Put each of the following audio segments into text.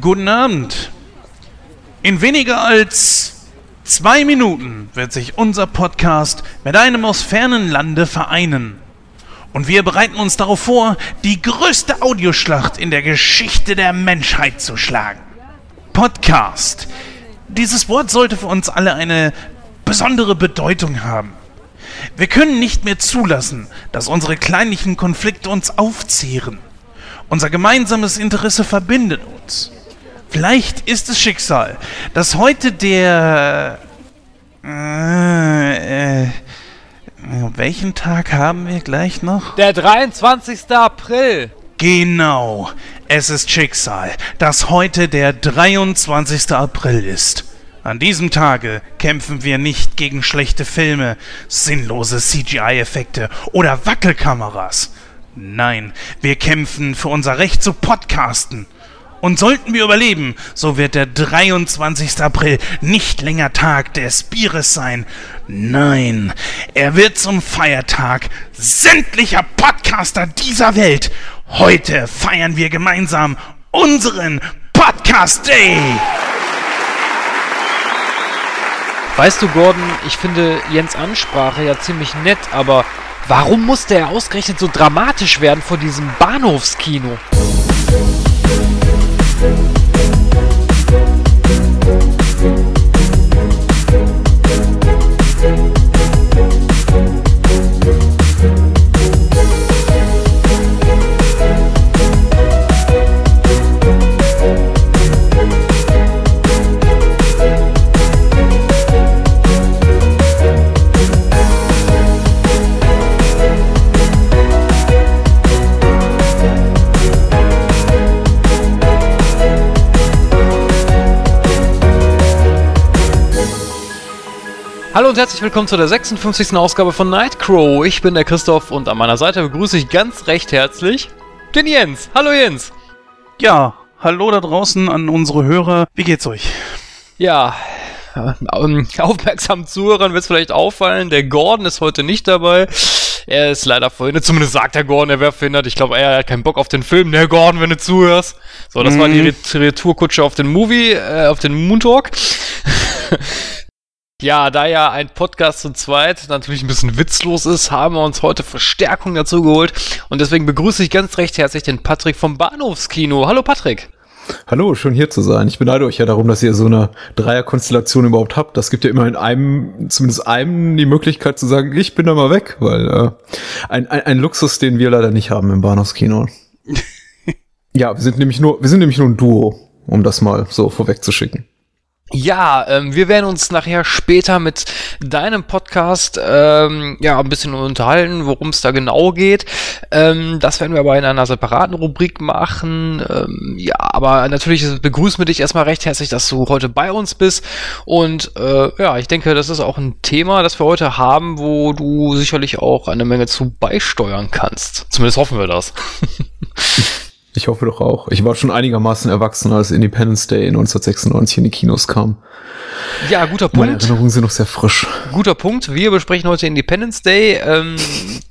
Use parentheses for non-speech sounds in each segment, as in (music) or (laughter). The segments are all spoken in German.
Guten Abend. In weniger als zwei Minuten wird sich unser Podcast mit einem aus fernen Lande vereinen. Und wir bereiten uns darauf vor, die größte Audioschlacht in der Geschichte der Menschheit zu schlagen. Podcast. Dieses Wort sollte für uns alle eine besondere Bedeutung haben. Wir können nicht mehr zulassen, dass unsere kleinlichen Konflikte uns aufzehren. Unser gemeinsames Interesse verbindet uns. Vielleicht ist es Schicksal, dass heute der... Äh, äh, welchen Tag haben wir gleich noch? Der 23. April. Genau. Es ist Schicksal, dass heute der 23. April ist. An diesem Tage kämpfen wir nicht gegen schlechte Filme, sinnlose CGI-Effekte oder Wackelkameras. Nein, wir kämpfen für unser Recht zu podcasten. Und sollten wir überleben, so wird der 23. April nicht länger Tag des Bieres sein. Nein, er wird zum Feiertag sämtlicher Podcaster dieser Welt. Heute feiern wir gemeinsam unseren Podcast Day. Weißt du, Gordon, ich finde Jens Ansprache ja ziemlich nett, aber warum musste er ausgerechnet so dramatisch werden vor diesem Bahnhofskino? Hallo und herzlich willkommen zu der 56. Ausgabe von Nightcrow. Ich bin der Christoph und an meiner Seite begrüße ich ganz recht herzlich den Jens. Hallo Jens. Ja, hallo da draußen an unsere Hörer. Wie geht's euch? Ja, ähm, aufmerksamen Zuhörern wird es vielleicht auffallen, der Gordon ist heute nicht dabei. Er ist leider verhindert, zumindest sagt der Gordon, er wäre verhindert. Ich glaube, er hat keinen Bock auf den Film. Der Gordon, wenn du zuhörst. So, das mhm. war die Retourkutsche auf den Movie, äh, auf den Moon Talk. (laughs) Ja, da ja ein Podcast zu zweit natürlich ein bisschen witzlos ist, haben wir uns heute Verstärkung dazu geholt. Und deswegen begrüße ich ganz recht herzlich den Patrick vom Bahnhofskino. Hallo Patrick. Hallo, schön hier zu sein. Ich beneide euch ja darum, dass ihr so eine Dreierkonstellation überhaupt habt. Das gibt ja immer in einem, zumindest einem, die Möglichkeit zu sagen, ich bin da mal weg, weil äh, ein, ein, ein Luxus, den wir leider nicht haben im Bahnhofskino. (laughs) ja, wir sind nämlich nur, wir sind nämlich nur ein Duo, um das mal so vorwegzuschicken. Ja, ähm, wir werden uns nachher später mit deinem Podcast ähm, ja ein bisschen unterhalten, worum es da genau geht. Ähm, das werden wir aber in einer separaten Rubrik machen. Ähm, ja, aber natürlich begrüßen wir dich erstmal recht herzlich, dass du heute bei uns bist. Und äh, ja, ich denke, das ist auch ein Thema, das wir heute haben, wo du sicherlich auch eine Menge zu beisteuern kannst. Zumindest hoffen wir das. (laughs) Ich hoffe doch auch. Ich war schon einigermaßen erwachsen, als Independence Day 1996 in die Kinos kam. Ja, guter Punkt. Meine Erinnerungen sind noch sehr frisch. Guter Punkt. Wir besprechen heute Independence Day, ähm,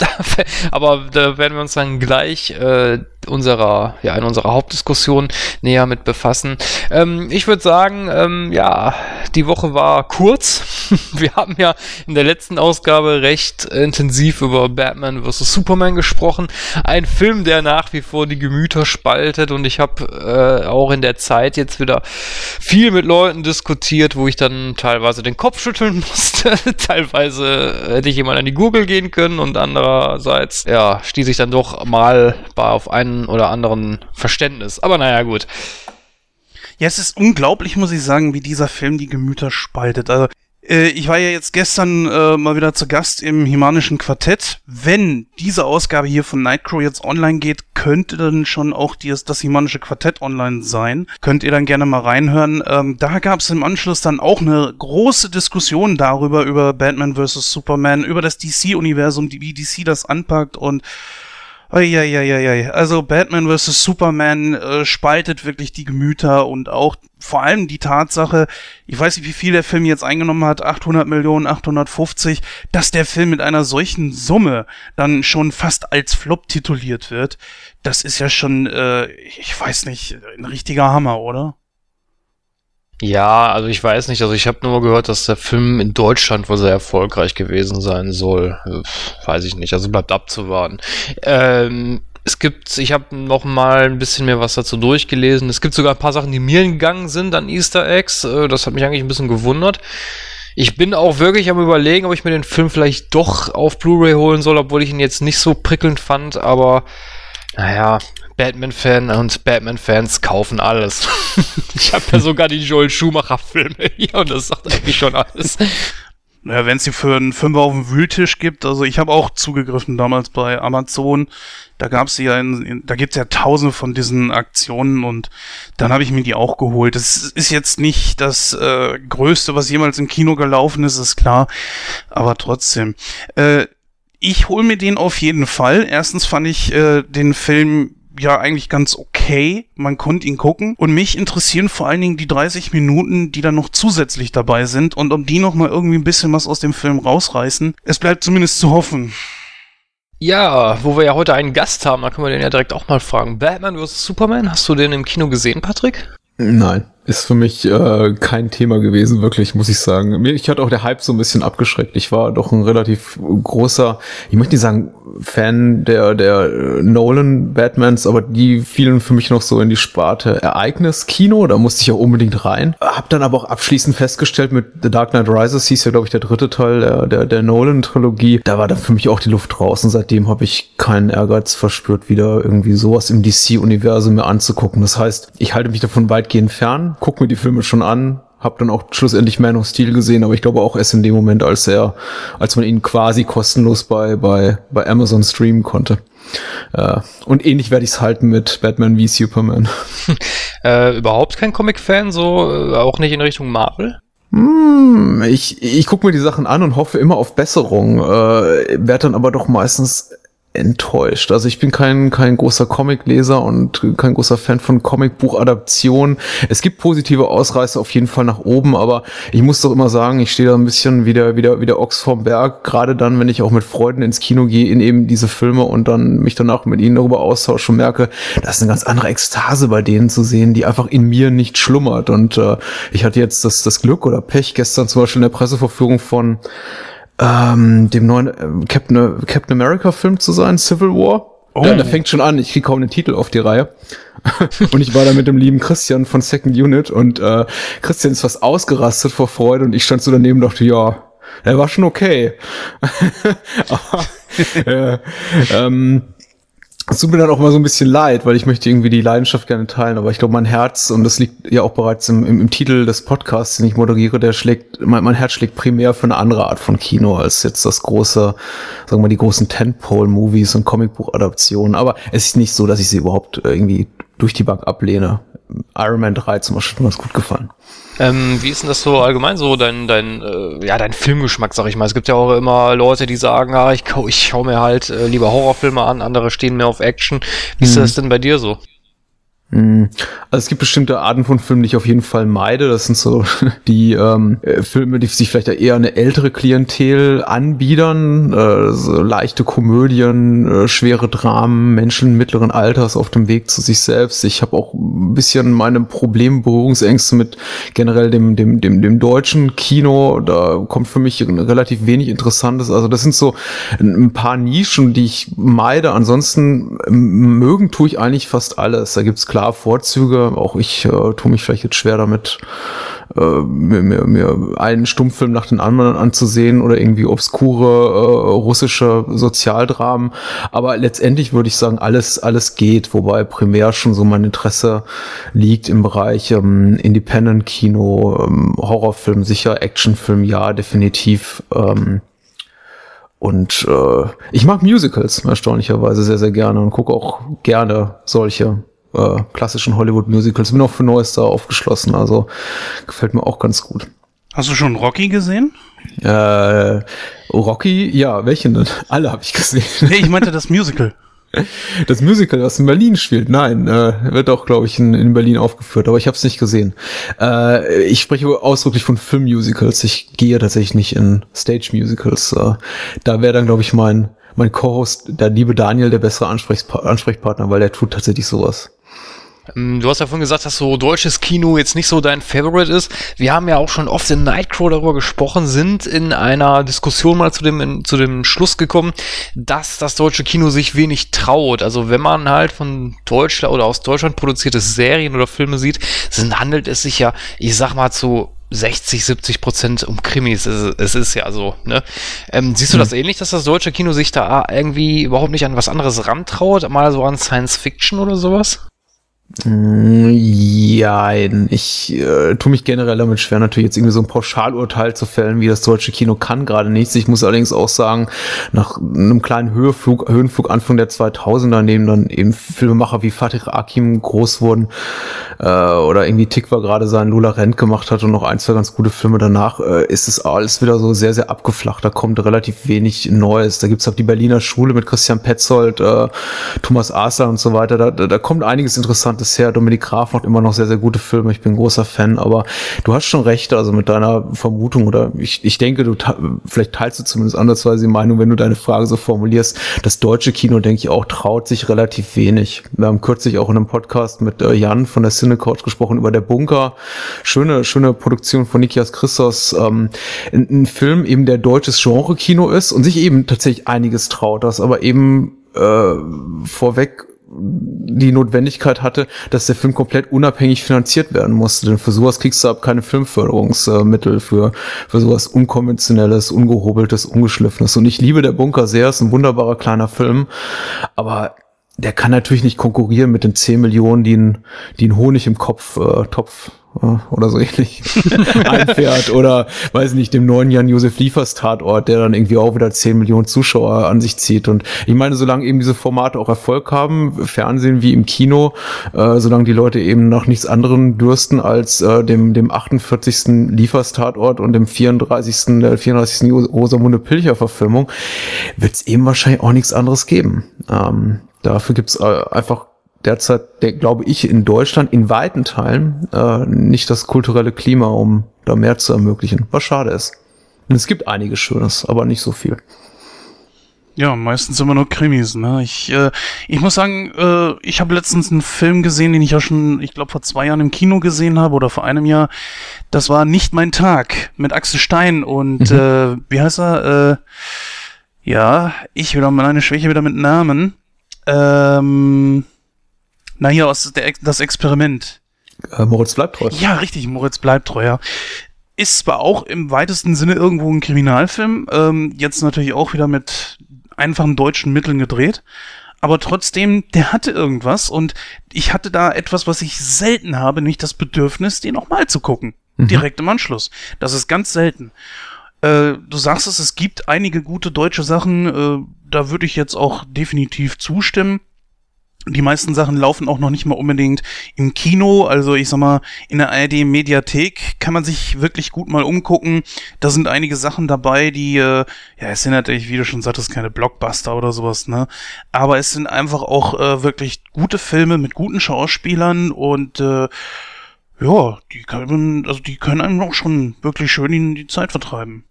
(laughs) aber da werden wir uns dann gleich äh, unserer, ja, in unserer Hauptdiskussion näher mit befassen. Ähm, ich würde sagen, ähm, ja, die Woche war kurz. (laughs) wir haben ja in der letzten Ausgabe recht intensiv über Batman vs. Superman gesprochen. Ein Film, der nach wie vor die Gemüter spaltet und ich habe äh, auch in der Zeit jetzt wieder viel mit Leuten diskutiert, wo ich dann teilweise den Kopf schütteln (laughs) musste, teilweise hätte ich jemand an die Google gehen können und andererseits, ja, stieß ich dann doch mal auf einen oder anderen Verständnis. Aber naja, gut. Ja, es ist unglaublich, muss ich sagen, wie dieser Film die Gemüter spaltet. Also äh, ich war ja jetzt gestern äh, mal wieder zu Gast im Himanischen Quartett. Wenn diese Ausgabe hier von Nightcrow jetzt online geht, könnte dann schon auch die, das Himanische Quartett online sein. Könnt ihr dann gerne mal reinhören. Ähm, da gab es im Anschluss dann auch eine große Diskussion darüber, über Batman vs. Superman, über das DC-Universum, wie DC das anpackt und Eieieiei. Also Batman vs. Superman äh, spaltet wirklich die Gemüter und auch vor allem die Tatsache, ich weiß nicht, wie viel der Film jetzt eingenommen hat, 800 Millionen, 850, dass der Film mit einer solchen Summe dann schon fast als Flop tituliert wird, das ist ja schon, äh, ich weiß nicht, ein richtiger Hammer, oder? Ja, also ich weiß nicht, also ich habe nur gehört, dass der Film in Deutschland wohl sehr erfolgreich gewesen sein soll. Weiß ich nicht, also bleibt abzuwarten. Ähm, es gibt, ich habe noch mal ein bisschen mehr was dazu durchgelesen. Es gibt sogar ein paar Sachen, die mir entgangen sind an Easter Eggs. Äh, das hat mich eigentlich ein bisschen gewundert. Ich bin auch wirklich am überlegen, ob ich mir den Film vielleicht doch auf Blu-ray holen soll, obwohl ich ihn jetzt nicht so prickelnd fand, aber naja, Batman-Fan und Batman-Fans kaufen alles. (laughs) ich habe ja sogar die Joel Schumacher-Filme hier und das sagt eigentlich schon alles. Naja, wenn es sie für einen Fünfer auf dem Wühltisch gibt, also ich habe auch zugegriffen damals bei Amazon, da gab's ja, in, in, da gibt's ja tausende von diesen Aktionen und dann habe ich mir die auch geholt. Das ist jetzt nicht das äh, Größte, was jemals im Kino gelaufen ist, ist klar, aber trotzdem. Äh, ich hol mir den auf jeden Fall. Erstens fand ich äh, den Film ja eigentlich ganz okay. Man konnte ihn gucken. Und mich interessieren vor allen Dingen die 30 Minuten, die dann noch zusätzlich dabei sind. Und um die noch mal irgendwie ein bisschen was aus dem Film rausreißen. Es bleibt zumindest zu hoffen. Ja, wo wir ja heute einen Gast haben, da können wir den ja direkt auch mal fragen. Batman vs. Superman, hast du den im Kino gesehen, Patrick? Nein. Ist für mich äh, kein Thema gewesen, wirklich, muss ich sagen. Mir, ich hatte auch der Hype so ein bisschen abgeschreckt. Ich war doch ein relativ großer, ich möchte nicht sagen Fan der, der äh, Nolan Batmans, aber die fielen für mich noch so in die Sparte Ereignis-Kino. Da musste ich auch unbedingt rein. Hab dann aber auch abschließend festgestellt mit The Dark Knight Rises, hieß ja, glaube ich, der dritte Teil der, der, der Nolan-Trilogie. Da war dann für mich auch die Luft. Und seitdem habe ich keinen Ehrgeiz verspürt, wieder irgendwie sowas im DC-Universum mir anzugucken. Das heißt, ich halte mich davon weitgehend fern guck mir die Filme schon an, hab dann auch schlussendlich Man of Steel gesehen, aber ich glaube auch erst in dem Moment, als er, als man ihn quasi kostenlos bei, bei, bei Amazon streamen konnte. Äh, und ähnlich werde ich es halten mit Batman wie Superman. (laughs) äh, überhaupt kein Comic-Fan, so äh, auch nicht in Richtung Marvel? Hm, ich ich gucke mir die Sachen an und hoffe immer auf Besserung, äh, werde dann aber doch meistens enttäuscht. Also ich bin kein, kein großer Comicleser und kein großer Fan von Comicbuchadaptionen. Es gibt positive Ausreißer auf jeden Fall nach oben, aber ich muss doch immer sagen, ich stehe da ein bisschen wie der, wie der, wie der Ochs vom Berg, gerade dann, wenn ich auch mit Freunden ins Kino gehe, in eben diese Filme und dann mich danach mit ihnen darüber austausche und merke, das ist eine ganz andere Ekstase bei denen zu sehen, die einfach in mir nicht schlummert. Und äh, ich hatte jetzt das, das Glück oder Pech, gestern zum Beispiel in der Presseverführung von ähm, dem neuen äh, Captain, Captain America Film zu sein, Civil War. Oh. Da, da fängt schon an, ich kriege kaum den Titel auf die Reihe. (laughs) und ich war da mit dem lieben Christian von Second Unit und äh, Christian ist fast ausgerastet vor Freude und ich stand so daneben und dachte, ja, er war schon okay. (laughs) Aber, äh, ähm, es tut mir dann auch mal so ein bisschen leid, weil ich möchte irgendwie die Leidenschaft gerne teilen, aber ich glaube, mein Herz, und das liegt ja auch bereits im, im, im Titel des Podcasts, den ich moderiere, der schlägt, mein, mein, Herz schlägt primär für eine andere Art von Kino als jetzt das große, sagen wir mal, die großen Tentpole-Movies und Comicbuch-Adaptionen. Aber es ist nicht so, dass ich sie überhaupt irgendwie durch die Bank ablehne. Iron Man 3 zum Beispiel hat mir ganz gut gefallen. Ähm, wie ist denn das so allgemein so, dein, dein, äh, ja, dein Filmgeschmack, sag ich mal? Es gibt ja auch immer Leute, die sagen, ah, ich, ich schaue mir halt äh, lieber Horrorfilme an, andere stehen mehr auf Action. Wie ist mhm. das denn bei dir so? Hm. Also es gibt bestimmte Arten von Filmen, die ich auf jeden Fall meide. Das sind so (laughs) die ähm, äh, Filme, die sich vielleicht eher eine ältere Klientel anbiedern. Äh, so leichte Komödien, äh, schwere Dramen, Menschen mittleren Alters auf dem Weg zu sich selbst. Ich habe auch ein bisschen meine Probleme, Berührungsängste mit generell dem, dem, dem, dem deutschen Kino. Da kommt für mich relativ wenig Interessantes. Also das sind so ein paar Nischen, die ich meide. Ansonsten mögen tue ich eigentlich fast alles. Da gibt's klar klar Vorzüge. Auch ich äh, tue mich vielleicht jetzt schwer damit, äh, mir, mir, mir einen Stummfilm nach den anderen anzusehen oder irgendwie obskure äh, russische Sozialdramen. Aber letztendlich würde ich sagen, alles, alles geht, wobei primär schon so mein Interesse liegt im Bereich ähm, Independent-Kino, ähm, Horrorfilm sicher, Actionfilm ja, definitiv. Ähm, und äh, ich mag Musicals erstaunlicherweise sehr, sehr gerne und gucke auch gerne solche äh, klassischen Hollywood-Musicals. Bin auch für Neues da aufgeschlossen, also gefällt mir auch ganz gut. Hast du schon Rocky gesehen? Äh, Rocky, ja, welchen denn? (laughs) Alle habe ich gesehen. Nee, ich meinte das Musical. (laughs) Das Musical, was in Berlin spielt, nein, äh, wird auch, glaube ich, in, in, Berlin aufgeführt, aber ich habe es nicht gesehen. Äh, ich spreche ausdrücklich von Filmmusicals. Ich gehe tatsächlich nicht in Stage-Musicals. Äh, da wäre dann, glaube ich, mein, mein Co-Host, der liebe Daniel, der bessere Ansprechpa Ansprechpartner, weil der tut tatsächlich sowas. Ähm, du hast ja vorhin gesagt, dass so deutsches Kino jetzt nicht so dein Favorite ist. Wir haben ja auch schon oft in Nightcrow darüber gesprochen, sind in einer Diskussion mal zu dem, in, zu dem Schluss gekommen, dass das deutsche Kino sich wenig traut. Also wenn man halt von Deutschland oder aus Deutschland produzierte Serien oder Filme sieht, sind, handelt es sich ja, ich sag mal, zu 60, 70 Prozent um Krimis. Es, es ist ja so, ne? Ähm, siehst du hm. das ähnlich, dass das deutsche Kino sich da irgendwie überhaupt nicht an was anderes rantraut? Mal so an Science Fiction oder sowas? Ja, ich äh, tue mich generell damit schwer, natürlich jetzt irgendwie so ein Pauschalurteil zu fällen, wie das deutsche Kino kann gerade nichts. Ich muss allerdings auch sagen, nach einem kleinen Höheflug, Höhenflug Anfang der 2000er, neben dann eben Filmemacher wie Fatih Akim groß wurden äh, oder irgendwie Tikva gerade seinen Lola Rent gemacht hat und noch ein, zwei ganz gute Filme danach, äh, ist es alles wieder so sehr, sehr abgeflacht. Da kommt relativ wenig Neues. Da gibt's auch die Berliner Schule mit Christian Petzold, äh, Thomas Asler und so weiter. Da, da, da kommt einiges Interessantes bisher. Dominik Graf macht immer noch sehr, sehr gute Filme. Ich bin großer Fan, aber du hast schon recht, also mit deiner Vermutung oder ich, ich denke, du vielleicht teilst du zumindest andersweise die Meinung, wenn du deine Frage so formulierst. Das deutsche Kino, denke ich, auch traut sich relativ wenig. Wir haben kürzlich auch in einem Podcast mit äh, Jan von der Cinecouch gesprochen über der Bunker. Schöne, schöne Produktion von Nikias Christos. Ähm, ein, ein Film eben, der deutsches Genre-Kino ist und sich eben tatsächlich einiges traut, das aber eben äh, vorweg die Notwendigkeit hatte, dass der Film komplett unabhängig finanziert werden musste. Denn für sowas kriegst du ab keine Filmförderungsmittel für, für sowas unkonventionelles, ungehobeltes, ungeschliffenes. Und ich liebe der Bunker sehr, ist ein wunderbarer kleiner Film, aber der kann natürlich nicht konkurrieren mit den 10 Millionen, die ein, die ein Honig im Kopf, äh, Topf oder so ähnlich (laughs) einfährt oder weiß nicht, dem neuen Jan-Josef Liefers Tatort, der dann irgendwie auch wieder 10 Millionen Zuschauer an sich zieht und ich meine, solange eben diese Formate auch Erfolg haben, Fernsehen wie im Kino, äh, solange die Leute eben nach nichts anderem dürsten als äh, dem, dem 48. Liefers Tatort und dem 34. der 34. Rosamunde Pilcher Verfilmung, wird es eben wahrscheinlich auch nichts anderes geben. Ähm, dafür gibt's äh, einfach derzeit, der, glaube ich, in Deutschland in weiten Teilen äh, nicht das kulturelle Klima, um da mehr zu ermöglichen. Was schade ist. Und es gibt einiges Schönes, aber nicht so viel. Ja, meistens immer nur Krimis. Ne? Ich, äh, ich muss sagen, äh, ich habe letztens einen Film gesehen, den ich ja schon, ich glaube, vor zwei Jahren im Kino gesehen habe oder vor einem Jahr. Das war Nicht mein Tag mit Axel Stein und mhm. äh, wie heißt er? Äh, ja, ich wieder meine Schwäche wieder mit Namen. Ähm, na, hier aus der, das Experiment. Äh, Moritz bleibt treu. Ja, richtig, Moritz bleibt treu, ja. Ist zwar auch im weitesten Sinne irgendwo ein Kriminalfilm, ähm, jetzt natürlich auch wieder mit einfachen deutschen Mitteln gedreht, aber trotzdem, der hatte irgendwas und ich hatte da etwas, was ich selten habe, nämlich das Bedürfnis, den nochmal zu gucken. Mhm. Direkt im Anschluss. Das ist ganz selten. Äh, du sagst es, es gibt einige gute deutsche Sachen, äh, da würde ich jetzt auch definitiv zustimmen. Die meisten Sachen laufen auch noch nicht mal unbedingt im Kino. Also ich sag mal, in der ARD Mediathek kann man sich wirklich gut mal umgucken. Da sind einige Sachen dabei, die, äh, ja, es sind natürlich, wie du schon sagtest, keine Blockbuster oder sowas, ne? Aber es sind einfach auch äh, wirklich gute Filme mit guten Schauspielern und äh, ja, die können, also die können einem auch schon wirklich schön in die Zeit vertreiben.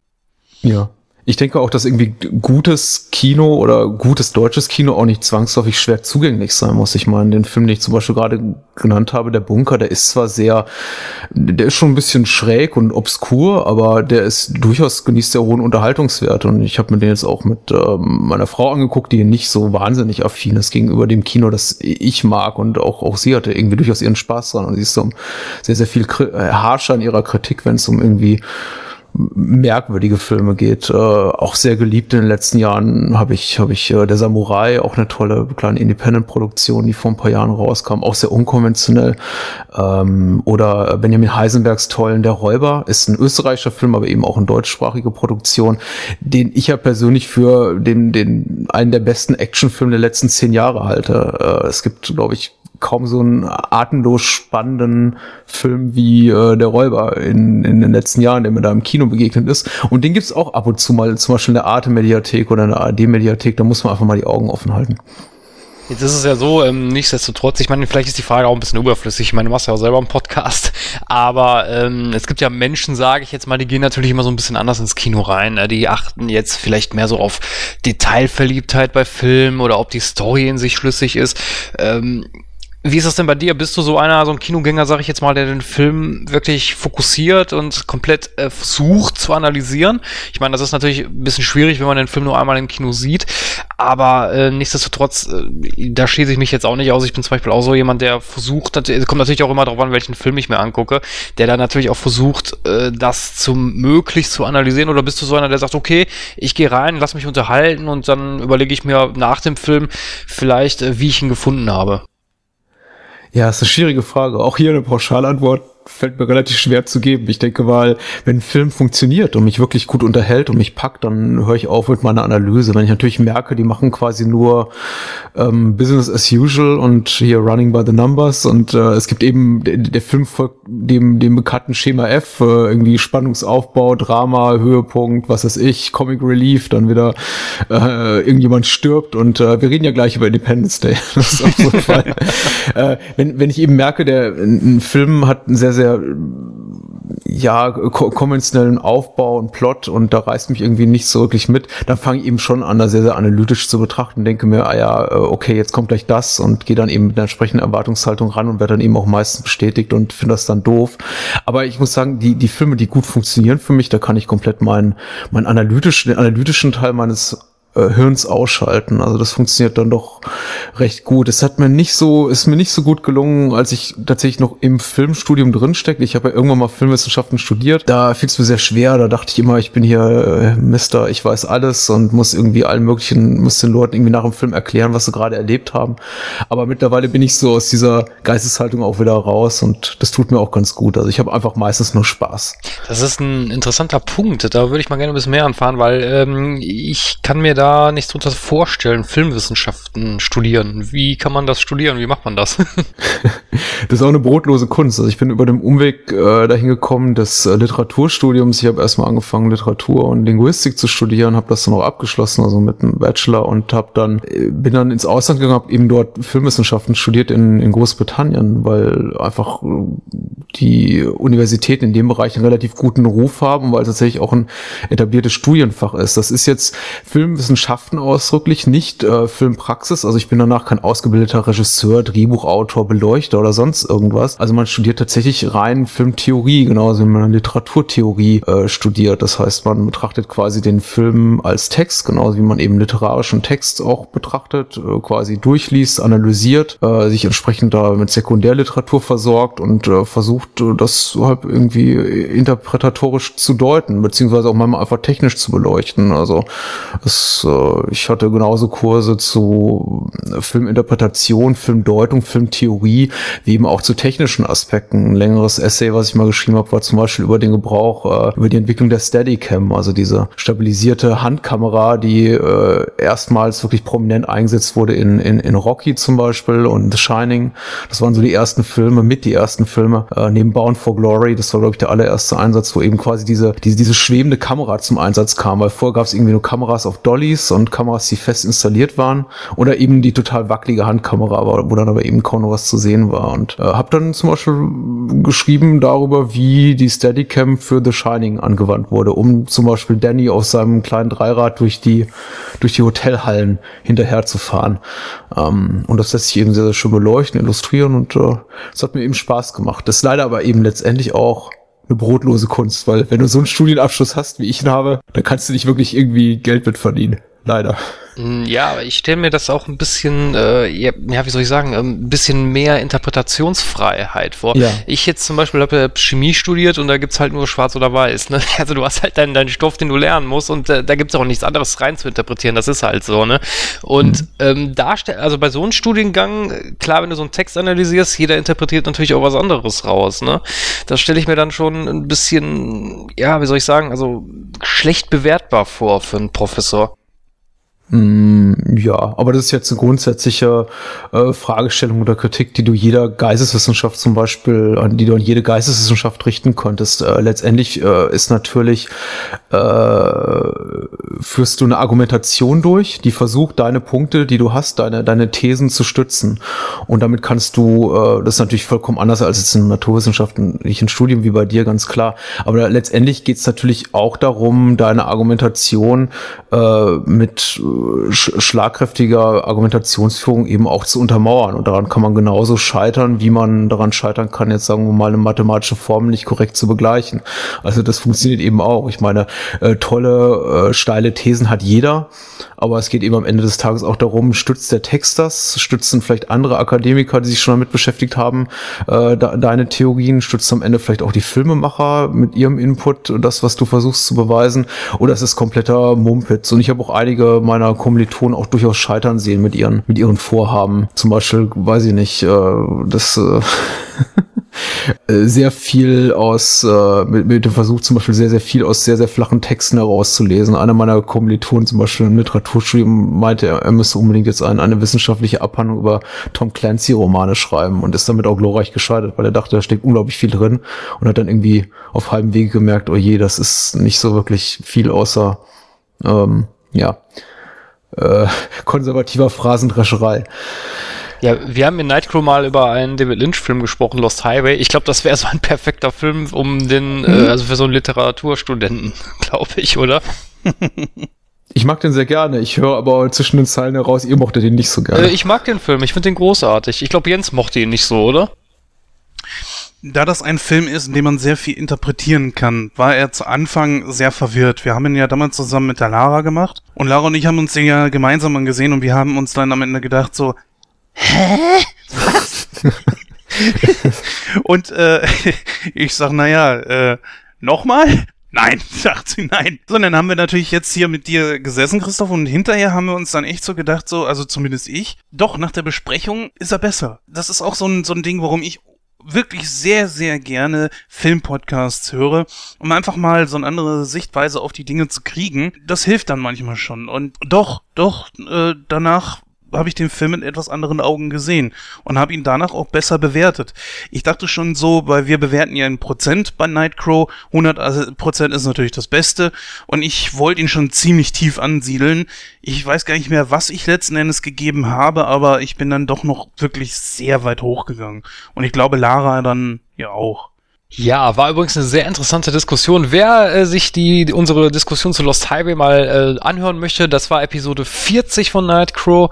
Ja, ich denke auch, dass irgendwie gutes Kino oder gutes deutsches Kino auch nicht zwangsläufig schwer zugänglich sein muss. Ich meine, den Film, den ich zum Beispiel gerade genannt habe, Der Bunker, der ist zwar sehr, der ist schon ein bisschen schräg und obskur, aber der ist durchaus genießt sehr hohen Unterhaltungswert. Und ich habe mir den jetzt auch mit äh, meiner Frau angeguckt, die nicht so wahnsinnig affin ist gegenüber dem Kino, das ich mag. Und auch, auch sie hatte irgendwie durchaus ihren Spaß dran. Und sie ist so sehr, sehr viel äh, harscher in ihrer Kritik, wenn es um irgendwie merkwürdige Filme geht. Äh, auch sehr geliebt in den letzten Jahren habe ich, habe ich äh, Der Samurai, auch eine tolle kleine Independent-Produktion, die vor ein paar Jahren rauskam, auch sehr unkonventionell. Ähm, oder Benjamin Heisenbergs tollen Der Räuber ist ein österreichischer Film, aber eben auch eine deutschsprachige Produktion, den ich ja persönlich für den, den einen der besten Actionfilme der letzten zehn Jahre halte. Äh, es gibt, glaube ich, kaum so einen atemlos spannenden Film wie äh, Der Räuber in, in den letzten Jahren, der mir da im Kino begegnet ist. Und den gibt's auch ab und zu mal, zum Beispiel in der Arte-Mediathek oder in der ARD-Mediathek, da muss man einfach mal die Augen offen halten. Jetzt ist es ja so, ähm, nichtsdestotrotz, ich meine, vielleicht ist die Frage auch ein bisschen überflüssig. Ich meine, du machst ja auch selber einen Podcast, aber ähm, es gibt ja Menschen, sage ich jetzt mal, die gehen natürlich immer so ein bisschen anders ins Kino rein. Ne? Die achten jetzt vielleicht mehr so auf Detailverliebtheit bei Filmen oder ob die Story in sich schlüssig ist. Ähm, wie ist das denn bei dir? Bist du so einer, so ein Kinogänger, sag ich jetzt mal, der den Film wirklich fokussiert und komplett äh, versucht zu analysieren? Ich meine, das ist natürlich ein bisschen schwierig, wenn man den Film nur einmal im Kino sieht, aber äh, nichtsdestotrotz, äh, da schließe ich mich jetzt auch nicht aus. Ich bin zum Beispiel auch so jemand, der versucht, es kommt natürlich auch immer darauf an, welchen Film ich mir angucke, der dann natürlich auch versucht, äh, das zum möglichst zu analysieren. Oder bist du so einer, der sagt, okay, ich gehe rein, lass mich unterhalten und dann überlege ich mir nach dem Film vielleicht, äh, wie ich ihn gefunden habe? Ja, ist eine schwierige Frage. Auch hier eine Pauschalantwort fällt mir relativ schwer zu geben. Ich denke mal, wenn ein Film funktioniert und mich wirklich gut unterhält und mich packt, dann höre ich auf mit meiner Analyse. Wenn ich natürlich merke, die machen quasi nur ähm, Business as usual und hier Running by the Numbers und äh, es gibt eben, der, der Film folgt dem, dem bekannten Schema F, äh, irgendwie Spannungsaufbau, Drama, Höhepunkt, was weiß ich, Comic Relief, dann wieder äh, irgendjemand stirbt und äh, wir reden ja gleich über Independence Day. (laughs) das ist so ein Fall. (laughs) äh, wenn, wenn ich eben merke, der ein Film hat einen sehr, sehr sehr ja, konventionellen Aufbau und Plot und da reißt mich irgendwie nicht so wirklich mit, dann fange ich eben schon an, da sehr, sehr analytisch zu betrachten, denke mir, ah ja, äh, okay, jetzt kommt gleich das und gehe dann eben mit einer entsprechenden Erwartungshaltung ran und werde dann eben auch meistens bestätigt und finde das dann doof. Aber ich muss sagen, die, die Filme, die gut funktionieren für mich, da kann ich komplett meinen, meinen analytischen, analytischen Teil meines Hirns ausschalten. Also das funktioniert dann doch recht gut. Es hat mir nicht so, ist mir nicht so gut gelungen, als ich tatsächlich noch im Filmstudium drinstecke. Ich habe ja irgendwann mal Filmwissenschaften studiert. Da fiel es mir sehr schwer. Da dachte ich immer, ich bin hier äh, Mister, ich weiß alles und muss irgendwie allen möglichen, muss den Leuten irgendwie nach dem Film erklären, was sie gerade erlebt haben. Aber mittlerweile bin ich so aus dieser Geisteshaltung auch wieder raus und das tut mir auch ganz gut. Also ich habe einfach meistens nur Spaß. Das ist ein interessanter Punkt. Da würde ich mal gerne ein bisschen mehr anfahren, weil ähm, ich kann mir da nichts drunter vorstellen. Filmwissenschaften studieren. Wie kann man das studieren? Wie macht man das? (laughs) das ist auch eine brotlose Kunst. Also ich bin über den Umweg äh, dahin gekommen des äh, Literaturstudiums. Ich habe erstmal angefangen, Literatur und Linguistik zu studieren, habe das dann auch abgeschlossen, also mit einem Bachelor und habe dann äh, bin dann ins Ausland gegangen, habe eben dort Filmwissenschaften studiert in, in Großbritannien, weil einfach äh, die Universitäten in dem Bereich einen relativ guten Ruf haben, weil es tatsächlich auch ein etabliertes Studienfach ist. Das ist jetzt Filmwissenschaften Wissenschaften ausdrücklich, nicht äh, Filmpraxis. Also ich bin danach kein ausgebildeter Regisseur, Drehbuchautor, Beleuchter oder sonst irgendwas. Also man studiert tatsächlich rein Filmtheorie, genauso wie man Literaturtheorie äh, studiert. Das heißt, man betrachtet quasi den Film als Text, genauso wie man eben literarischen Text auch betrachtet, äh, quasi durchliest, analysiert, äh, sich entsprechend da mit Sekundärliteratur versorgt und äh, versucht, äh, das halt irgendwie interpretatorisch zu deuten, beziehungsweise auch mal einfach technisch zu beleuchten. Also es äh, ich hatte genauso Kurse zu äh, Filminterpretation, Filmdeutung, Filmtheorie, wie eben auch zu technischen Aspekten. Ein längeres Essay, was ich mal geschrieben habe, war zum Beispiel über den Gebrauch, äh, über die Entwicklung der Steadicam, also diese stabilisierte Handkamera, die äh, erstmals wirklich prominent eingesetzt wurde in, in, in Rocky zum Beispiel und The Shining. Das waren so die ersten Filme, mit die ersten Filme, äh, neben Bound for Glory. Das war, glaube ich, der allererste Einsatz, wo eben quasi diese, diese, diese schwebende Kamera zum Einsatz kam, weil vorher gab es irgendwie nur Kameras auf Dolly Handys und Kameras, die fest installiert waren. Oder eben die total wackelige Handkamera, wo dann aber eben kaum noch was zu sehen war. Und äh, habe dann zum Beispiel geschrieben darüber, wie die Steadicam für The Shining angewandt wurde, um zum Beispiel Danny auf seinem kleinen Dreirad durch die durch die Hotelhallen hinterher zu fahren ähm, und das lässt sich eben sehr, sehr schön beleuchten, illustrieren und äh, das hat mir eben Spaß gemacht. Das ist leider aber eben letztendlich auch eine brotlose Kunst, weil wenn du so einen Studienabschluss hast, wie ich ihn habe, dann kannst du nicht wirklich irgendwie Geld mit verdienen. Leider. Hm, ja, aber ich stelle mir das auch ein bisschen, äh, ja, wie soll ich sagen, ähm, ein bisschen mehr Interpretationsfreiheit vor. Ja. Ich jetzt zum Beispiel habe ja Chemie studiert und da gibt es halt nur schwarz oder weiß. Ne? (laughs) Also du hast halt deinen, deinen Stoff, den du lernen musst und äh, da es auch nichts anderes rein zu interpretieren. Das ist halt so. Ne? Und mhm. ähm, da, also bei so einem Studiengang, klar, wenn du so einen Text analysierst, jeder interpretiert natürlich auch was anderes raus. Ne? Das stelle ich mir dann schon ein bisschen, ja, wie soll ich sagen, also schlecht bewertbar vor für einen Professor. Mm, ja, aber das ist jetzt eine grundsätzliche äh, Fragestellung oder Kritik, die du jeder Geisteswissenschaft zum Beispiel, an die du an jede Geisteswissenschaft richten konntest. Äh, letztendlich äh, ist natürlich, äh, führst du eine Argumentation durch, die versucht, deine Punkte, die du hast, deine, deine Thesen zu stützen. Und damit kannst du, äh, das ist natürlich vollkommen anders als jetzt in in Studium wie bei dir, ganz klar. Aber letztendlich geht es natürlich auch darum, deine Argumentation äh, mit sch schlagkräftiger Argumentationsführung eben auch zu untermauern. Und daran kann man genauso scheitern, wie man daran scheitern kann, jetzt sagen wir mal eine mathematische Formel nicht korrekt zu begleichen. Also das funktioniert eben auch. Ich meine, äh, tolle, äh, steile Thesen hat jeder, aber es geht eben am Ende des Tages auch darum, stützt der Text das, stützen vielleicht andere Akademiker, die sich schon damit beschäftigt haben, äh, de deine Theorien, stützt am Ende vielleicht auch die Filmemacher mit ihrem Input, das, was du versuchst zu beweisen, oder es ist kompletter Mumpitz. Und ich habe auch einige meiner Kommilitonen auch durchaus scheitern sehen mit ihren, mit ihren Vorhaben. Zum Beispiel, weiß ich nicht, äh, das (laughs) äh, sehr viel aus, äh, mit, mit dem Versuch zum Beispiel sehr, sehr viel aus sehr, sehr flachen Texten herauszulesen. Einer meiner Kommilitonen zum Beispiel im Literaturstudium meinte, er, er müsse unbedingt jetzt ein, eine wissenschaftliche Abhandlung über Tom Clancy-Romane schreiben und ist damit auch glorreich gescheitert, weil er dachte, da steckt unglaublich viel drin und hat dann irgendwie auf halbem Wege gemerkt, oh je, das ist nicht so wirklich viel außer, ähm, ja, äh, konservativer Phrasendrescherei. Ja, wir haben in Nightcrow mal über einen David Lynch-Film gesprochen, Lost Highway. Ich glaube, das wäre so ein perfekter Film um den, äh, mhm. äh, also für so einen Literaturstudenten, (laughs) glaube ich, oder? (laughs) Ich mag den sehr gerne. Ich höre aber zwischen den Zeilen heraus, ihr mochtet ihn nicht so gerne. Äh, ich mag den Film, ich finde den großartig. Ich glaube, Jens mochte ihn nicht so, oder? Da das ein Film ist, in dem man sehr viel interpretieren kann, war er zu Anfang sehr verwirrt. Wir haben ihn ja damals zusammen mit der Lara gemacht und Lara und ich haben uns den ja gemeinsam angesehen und wir haben uns dann am Ende gedacht so, hä? Was? (laughs) und äh, (laughs) ich sag, naja, äh, nochmal? Nein, (laughs) sagt sie nein. So, dann haben wir natürlich jetzt hier mit dir gesessen, Christoph, und hinterher haben wir uns dann echt so gedacht, so, also zumindest ich, doch, nach der Besprechung ist er besser. Das ist auch so ein, so ein Ding, warum ich wirklich sehr, sehr gerne Filmpodcasts höre, um einfach mal so eine andere Sichtweise auf die Dinge zu kriegen. Das hilft dann manchmal schon. Und doch, doch, äh, danach habe ich den Film in etwas anderen Augen gesehen und habe ihn danach auch besser bewertet. Ich dachte schon so, weil wir bewerten ja in Prozent bei Nightcrow, 100 Prozent ist natürlich das Beste und ich wollte ihn schon ziemlich tief ansiedeln. Ich weiß gar nicht mehr, was ich letzten Endes gegeben habe, aber ich bin dann doch noch wirklich sehr weit hochgegangen und ich glaube Lara dann ja auch. Ja, war übrigens eine sehr interessante Diskussion. Wer äh, sich die unsere Diskussion zu Lost Highway mal äh, anhören möchte, das war Episode 40 von Nightcrow.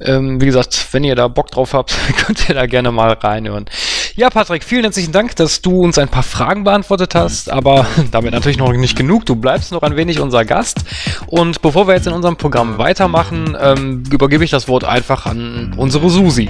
Ähm, wie gesagt, wenn ihr da Bock drauf habt, (laughs) könnt ihr da gerne mal reinhören. Ja, Patrick, vielen herzlichen Dank, dass du uns ein paar Fragen beantwortet hast, aber (laughs) damit natürlich noch nicht genug. Du bleibst noch ein wenig unser Gast. Und bevor wir jetzt in unserem Programm weitermachen, ähm, übergebe ich das Wort einfach an unsere Susi.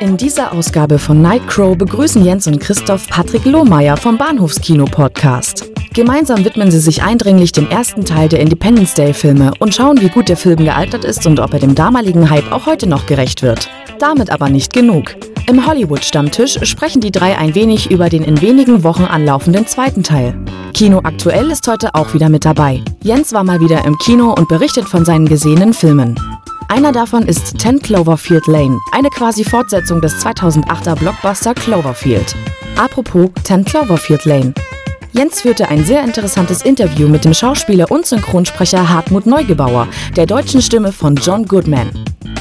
In dieser Ausgabe von Nightcrow begrüßen Jens und Christoph Patrick Lohmeier vom Bahnhofskino Podcast. Gemeinsam widmen sie sich eindringlich dem ersten Teil der Independence Day Filme und schauen, wie gut der Film gealtert ist und ob er dem damaligen Hype auch heute noch gerecht wird. Damit aber nicht genug. Im Hollywood-Stammtisch sprechen die drei ein wenig über den in wenigen Wochen anlaufenden zweiten Teil. Kino aktuell ist heute auch wieder mit dabei. Jens war mal wieder im Kino und berichtet von seinen gesehenen Filmen. Einer davon ist 10 Cloverfield Lane, eine quasi Fortsetzung des 2008er Blockbuster Cloverfield. Apropos 10 Cloverfield Lane. Jens führte ein sehr interessantes Interview mit dem Schauspieler und Synchronsprecher Hartmut Neugebauer, der deutschen Stimme von John Goodman.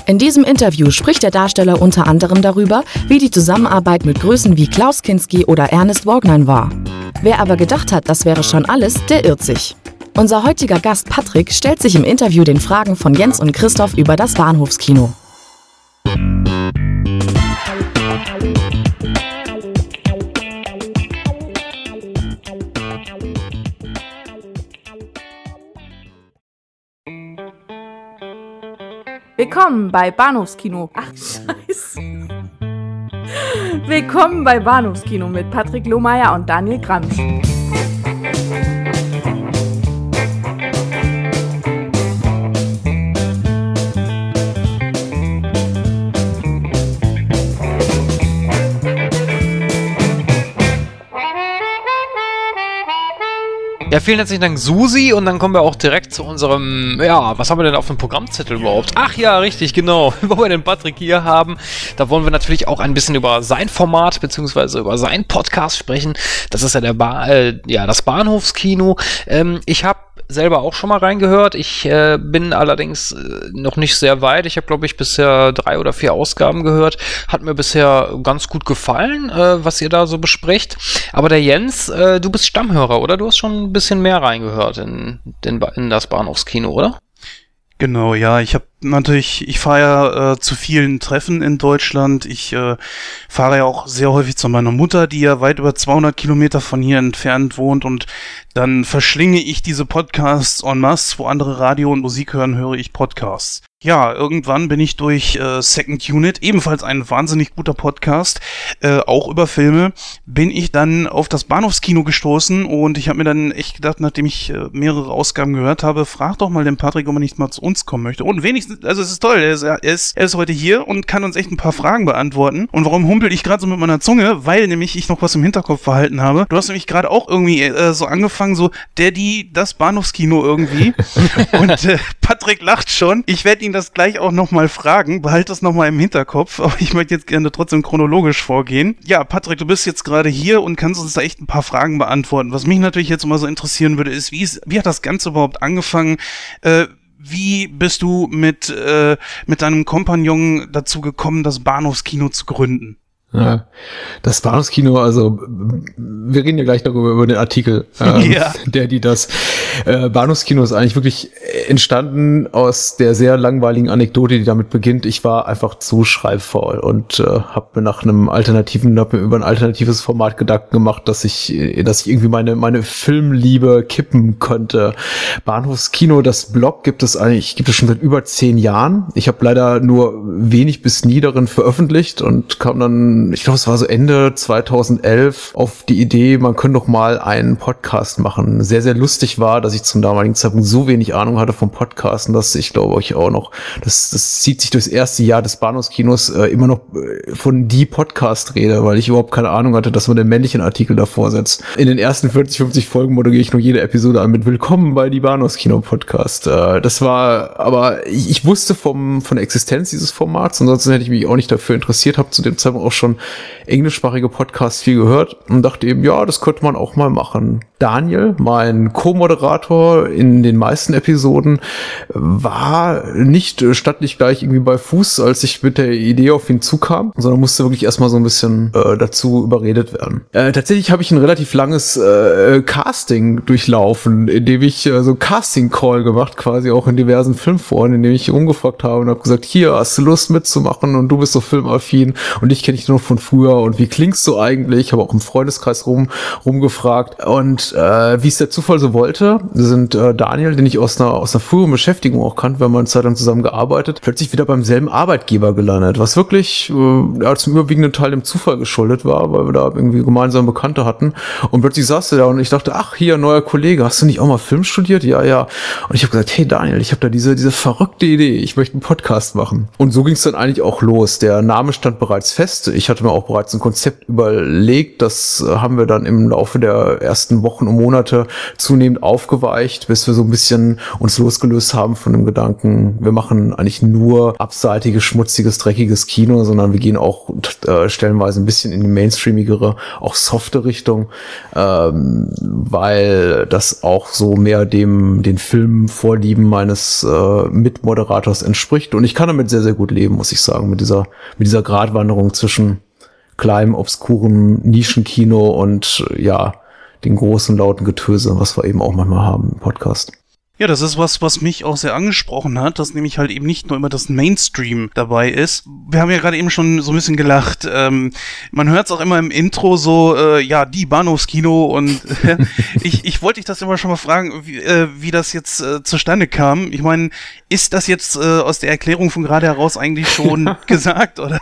In diesem Interview spricht der Darsteller unter anderem darüber, wie die Zusammenarbeit mit Größen wie Klaus Kinski oder Ernest Borgnine war. Wer aber gedacht hat, das wäre schon alles, der irrt sich. Unser heutiger Gast Patrick stellt sich im Interview den Fragen von Jens und Christoph über das Bahnhofskino. Willkommen bei Bahnhofskino. Ach, scheiße. Willkommen bei Bahnhofskino mit Patrick Lohmeier und Daniel Gramsch. Ja, vielen herzlichen Dank, Susi. Und dann kommen wir auch direkt zu unserem, ja, was haben wir denn auf dem Programmzettel überhaupt? Ach ja, richtig, genau. (laughs) Wo wir den Patrick hier haben. Da wollen wir natürlich auch ein bisschen über sein Format beziehungsweise über seinen Podcast sprechen. Das ist ja der ba äh, ja, das Bahnhofskino. Ähm, ich habe selber auch schon mal reingehört. Ich äh, bin allerdings äh, noch nicht sehr weit. Ich habe, glaube ich, bisher drei oder vier Ausgaben gehört. Hat mir bisher ganz gut gefallen, äh, was ihr da so besprecht. Aber der Jens, äh, du bist Stammhörer, oder? Du hast schon ein bisschen mehr reingehört in, in, in das Bahnhofskino, oder? Genau, ja, ich habe natürlich, ich fahre ja äh, zu vielen Treffen in Deutschland. Ich äh, fahre ja auch sehr häufig zu meiner Mutter, die ja weit über 200 Kilometer von hier entfernt wohnt und dann verschlinge ich diese Podcasts en masse, wo andere Radio und Musik hören, höre ich Podcasts ja, irgendwann bin ich durch äh, Second Unit, ebenfalls ein wahnsinnig guter Podcast, äh, auch über Filme, bin ich dann auf das Bahnhofskino gestoßen und ich habe mir dann echt gedacht, nachdem ich äh, mehrere Ausgaben gehört habe, frag doch mal den Patrick, ob er nicht mal zu uns kommen möchte. Und wenigstens, also es ist toll, er ist, er ist, er ist heute hier und kann uns echt ein paar Fragen beantworten. Und warum humpel ich gerade so mit meiner Zunge? Weil nämlich ich noch was im Hinterkopf verhalten habe. Du hast nämlich gerade auch irgendwie äh, so angefangen, so der, die, das Bahnhofskino irgendwie. (laughs) und äh, Patrick lacht schon. Ich werde ihn ihn das gleich auch nochmal fragen. Behalt das nochmal im Hinterkopf. Aber ich möchte jetzt gerne trotzdem chronologisch vorgehen. Ja, Patrick, du bist jetzt gerade hier und kannst uns da echt ein paar Fragen beantworten. Was mich natürlich jetzt mal so interessieren würde, ist, wie, ist, wie hat das Ganze überhaupt angefangen? Äh, wie bist du mit, äh, mit deinem Kompagnon dazu gekommen, das Bahnhofskino zu gründen? Ja, das Bahnhofskino, also wir reden ja gleich darüber über den Artikel, (laughs) ähm, ja. der die das äh, Bahnhofskino ist eigentlich wirklich entstanden aus der sehr langweiligen Anekdote, die damit beginnt. Ich war einfach zu schreibfaul und äh, habe mir nach einem alternativen, hab mir über ein alternatives Format Gedanken gemacht, dass ich, dass ich irgendwie meine meine Filmliebe kippen könnte. Bahnhofskino, das Blog gibt es eigentlich, gibt es schon seit über zehn Jahren. Ich habe leider nur wenig bis nie darin veröffentlicht und kam dann ich glaube, es war so Ende 2011 auf die Idee, man könnte doch mal einen Podcast machen. Sehr, sehr lustig war, dass ich zum damaligen Zeitpunkt so wenig Ahnung hatte vom Podcasten, dass ich glaube ich auch noch, das, das zieht sich durchs erste Jahr des Bahnhofskinos äh, immer noch äh, von die Podcast rede, weil ich überhaupt keine Ahnung hatte, dass man den männlichen Artikel davor setzt. In den ersten 40, 50 Folgen moderiere ich nur jede Episode an mit Willkommen bei die Bahnhofskino Podcast. Äh, das war, aber ich, ich wusste vom, von der Existenz dieses Formats, ansonsten hätte ich mich auch nicht dafür interessiert, habe zu dem Zeitpunkt auch schon englischsprachige Podcasts viel gehört und dachte eben, ja, das könnte man auch mal machen. Daniel, mein Co-Moderator in den meisten Episoden, war nicht stattlich gleich irgendwie bei Fuß, als ich mit der Idee auf ihn zukam, sondern musste wirklich erstmal so ein bisschen äh, dazu überredet werden. Äh, tatsächlich habe ich ein relativ langes äh, Casting durchlaufen, in dem ich äh, so Casting-Call gemacht, quasi auch in diversen Filmforen, in dem ich umgefragt habe und habe gesagt, hier, hast du Lust mitzumachen und du bist so filmaffin und ich kenne dich nur von früher und wie klingst du eigentlich? Habe auch im Freundeskreis rum rumgefragt und äh, wie es der Zufall so wollte, sind äh, Daniel, den ich aus einer, aus einer früheren Beschäftigung auch kannte, wir haben eine Zeit lang zusammen gearbeitet, plötzlich wieder beim selben Arbeitgeber gelandet, was wirklich äh, ja, zum überwiegenden Teil dem Zufall geschuldet war, weil wir da irgendwie gemeinsam Bekannte hatten. Und plötzlich saß er da und ich dachte, ach, hier, neuer Kollege, hast du nicht auch mal Film studiert? Ja, ja. Und ich habe gesagt, hey Daniel, ich habe da diese, diese verrückte Idee, ich möchte einen Podcast machen. Und so ging es dann eigentlich auch los. Der Name stand bereits fest. Ich hatte mir auch bereits ein Konzept überlegt. Das haben wir dann im Laufe der ersten Wochen Wochen und Monate zunehmend aufgeweicht, bis wir so ein bisschen uns losgelöst haben von dem Gedanken, wir machen eigentlich nur abseitiges, schmutziges, dreckiges Kino, sondern wir gehen auch äh, stellenweise ein bisschen in die mainstreamigere, auch softe Richtung, ähm, weil das auch so mehr dem den Filmvorlieben meines äh, Mitmoderators entspricht. Und ich kann damit sehr, sehr gut leben, muss ich sagen, mit dieser, mit dieser Gratwanderung zwischen kleinem, obskuren Nischenkino und ja, den großen, lauten Getöse, was wir eben auch manchmal haben im Podcast. Ja, das ist was, was mich auch sehr angesprochen hat, dass nämlich halt eben nicht nur immer das Mainstream dabei ist. Wir haben ja gerade eben schon so ein bisschen gelacht. Ähm, man hört es auch immer im Intro so, äh, ja, die Bahnhofskino und äh, (laughs) ich, ich wollte dich das immer schon mal fragen, wie, äh, wie das jetzt äh, zustande kam. Ich meine, ist das jetzt äh, aus der Erklärung von gerade heraus eigentlich schon (laughs) gesagt, oder?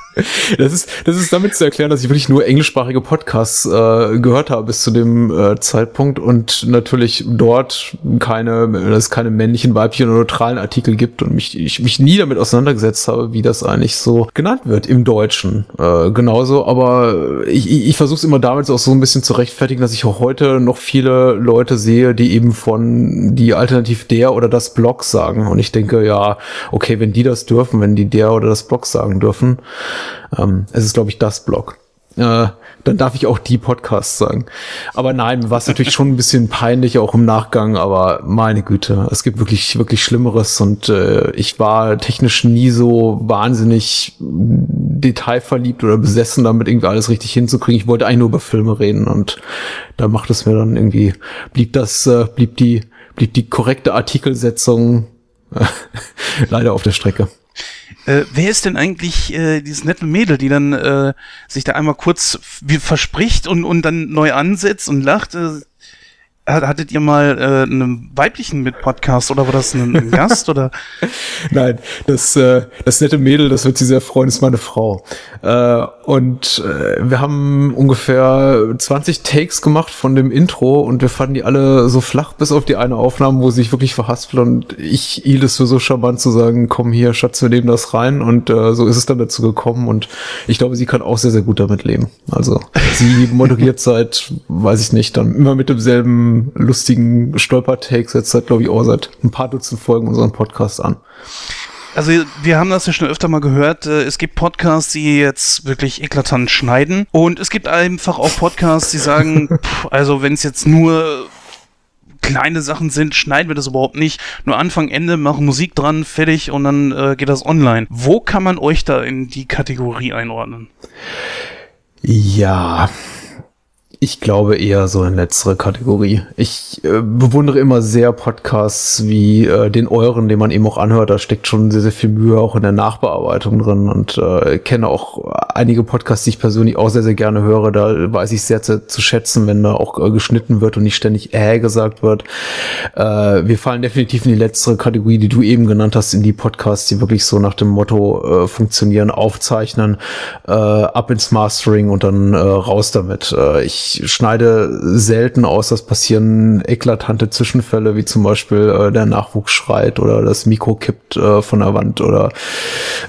Das ist, das ist damit zu erklären, dass ich wirklich nur englischsprachige Podcasts äh, gehört habe bis zu dem äh, Zeitpunkt und natürlich dort keine, das keine männlichen, weiblichen oder neutralen Artikel gibt und mich, ich mich nie damit auseinandergesetzt habe, wie das eigentlich so genannt wird im Deutschen. Äh, genauso, aber ich, ich, ich versuche es immer damit auch so ein bisschen zu rechtfertigen, dass ich auch heute noch viele Leute sehe, die eben von die alternativ der oder das Blog sagen. Und ich denke, ja, okay, wenn die das dürfen, wenn die der oder das Blog sagen dürfen, ähm, es ist, glaube ich, das Blog. Äh, dann darf ich auch die Podcasts sagen. Aber nein, war es natürlich schon ein bisschen peinlich, auch im Nachgang, aber meine Güte, es gibt wirklich, wirklich Schlimmeres und äh, ich war technisch nie so wahnsinnig detailverliebt oder besessen, damit irgendwie alles richtig hinzukriegen. Ich wollte eigentlich nur über Filme reden und da macht es mir dann irgendwie, blieb das, äh, blieb die, blieb die korrekte Artikelsetzung (laughs) leider auf der Strecke. Äh, wer ist denn eigentlich äh, dieses nette Mädel, die dann äh, sich da einmal kurz wie verspricht und, und dann neu ansetzt und lacht? Äh, Hattet ihr mal äh, einen weiblichen mit Podcast oder war das ein, ein (laughs) Gast oder? Nein, das, äh, das nette Mädel, das wird sie sehr freuen, ist meine Frau. Äh, und äh, wir haben ungefähr 20 Takes gemacht von dem Intro und wir fanden die alle so flach, bis auf die eine Aufnahme, wo sie sich wirklich verhaspelt und ich hielt es für so charmant zu sagen, komm hier, Schatz, wir nehmen das rein und äh, so ist es dann dazu gekommen und ich glaube, sie kann auch sehr, sehr gut damit leben. Also sie moderiert (laughs) seit, weiß ich nicht, dann immer mit demselben lustigen Stolpertakes jetzt seit, glaube ich, auch seit ein paar Dutzend Folgen unseren Podcast an. Also wir haben das ja schon öfter mal gehört. Äh, es gibt Podcasts, die jetzt wirklich eklatant schneiden. Und es gibt einfach auch Podcasts, die sagen, (laughs) pff, also wenn es jetzt nur kleine Sachen sind, schneiden wir das überhaupt nicht. Nur Anfang, Ende, machen Musik dran, fertig und dann äh, geht das online. Wo kann man euch da in die Kategorie einordnen? Ja, ich glaube eher so in letztere Kategorie. Ich äh, bewundere immer sehr Podcasts wie äh, den euren, den man eben auch anhört. Da steckt schon sehr, sehr viel Mühe auch in der Nachbearbeitung drin und äh, kenne auch einige Podcasts, die ich persönlich auch sehr, sehr gerne höre. Da weiß ich sehr zu, zu schätzen, wenn da auch äh, geschnitten wird und nicht ständig äh gesagt wird. Äh, wir fallen definitiv in die letztere Kategorie, die du eben genannt hast, in die Podcasts, die wirklich so nach dem Motto äh, funktionieren, aufzeichnen, äh, ab ins Mastering und dann äh, raus damit. Äh, ich schneide selten aus, dass passieren eklatante Zwischenfälle, wie zum Beispiel äh, der Nachwuchs schreit oder das Mikro kippt äh, von der Wand oder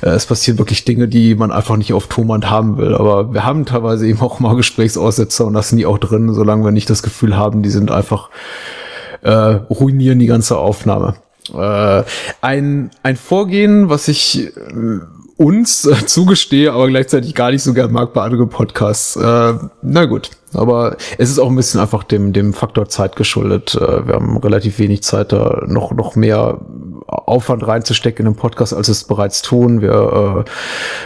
äh, es passieren wirklich Dinge, die man einfach nicht auf Tonband haben will. Aber wir haben teilweise eben auch mal Gesprächsaussetzer und lassen die auch drin, solange wir nicht das Gefühl haben, die sind einfach äh, ruinieren die ganze Aufnahme. Äh, ein, ein Vorgehen, was ich äh, uns äh, zugestehe, aber gleichzeitig gar nicht so gern mag bei anderen Podcasts. Äh, na gut, aber es ist auch ein bisschen einfach dem, dem Faktor Zeit geschuldet. Äh, wir haben relativ wenig Zeit, da noch, noch mehr Aufwand reinzustecken in den Podcast, als es bereits tun. Wir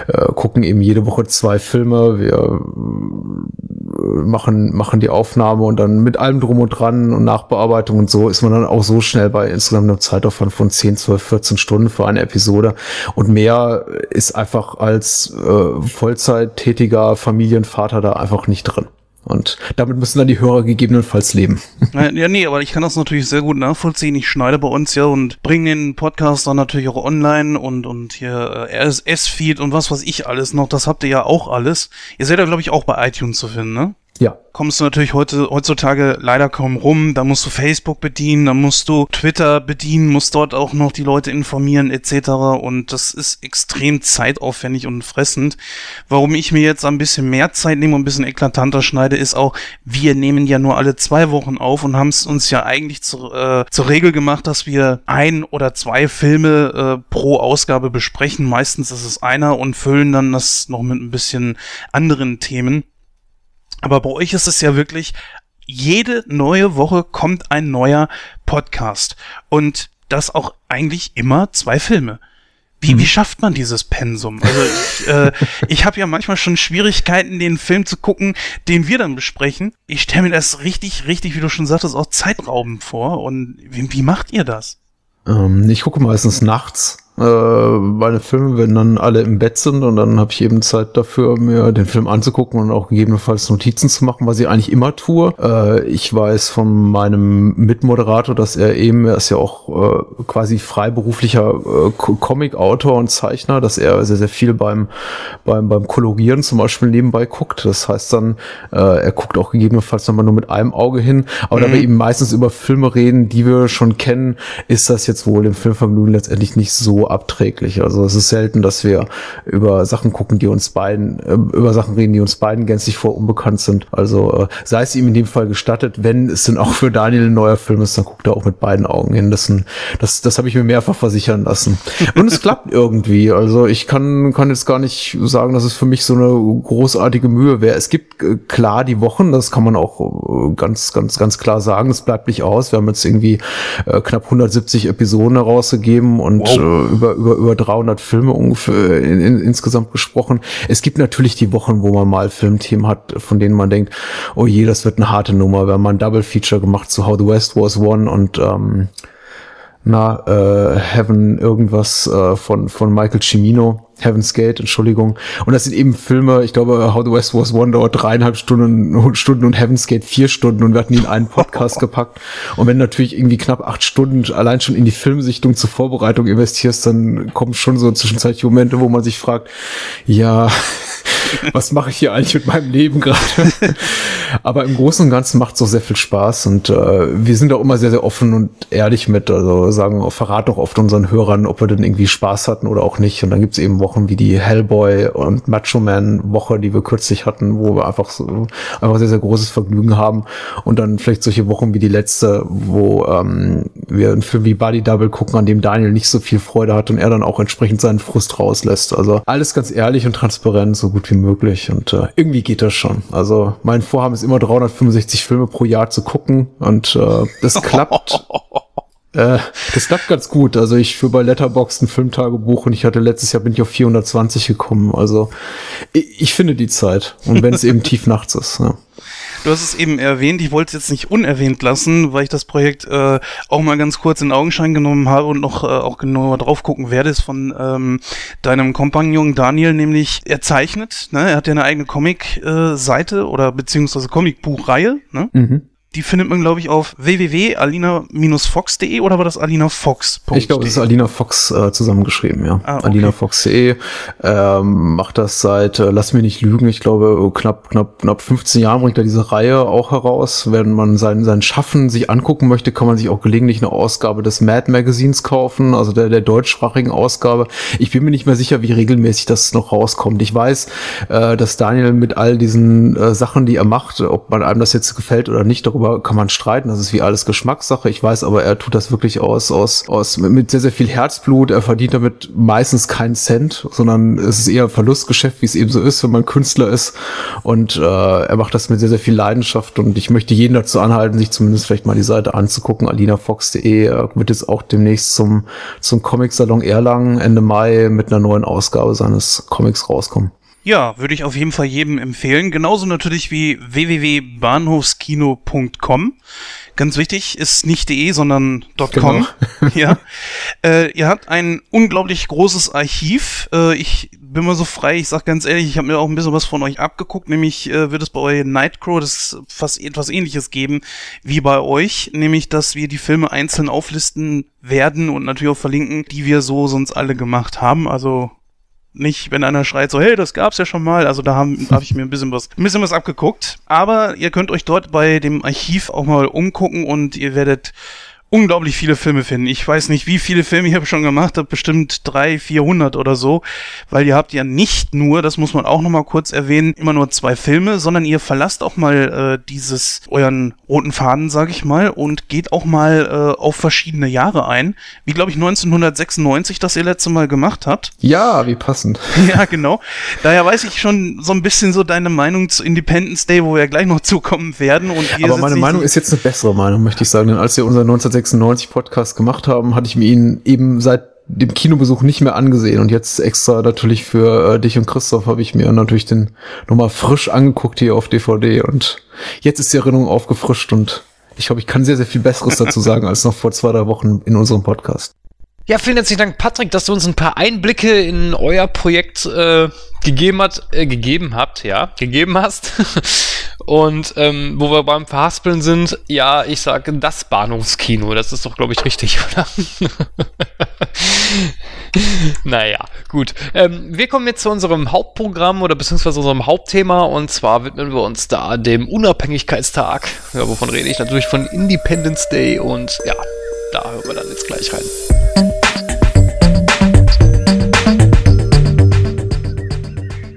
äh, äh, gucken eben jede Woche zwei Filme. Wir äh, machen, machen die Aufnahme und dann mit allem drum und dran und Nachbearbeitung und so ist man dann auch so schnell bei insgesamt einem Zeitaufwand von 10, 12, 14 Stunden für eine Episode. Und mehr ist einfach als äh, Vollzeittätiger Familienvater da einfach nicht drin. Und damit müssen dann die Hörer gegebenenfalls leben. Ja, nee, aber ich kann das natürlich sehr gut nachvollziehen. Ich schneide bei uns ja und bringe den Podcast dann natürlich auch online und, und hier äh, RSS-Feed und was weiß ich alles noch. Das habt ihr ja auch alles. Ihr seid ja, glaube ich, auch bei iTunes zu finden, ne? Ja. Kommst du natürlich heute, heutzutage leider kaum rum. Da musst du Facebook bedienen, da musst du Twitter bedienen, musst dort auch noch die Leute informieren etc. Und das ist extrem zeitaufwendig und fressend. Warum ich mir jetzt ein bisschen mehr Zeit nehme und ein bisschen eklatanter schneide, ist auch, wir nehmen ja nur alle zwei Wochen auf und haben es uns ja eigentlich zu, äh, zur Regel gemacht, dass wir ein oder zwei Filme äh, pro Ausgabe besprechen. Meistens ist es einer und füllen dann das noch mit ein bisschen anderen Themen. Aber bei euch ist es ja wirklich, jede neue Woche kommt ein neuer Podcast. Und das auch eigentlich immer zwei Filme. Wie, wie mhm. schafft man dieses Pensum? Also ich, äh, (laughs) ich habe ja manchmal schon Schwierigkeiten, den Film zu gucken, den wir dann besprechen. Ich stelle mir das richtig, richtig, wie du schon sagtest, auch Zeitraubend vor. Und wie, wie macht ihr das? Ähm, ich gucke meistens nachts meine Filme, wenn dann alle im Bett sind und dann habe ich eben Zeit dafür, mir den Film anzugucken und auch gegebenenfalls Notizen zu machen, was ich eigentlich immer tue. Äh, ich weiß von meinem Mitmoderator, dass er eben, er ist ja auch äh, quasi freiberuflicher äh, Comic-Autor und Zeichner, dass er sehr, sehr viel beim, beim, beim Kolorieren zum Beispiel nebenbei guckt. Das heißt dann, äh, er guckt auch gegebenenfalls nochmal nur mit einem Auge hin. Aber mhm. da wir eben meistens über Filme reden, die wir schon kennen, ist das jetzt wohl im Filmvergnügen letztendlich nicht so abträglich. Also es ist selten, dass wir über Sachen gucken, die uns beiden, äh, über Sachen reden, die uns beiden gänzlich vor unbekannt sind. Also äh, sei es ihm in dem Fall gestattet, wenn es denn auch für Daniel ein neuer Film ist, dann guckt er auch mit beiden Augen hin. Das, ein, das, das habe ich mir mehrfach versichern lassen. Und es klappt irgendwie. Also ich kann, kann jetzt gar nicht sagen, dass es für mich so eine großartige Mühe wäre. Es gibt äh, klar die Wochen, das kann man auch ganz, ganz, ganz klar sagen. Es bleibt nicht aus. Wir haben jetzt irgendwie knapp 170 Episoden herausgegeben und wow. Über, über, über 300 Filme ungefähr in, in, insgesamt gesprochen. Es gibt natürlich die Wochen, wo man mal Filmthemen hat, von denen man denkt, oh je, das wird eine harte Nummer. Wir haben mal ein Double Feature gemacht zu How the West Was Won und ähm, na, äh, Heaven irgendwas äh, von, von Michael Cimino. Heaven's Gate, Entschuldigung. Und das sind eben Filme, ich glaube, How the West Was Won dauert dreieinhalb Stunden, Stunden und Heaven's Gate vier Stunden und wir hatten ihn in einen Podcast (laughs) gepackt. Und wenn natürlich irgendwie knapp acht Stunden allein schon in die Filmsichtung zur Vorbereitung investierst, dann kommen schon so zwischenzeitliche Momente, wo man sich fragt, ja, (laughs) was mache ich hier eigentlich mit meinem Leben gerade? (laughs) Aber im Großen und Ganzen macht es auch sehr viel Spaß und äh, wir sind auch immer sehr, sehr offen und ehrlich mit. Also sagen, verrat doch oft unseren Hörern, ob wir denn irgendwie Spaß hatten oder auch nicht. Und dann gibt es eben Wochen wie die Hellboy und Macho Man Woche, die wir kürzlich hatten, wo wir einfach so einfach sehr, sehr großes Vergnügen haben. Und dann vielleicht solche Wochen wie die letzte, wo ähm, wir einen Film wie Body Double gucken, an dem Daniel nicht so viel Freude hat und er dann auch entsprechend seinen Frust rauslässt. Also alles ganz ehrlich und transparent, so gut wie möglich. Und äh, irgendwie geht das schon. Also mein Vorhaben ist immer 365 Filme pro Jahr zu gucken und äh, das (laughs) klappt. Äh, das klappt ganz gut. Also ich für bei Letterboxd ein Filmtagebuch und ich hatte letztes Jahr bin ich auf 420 gekommen. Also ich, ich finde die Zeit. Und wenn es eben (laughs) tief nachts ist. Ja. Du hast es eben erwähnt, ich wollte es jetzt nicht unerwähnt lassen, weil ich das Projekt äh, auch mal ganz kurz in Augenschein genommen habe und noch äh, auch genauer drauf gucken werde, ist von ähm, deinem Kompagnon Daniel, nämlich er zeichnet, ne? er hat ja eine eigene Comic-Seite äh, oder beziehungsweise Comicbuchreihe, ne? Mhm. Die findet man, glaube ich, auf www.alina-fox.de oder war das alinafox.de? Ich glaube, das ist Alina Fox äh, zusammengeschrieben, ja. Ah, okay. alinafox.de ähm, macht das seit, äh, lass mich nicht lügen, ich glaube, knapp, knapp, knapp 15 Jahren bringt er diese Reihe auch heraus. Wenn man sein, sein Schaffen sich angucken möchte, kann man sich auch gelegentlich eine Ausgabe des Mad Magazines kaufen, also der, der deutschsprachigen Ausgabe. Ich bin mir nicht mehr sicher, wie regelmäßig das noch rauskommt. Ich weiß, äh, dass Daniel mit all diesen äh, Sachen, die er macht, ob man einem das jetzt gefällt oder nicht, darüber darüber kann man streiten. Das ist wie alles Geschmackssache. Ich weiß aber, er tut das wirklich aus, aus, aus, mit sehr, sehr viel Herzblut. Er verdient damit meistens keinen Cent, sondern es ist eher Verlustgeschäft, wie es eben so ist, wenn man Künstler ist. Und äh, er macht das mit sehr, sehr viel Leidenschaft. Und ich möchte jeden dazu anhalten, sich zumindest vielleicht mal die Seite anzugucken. alinafox.de äh, wird jetzt auch demnächst zum, zum Comic-Salon Erlangen Ende Mai mit einer neuen Ausgabe seines Comics rauskommen. Ja, würde ich auf jeden Fall jedem empfehlen. Genauso natürlich wie www.bahnhofskino.com. Ganz wichtig, ist nicht de, sondern .com. Genau. (laughs) ja. Äh, ihr habt ein unglaublich großes Archiv. Äh, ich bin mal so frei, ich sag ganz ehrlich, ich habe mir auch ein bisschen was von euch abgeguckt, nämlich äh, wird es bei euch Nightcrow das fast etwas ähnliches geben wie bei euch, nämlich dass wir die Filme einzeln auflisten werden und natürlich auch verlinken, die wir so sonst alle gemacht haben. Also nicht, wenn einer schreit so, hey, das gab's ja schon mal. Also da habe hab ich mir ein bisschen was, ein bisschen was abgeguckt. Aber ihr könnt euch dort bei dem Archiv auch mal umgucken und ihr werdet unglaublich viele Filme finden. Ich weiß nicht, wie viele Filme ich habe schon gemacht habe, bestimmt drei, vierhundert oder so, weil ihr habt ja nicht nur, das muss man auch noch mal kurz erwähnen, immer nur zwei Filme, sondern ihr verlasst auch mal äh, dieses euren roten Faden, sag ich mal, und geht auch mal äh, auf verschiedene Jahre ein, wie glaube ich 1996 das ihr letzte Mal gemacht habt. Ja, wie passend. (laughs) Ja, genau. Daher weiß ich schon so ein bisschen so deine Meinung zu Independence Day, wo wir gleich noch zukommen werden. Und Aber meine Meinung ist jetzt eine bessere Meinung, möchte ich sagen, denn als wir unser 1996 Podcast gemacht haben, hatte ich mir ihn eben seit dem Kinobesuch nicht mehr angesehen und jetzt extra natürlich für äh, dich und Christoph habe ich mir natürlich den nochmal frisch angeguckt hier auf DVD und jetzt ist die Erinnerung aufgefrischt und ich glaube, ich kann sehr, sehr viel Besseres dazu sagen als noch vor zwei, drei Wochen in unserem Podcast. Ja, vielen herzlichen Dank, Patrick, dass du uns ein paar Einblicke in euer Projekt äh, gegeben, hat, äh, gegeben habt, ja, gegeben hast. (laughs) Und ähm, wo wir beim Verhaspeln sind, ja, ich sage das Bahnhofskino, das ist doch, glaube ich, richtig, (laughs) oder? naja, gut. Ähm, wir kommen jetzt zu unserem Hauptprogramm oder beziehungsweise unserem Hauptthema und zwar widmen wir uns da dem Unabhängigkeitstag. Ja, wovon rede ich? Natürlich von Independence Day und ja, da hören wir dann jetzt gleich rein.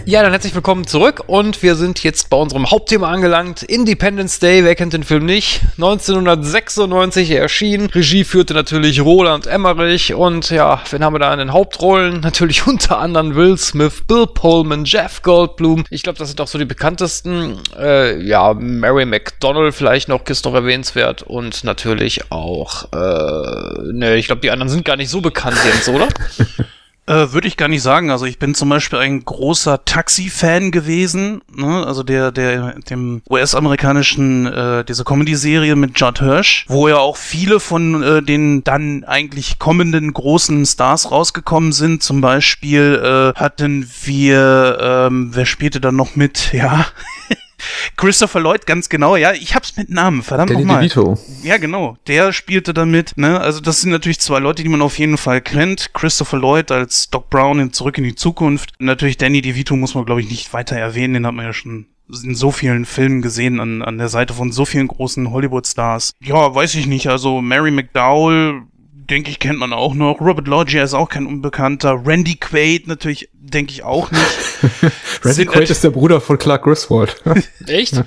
Ja, dann herzlich willkommen zurück und wir sind jetzt bei unserem Hauptthema angelangt. Independence Day, wer kennt den Film nicht? 1996 erschienen. Regie führte natürlich Roland Emmerich und ja, wen haben wir da in den Hauptrollen? (laughs) Natürlich unter anderem Will Smith, Bill Pullman, Jeff Goldblum. Ich glaube, das sind auch so die bekanntesten. Äh, ja, Mary McDonnell vielleicht noch, ist noch erwähnenswert und natürlich auch, äh, ne, ich glaube, die anderen sind gar nicht so bekannt jetzt, oder? (laughs) Äh, Würde ich gar nicht sagen. Also ich bin zum Beispiel ein großer Taxi-Fan gewesen, ne? also der, der, dem US-amerikanischen, äh, diese Comedy-Serie mit Judd Hirsch, wo ja auch viele von äh, den dann eigentlich kommenden großen Stars rausgekommen sind. Zum Beispiel äh, hatten wir, ähm, wer spielte dann noch mit? Ja. (laughs) Christopher Lloyd, ganz genau, ja, ich hab's mit Namen, verdammt Danny nochmal. DeVito. Ja, genau, der spielte damit, ne, also das sind natürlich zwei Leute, die man auf jeden Fall kennt. Christopher Lloyd als Doc Brown in Zurück in die Zukunft. Natürlich Danny DeVito muss man, glaube ich, nicht weiter erwähnen, den hat man ja schon in so vielen Filmen gesehen, an, an der Seite von so vielen großen Hollywood-Stars. Ja, weiß ich nicht, also Mary McDowell, denke ich, kennt man auch noch. Robert Loggia ist auch kein Unbekannter. Randy Quaid natürlich, denke ich auch nicht. (laughs) Randy Sind Quaid ist der Bruder von Clark Griswold. (laughs) Echt?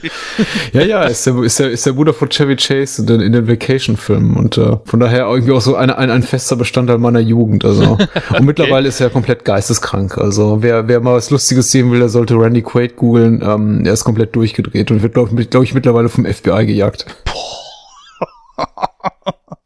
ja, ja, ist der, ist der, ist der Bruder von Chevy Chase in den, in den Vacation-Filmen und äh, von daher irgendwie auch so ein, ein, ein fester Bestandteil meiner Jugend. Also. (laughs) Und mittlerweile ist er komplett geisteskrank. Also wer, wer mal was Lustiges sehen will, der sollte Randy Quaid googeln. Ähm, er ist komplett durchgedreht und wird, glaube glaub ich, mittlerweile vom FBI gejagt.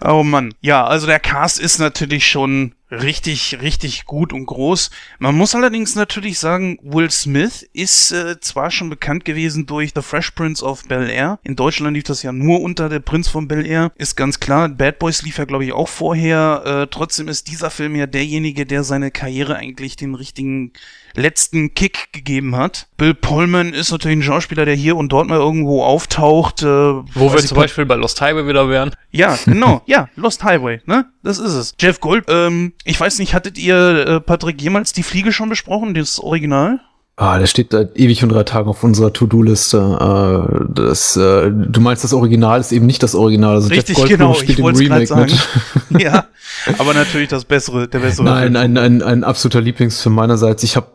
Oh Mann. Ja, also der Cast ist natürlich schon richtig, richtig gut und groß. Man muss allerdings natürlich sagen, Will Smith ist äh, zwar schon bekannt gewesen durch The Fresh Prince of Bel Air. In Deutschland lief das ja nur unter der Prinz von Bel Air. Ist ganz klar. Bad Boys lief ja, glaube ich, auch vorher. Äh, trotzdem ist dieser Film ja derjenige, der seine Karriere eigentlich den richtigen letzten Kick gegeben hat. Bill Pullman ist natürlich ein Schauspieler, der hier und dort mal irgendwo auftaucht. Äh, Wo wir zum Beispiel bei Lost Highway wieder wären. ja, genau. (laughs) ja, Lost Highway, ne? Das ist es. Jeff Gold, ähm, ich weiß nicht, hattet ihr, äh, Patrick, jemals die Fliege schon besprochen, das Original? Ah, der steht seit ewig und drei Tagen auf unserer To-Do-Liste. Äh, das, äh, du meinst, das Original ist eben nicht das Original. Also Richtig, Jeff Goldblum genau, spielt ich im wollte es sagen. mit. (laughs) ja, aber natürlich das bessere, der bessere. Nein, Film. ein, ein, ein absoluter Lieblingsfilm meinerseits. Ich habe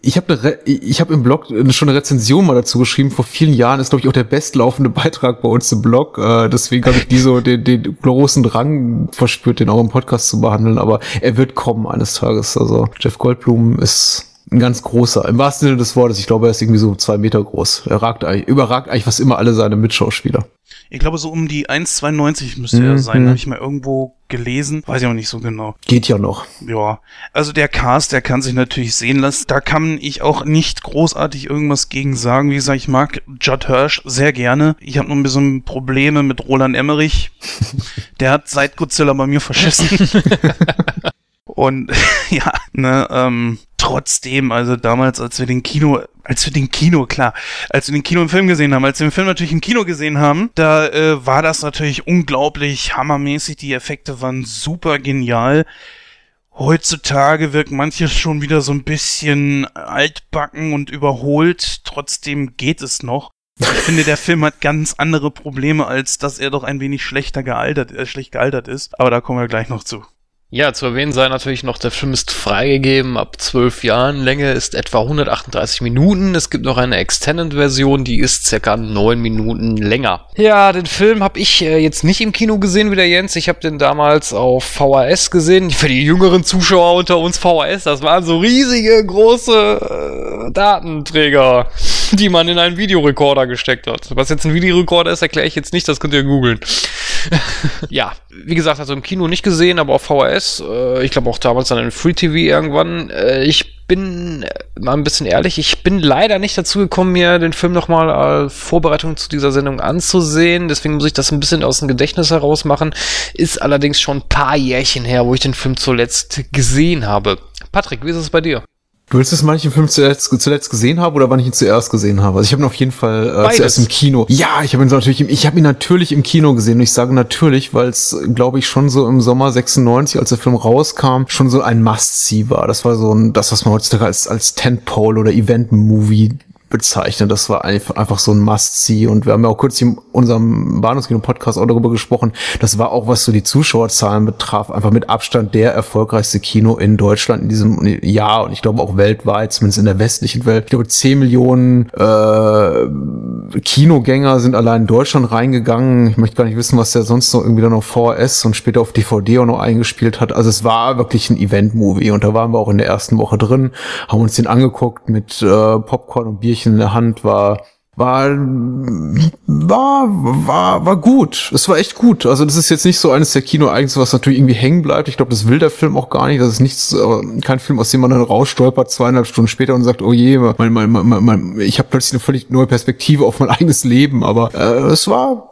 ich hab ich hab im Blog schon eine Rezension mal dazu geschrieben. Vor vielen Jahren ist, glaube ich, auch der bestlaufende Beitrag bei uns im Blog. Äh, deswegen habe ich die so den, den großen Drang verspürt, den auch im Podcast zu behandeln. Aber er wird kommen eines Tages. Also Jeff Goldblum ist ein ganz großer, im wahrsten Sinne des Wortes. Ich glaube, er ist irgendwie so zwei Meter groß. Er ragt eigentlich, überragt eigentlich fast immer alle seine Mitschauspieler. Ich glaube, so um die 1,92 müsste er Mhm. sein, habe ich mal irgendwo gelesen. Weiß ich auch nicht so genau. Geht ja noch. Ja, also der Cast, der kann sich natürlich sehen lassen. Da kann ich auch nicht großartig irgendwas gegen sagen. Wie gesagt, ich mag Judd Hirsch sehr gerne. Ich habe nur ein bisschen Probleme mit Roland Emmerich. (laughs) Der hat seit Godzilla bei mir verschissen. (laughs) Und (laughs) ja, ne, ähm, trotzdem, also damals, als wir den Kino, als wir den Kino, klar, als wir den Kino im Film gesehen haben, als wir den Film natürlich im Kino gesehen haben, da äh, war das natürlich unglaublich hammermäßig. Die Effekte waren super genial. Heutzutage wirkt manches schon wieder so ein bisschen altbacken und überholt. Trotzdem geht es noch. Ich finde, der Film hat ganz andere Probleme, als dass er doch ein wenig schlechter gealtert, äh, schlecht gealtert ist. Aber da kommen wir gleich noch zu. Ja, zu erwähnen sei natürlich noch, der Film ist freigegeben ab 12 Jahren. Länge ist etwa 138 Minuten. Es gibt noch eine Extended-Version, die ist circa 9 Minuten länger. Ja, den Film habe ich äh, jetzt nicht im Kino gesehen wie der Jens. Ich habe den damals auf VHS gesehen. Für die jüngeren Zuschauer unter uns VHS, das waren so riesige, große äh, Datenträger, die man in einen Videorekorder gesteckt hat. Was jetzt ein Videorekorder ist, erkläre ich jetzt nicht, das könnt ihr googeln. (laughs) ja, wie gesagt, also im Kino nicht gesehen, aber auf VHS. Äh, ich glaube auch damals dann in Free TV irgendwann. Äh, ich bin äh, mal ein bisschen ehrlich, ich bin leider nicht dazu gekommen, mir den Film nochmal als Vorbereitung zu dieser Sendung anzusehen. Deswegen muss ich das ein bisschen aus dem Gedächtnis heraus machen. Ist allerdings schon ein paar Jährchen her, wo ich den Film zuletzt gesehen habe. Patrick, wie ist es bei dir? Du willst es manchen Film zuletzt, zuletzt gesehen haben oder wann ich ihn zuerst gesehen habe? Also ich habe ihn auf jeden Fall äh, zuerst im Kino. Ja, ich habe ihn natürlich, im, ich habe ihn natürlich im Kino gesehen. Und ich sage natürlich, weil es, glaube ich, schon so im Sommer 96, als der Film rauskam, schon so ein Must-See war. Das war so ein, das, was man heutzutage als als Tentpole oder Event-Movie bezeichnen. Das war einfach so ein Must-See. Und wir haben ja auch kurz in unserem Bahnhofskino-Podcast auch darüber gesprochen. Das war auch, was so die Zuschauerzahlen betraf, einfach mit Abstand der erfolgreichste Kino in Deutschland in diesem Jahr und ich glaube auch weltweit, zumindest in der westlichen Welt. Ich glaube, 10 Millionen äh, Kinogänger sind allein in Deutschland reingegangen. Ich möchte gar nicht wissen, was der sonst noch irgendwie dann auf VHS und später auf DVD auch noch eingespielt hat. Also es war wirklich ein Event-Movie und da waren wir auch in der ersten Woche drin, haben uns den angeguckt mit äh, Popcorn und Bierchen Bierchen in der Hand war, war, war, war, war gut. Es war echt gut. Also das ist jetzt nicht so eines der Kino-Ereignisse, was natürlich irgendwie hängen bleibt. Ich glaube, das will der Film auch gar nicht. Das ist nichts, kein Film, aus dem man dann rausstolpert zweieinhalb Stunden später und sagt, oh je, mein, mein, mein, mein, ich habe plötzlich eine völlig neue Perspektive auf mein eigenes Leben. Aber äh, es war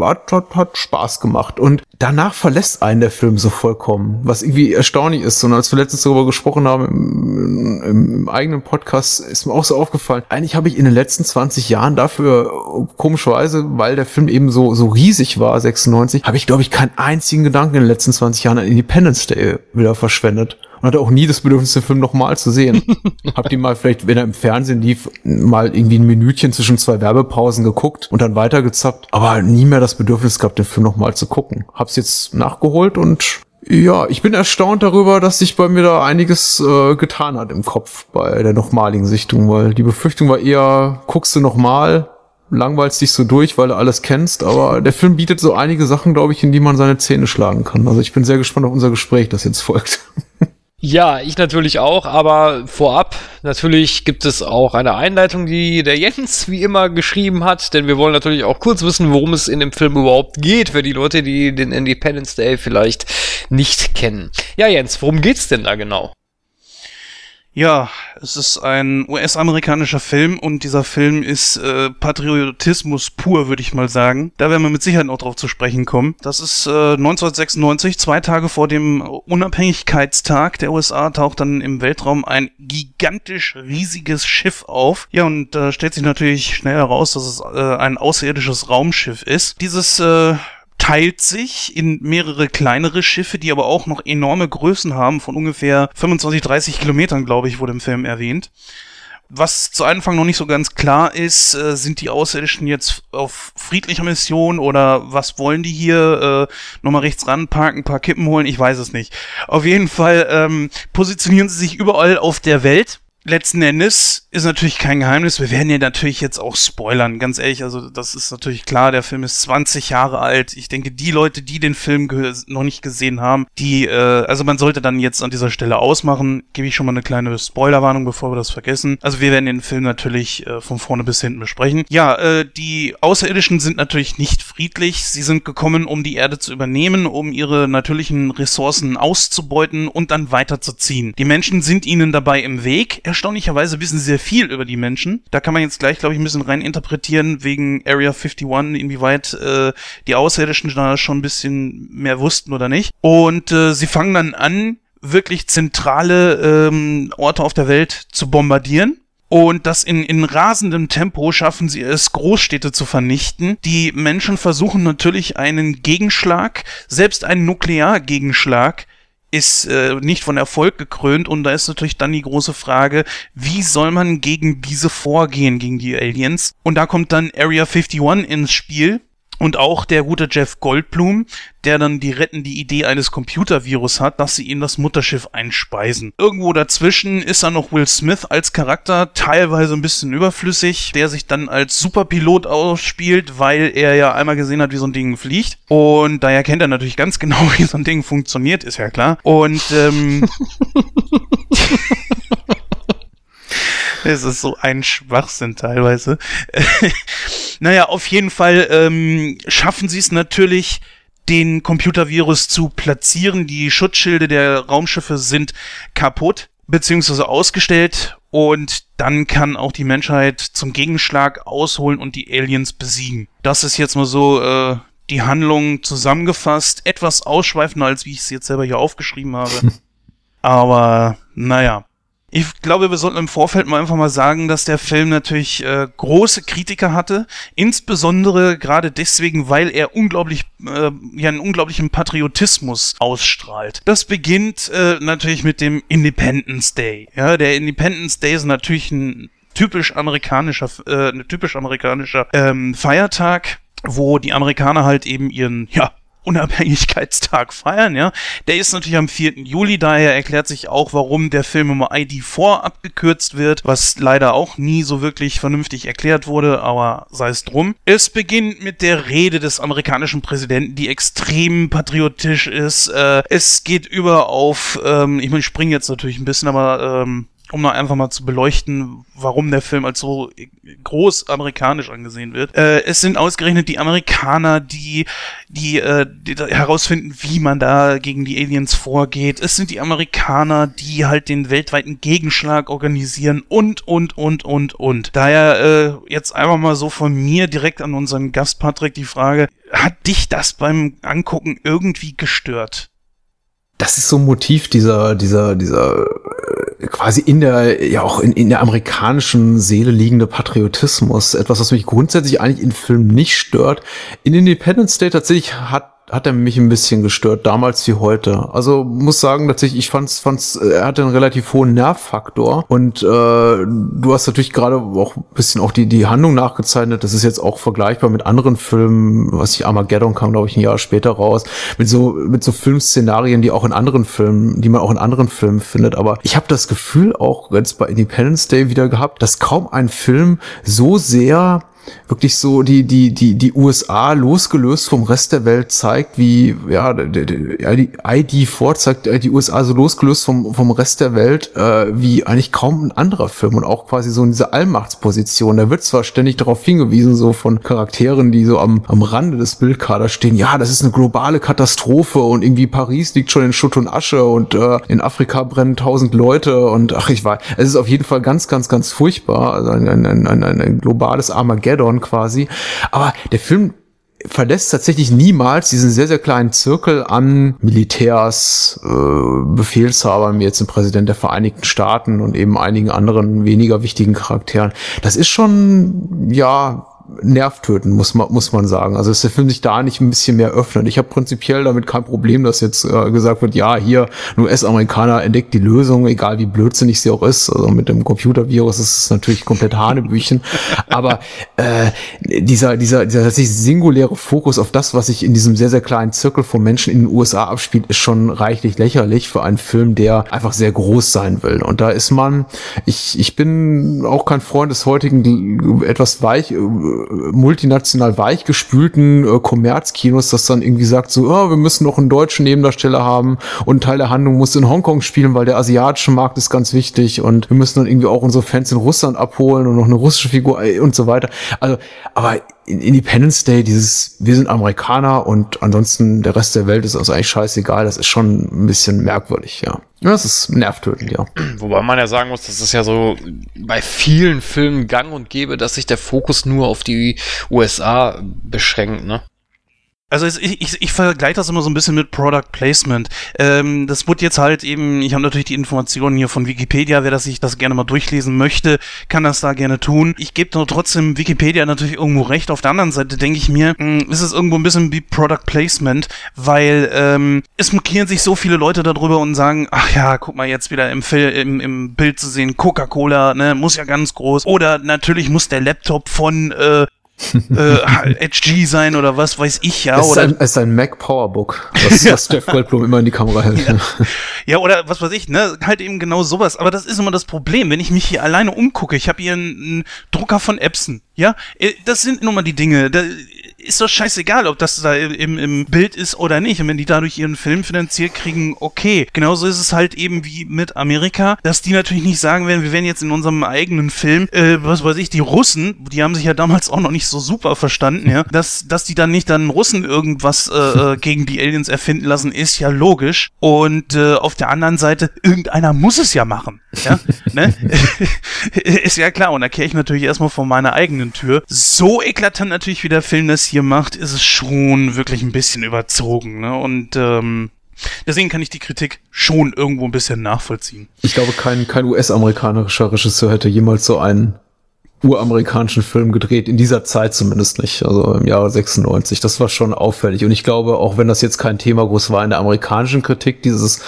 hat, hat, hat Spaß gemacht. Und danach verlässt einen der Film so vollkommen, was irgendwie erstaunlich ist. Und als wir letztens darüber gesprochen haben, im, im, im eigenen Podcast, ist mir auch so aufgefallen, eigentlich habe ich in den letzten 20 Jahren dafür, komischerweise, weil der Film eben so, so riesig war, 96, habe ich, glaube ich, keinen einzigen Gedanken in den letzten 20 Jahren an Independence Day wieder verschwendet hatte auch nie das Bedürfnis, den Film nochmal zu sehen. (laughs) Habt ihr mal vielleicht, wenn er im Fernsehen lief, mal irgendwie ein Minütchen zwischen zwei Werbepausen geguckt und dann weitergezappt, aber nie mehr das Bedürfnis gehabt, den Film nochmal zu gucken. Hab's jetzt nachgeholt und ja, ich bin erstaunt darüber, dass sich bei mir da einiges äh, getan hat im Kopf bei der nochmaligen Sichtung, weil die Befürchtung war eher, guckst du nochmal, langweilst dich so durch, weil du alles kennst, aber der Film bietet so einige Sachen, glaube ich, in die man seine Zähne schlagen kann. Also ich bin sehr gespannt auf unser Gespräch, das jetzt folgt. (laughs) Ja, ich natürlich auch, aber vorab, natürlich gibt es auch eine Einleitung, die der Jens wie immer geschrieben hat, denn wir wollen natürlich auch kurz wissen, worum es in dem Film überhaupt geht, für die Leute, die den Independence Day vielleicht nicht kennen. Ja, Jens, worum geht's denn da genau? Ja, es ist ein US-amerikanischer Film und dieser Film ist äh, Patriotismus pur, würde ich mal sagen. Da werden wir mit Sicherheit noch drauf zu sprechen kommen. Das ist äh, 1996, zwei Tage vor dem Unabhängigkeitstag der USA, taucht dann im Weltraum ein gigantisch riesiges Schiff auf. Ja, und da äh, stellt sich natürlich schnell heraus, dass es äh, ein außerirdisches Raumschiff ist. Dieses äh, teilt sich in mehrere kleinere Schiffe, die aber auch noch enorme Größen haben, von ungefähr 25, 30 Kilometern, glaube ich, wurde im Film erwähnt. Was zu Anfang noch nicht so ganz klar ist, äh, sind die Außerirdischen jetzt auf friedlicher Mission oder was wollen die hier? Äh, nochmal rechts ranparken, ein paar Kippen holen, ich weiß es nicht. Auf jeden Fall ähm, positionieren sie sich überall auf der Welt letzten Endes ist natürlich kein Geheimnis. Wir werden ja natürlich jetzt auch spoilern, ganz ehrlich. Also, das ist natürlich klar. Der Film ist 20 Jahre alt. Ich denke, die Leute, die den Film noch nicht gesehen haben, die, äh, also man sollte dann jetzt an dieser Stelle ausmachen. Gebe ich schon mal eine kleine Spoilerwarnung, bevor wir das vergessen. Also, wir werden den Film natürlich äh, von vorne bis hinten besprechen. Ja, äh, die Außerirdischen sind natürlich nicht friedlich. Sie sind gekommen, um die Erde zu übernehmen, um ihre natürlichen Ressourcen auszubeuten und dann weiterzuziehen. Die Menschen sind ihnen dabei im Weg. Er erstaunlicherweise wissen sehr viel über die Menschen. Da kann man jetzt gleich, glaube ich, ein bisschen rein interpretieren wegen Area 51, inwieweit äh, die Außerirdischen da schon ein bisschen mehr wussten oder nicht. Und äh, sie fangen dann an, wirklich zentrale ähm, Orte auf der Welt zu bombardieren. Und das in, in rasendem Tempo schaffen sie es, Großstädte zu vernichten. Die Menschen versuchen natürlich einen Gegenschlag, selbst einen Nukleargegenschlag, ist äh, nicht von Erfolg gekrönt und da ist natürlich dann die große Frage, wie soll man gegen diese vorgehen, gegen die Aliens? Und da kommt dann Area 51 ins Spiel, und auch der gute Jeff Goldblum, der dann die rettende Idee eines Computervirus hat, dass sie in das Mutterschiff einspeisen. Irgendwo dazwischen ist dann noch Will Smith als Charakter, teilweise ein bisschen überflüssig, der sich dann als Superpilot ausspielt, weil er ja einmal gesehen hat, wie so ein Ding fliegt. Und daher kennt er natürlich ganz genau, (laughs) wie so ein Ding funktioniert, ist ja klar. Und ähm, (laughs) (laughs) Es ist so ein Schwachsinn teilweise. (laughs) naja, auf jeden Fall ähm, schaffen sie es natürlich, den Computervirus zu platzieren. Die Schutzschilde der Raumschiffe sind kaputt. beziehungsweise ausgestellt und dann kann auch die Menschheit zum Gegenschlag ausholen und die Aliens besiegen. Das ist jetzt mal so äh, die Handlung zusammengefasst, etwas ausschweifender, als wie ich es jetzt selber hier aufgeschrieben habe. (laughs) Aber naja, ich glaube, wir sollten im Vorfeld mal einfach mal sagen, dass der Film natürlich äh, große Kritiker hatte, insbesondere gerade deswegen, weil er unglaublich, äh, ja, einen unglaublichen Patriotismus ausstrahlt. Das beginnt äh, natürlich mit dem Independence Day. Ja, der Independence Day ist natürlich ein typisch amerikanischer, äh, ein typisch amerikanischer ähm, Feiertag, wo die Amerikaner halt eben ihren, ja, Unabhängigkeitstag feiern, ja. Der ist natürlich am 4. Juli, daher erklärt sich auch, warum der Film immer ID4 abgekürzt wird, was leider auch nie so wirklich vernünftig erklärt wurde, aber sei es drum. Es beginnt mit der Rede des amerikanischen Präsidenten, die extrem patriotisch ist. Äh, es geht über auf, ähm, ich meine, ich springe jetzt natürlich ein bisschen, aber ähm, um noch einfach mal zu beleuchten, warum der Film als so groß amerikanisch angesehen wird. Äh, es sind ausgerechnet die Amerikaner, die, die, äh, die herausfinden, wie man da gegen die Aliens vorgeht. Es sind die Amerikaner, die halt den weltweiten Gegenschlag organisieren und, und, und, und, und. Daher äh, jetzt einfach mal so von mir direkt an unseren Gast Patrick die Frage, hat dich das beim Angucken irgendwie gestört? Das ist so ein Motiv dieser, dieser, dieser quasi in der, ja auch in, in der amerikanischen Seele liegende Patriotismus. Etwas, was mich grundsätzlich eigentlich in Filmen nicht stört. In Independence Day tatsächlich hat hat er mich ein bisschen gestört, damals wie heute. Also muss sagen, tatsächlich, ich fand's, fand's, er hatte einen relativ hohen Nervfaktor und äh, du hast natürlich gerade auch ein bisschen auch die die Handlung nachgezeichnet. Das ist jetzt auch vergleichbar mit anderen Filmen, was ich Armageddon kam, glaube ich, ein Jahr später raus, mit so mit so Filmszenarien, die auch in anderen Filmen, die man auch in anderen Filmen findet. Aber ich habe das Gefühl auch jetzt bei Independence Day wieder gehabt, dass kaum ein Film so sehr wirklich so die, die, die, die USA losgelöst vom Rest der Welt zeigt, wie, ja, die ID vorzeigt, die USA so losgelöst vom, vom Rest der Welt, äh, wie eigentlich kaum ein anderer Film und auch quasi so in dieser Allmachtsposition. Da wird zwar ständig darauf hingewiesen, so von Charakteren, die so am, am Rande des Bildkaders stehen, ja, das ist eine globale Katastrophe und irgendwie Paris liegt schon in Schutt und Asche und äh, in Afrika brennen tausend Leute und ach, ich weiß, es ist auf jeden Fall ganz, ganz, ganz furchtbar. Also ein, ein, ein, ein, ein globales Armageddon Add-on quasi. Aber der Film verlässt tatsächlich niemals diesen sehr, sehr kleinen Zirkel an Militärs, äh, Befehlshabern, wie jetzt ein Präsident der Vereinigten Staaten und eben einigen anderen weniger wichtigen Charakteren. Das ist schon, ja, nervtöten, muss man, muss man sagen. Also dass der Film sich da nicht ein bisschen mehr öffnet. Ich habe prinzipiell damit kein Problem, dass jetzt äh, gesagt wird, ja, hier, ein US-Amerikaner entdeckt die Lösung, egal wie blödsinnig sie auch ist. Also mit dem Computervirus ist es natürlich komplett Hanebüchen. (laughs) Aber äh, dieser, dieser, dieser tatsächlich singuläre Fokus auf das, was sich in diesem sehr, sehr kleinen Zirkel von Menschen in den USA abspielt, ist schon reichlich lächerlich für einen Film, der einfach sehr groß sein will. Und da ist man, ich, ich bin auch kein Freund des heutigen etwas weich multinational weichgespülten äh, Kommerzkinos, das dann irgendwie sagt so, oh, wir müssen noch einen deutschen Nebendarsteller haben und Teil der Handlung muss in Hongkong spielen, weil der asiatische Markt ist ganz wichtig und wir müssen dann irgendwie auch unsere Fans in Russland abholen und noch eine russische Figur äh, und so weiter. Also, aber in Independence Day, dieses, wir sind Amerikaner und ansonsten der Rest der Welt ist also eigentlich scheißegal, das ist schon ein bisschen merkwürdig, ja. Ja, das ist nervtötend, ja. (clears throat) Wobei man ja sagen muss, das ist ja so bei vielen Filmen gang und gäbe, dass sich der Fokus nur auf die USA beschränkt, ne? Also ich, ich, ich vergleiche das immer so ein bisschen mit Product Placement. Ähm, das wird jetzt halt eben, ich habe natürlich die Informationen hier von Wikipedia, wer das sich das gerne mal durchlesen möchte, kann das da gerne tun. Ich gebe trotzdem Wikipedia natürlich irgendwo recht. Auf der anderen Seite denke ich mir, mh, hm, ist es irgendwo ein bisschen wie Product Placement, weil ähm, es markieren sich so viele Leute darüber und sagen, ach ja, guck mal jetzt wieder im, Film, im, im Bild zu sehen, Coca-Cola, ne, muss ja ganz groß. Oder natürlich muss der Laptop von äh, äh, HG sein oder was weiß ich ja. Es ist, oder ein, es ist ein Mac Powerbook, was, (laughs) was Jeff Goldblum immer in die Kamera hält. Ja. ja, oder was weiß ich, ne? Halt eben genau sowas. Aber das ist immer das Problem, wenn ich mich hier alleine umgucke. Ich habe hier einen, einen Drucker von Epson. Ja, äh, das sind nun mal die Dinge. Da ist doch scheißegal, ob das da im, im Bild ist oder nicht. Und wenn die dadurch ihren Film finanziert kriegen, okay. Genauso ist es halt eben wie mit Amerika, dass die natürlich nicht sagen werden, wir werden jetzt in unserem eigenen Film, äh, was weiß ich, die Russen, die haben sich ja damals auch noch nicht so super verstanden, ja, dass, dass die dann nicht dann Russen irgendwas äh, äh gegen die Aliens erfinden lassen, ist ja logisch. Und äh, auf der anderen Seite, irgendeiner muss es ja machen. Ja, ne? (laughs) ist ja klar. Und da kehre ich natürlich erstmal vor meiner eigenen Tür. So eklatant natürlich, wie der Film das hier macht, ist es schon wirklich ein bisschen überzogen. Ne? Und ähm, deswegen kann ich die Kritik schon irgendwo ein bisschen nachvollziehen. Ich glaube, kein, kein US-amerikanischer Regisseur hätte jemals so einen uramerikanischen Film gedreht, in dieser Zeit zumindest nicht, also im Jahre 96. Das war schon auffällig. Und ich glaube, auch wenn das jetzt kein Thema groß war in der amerikanischen Kritik, dieses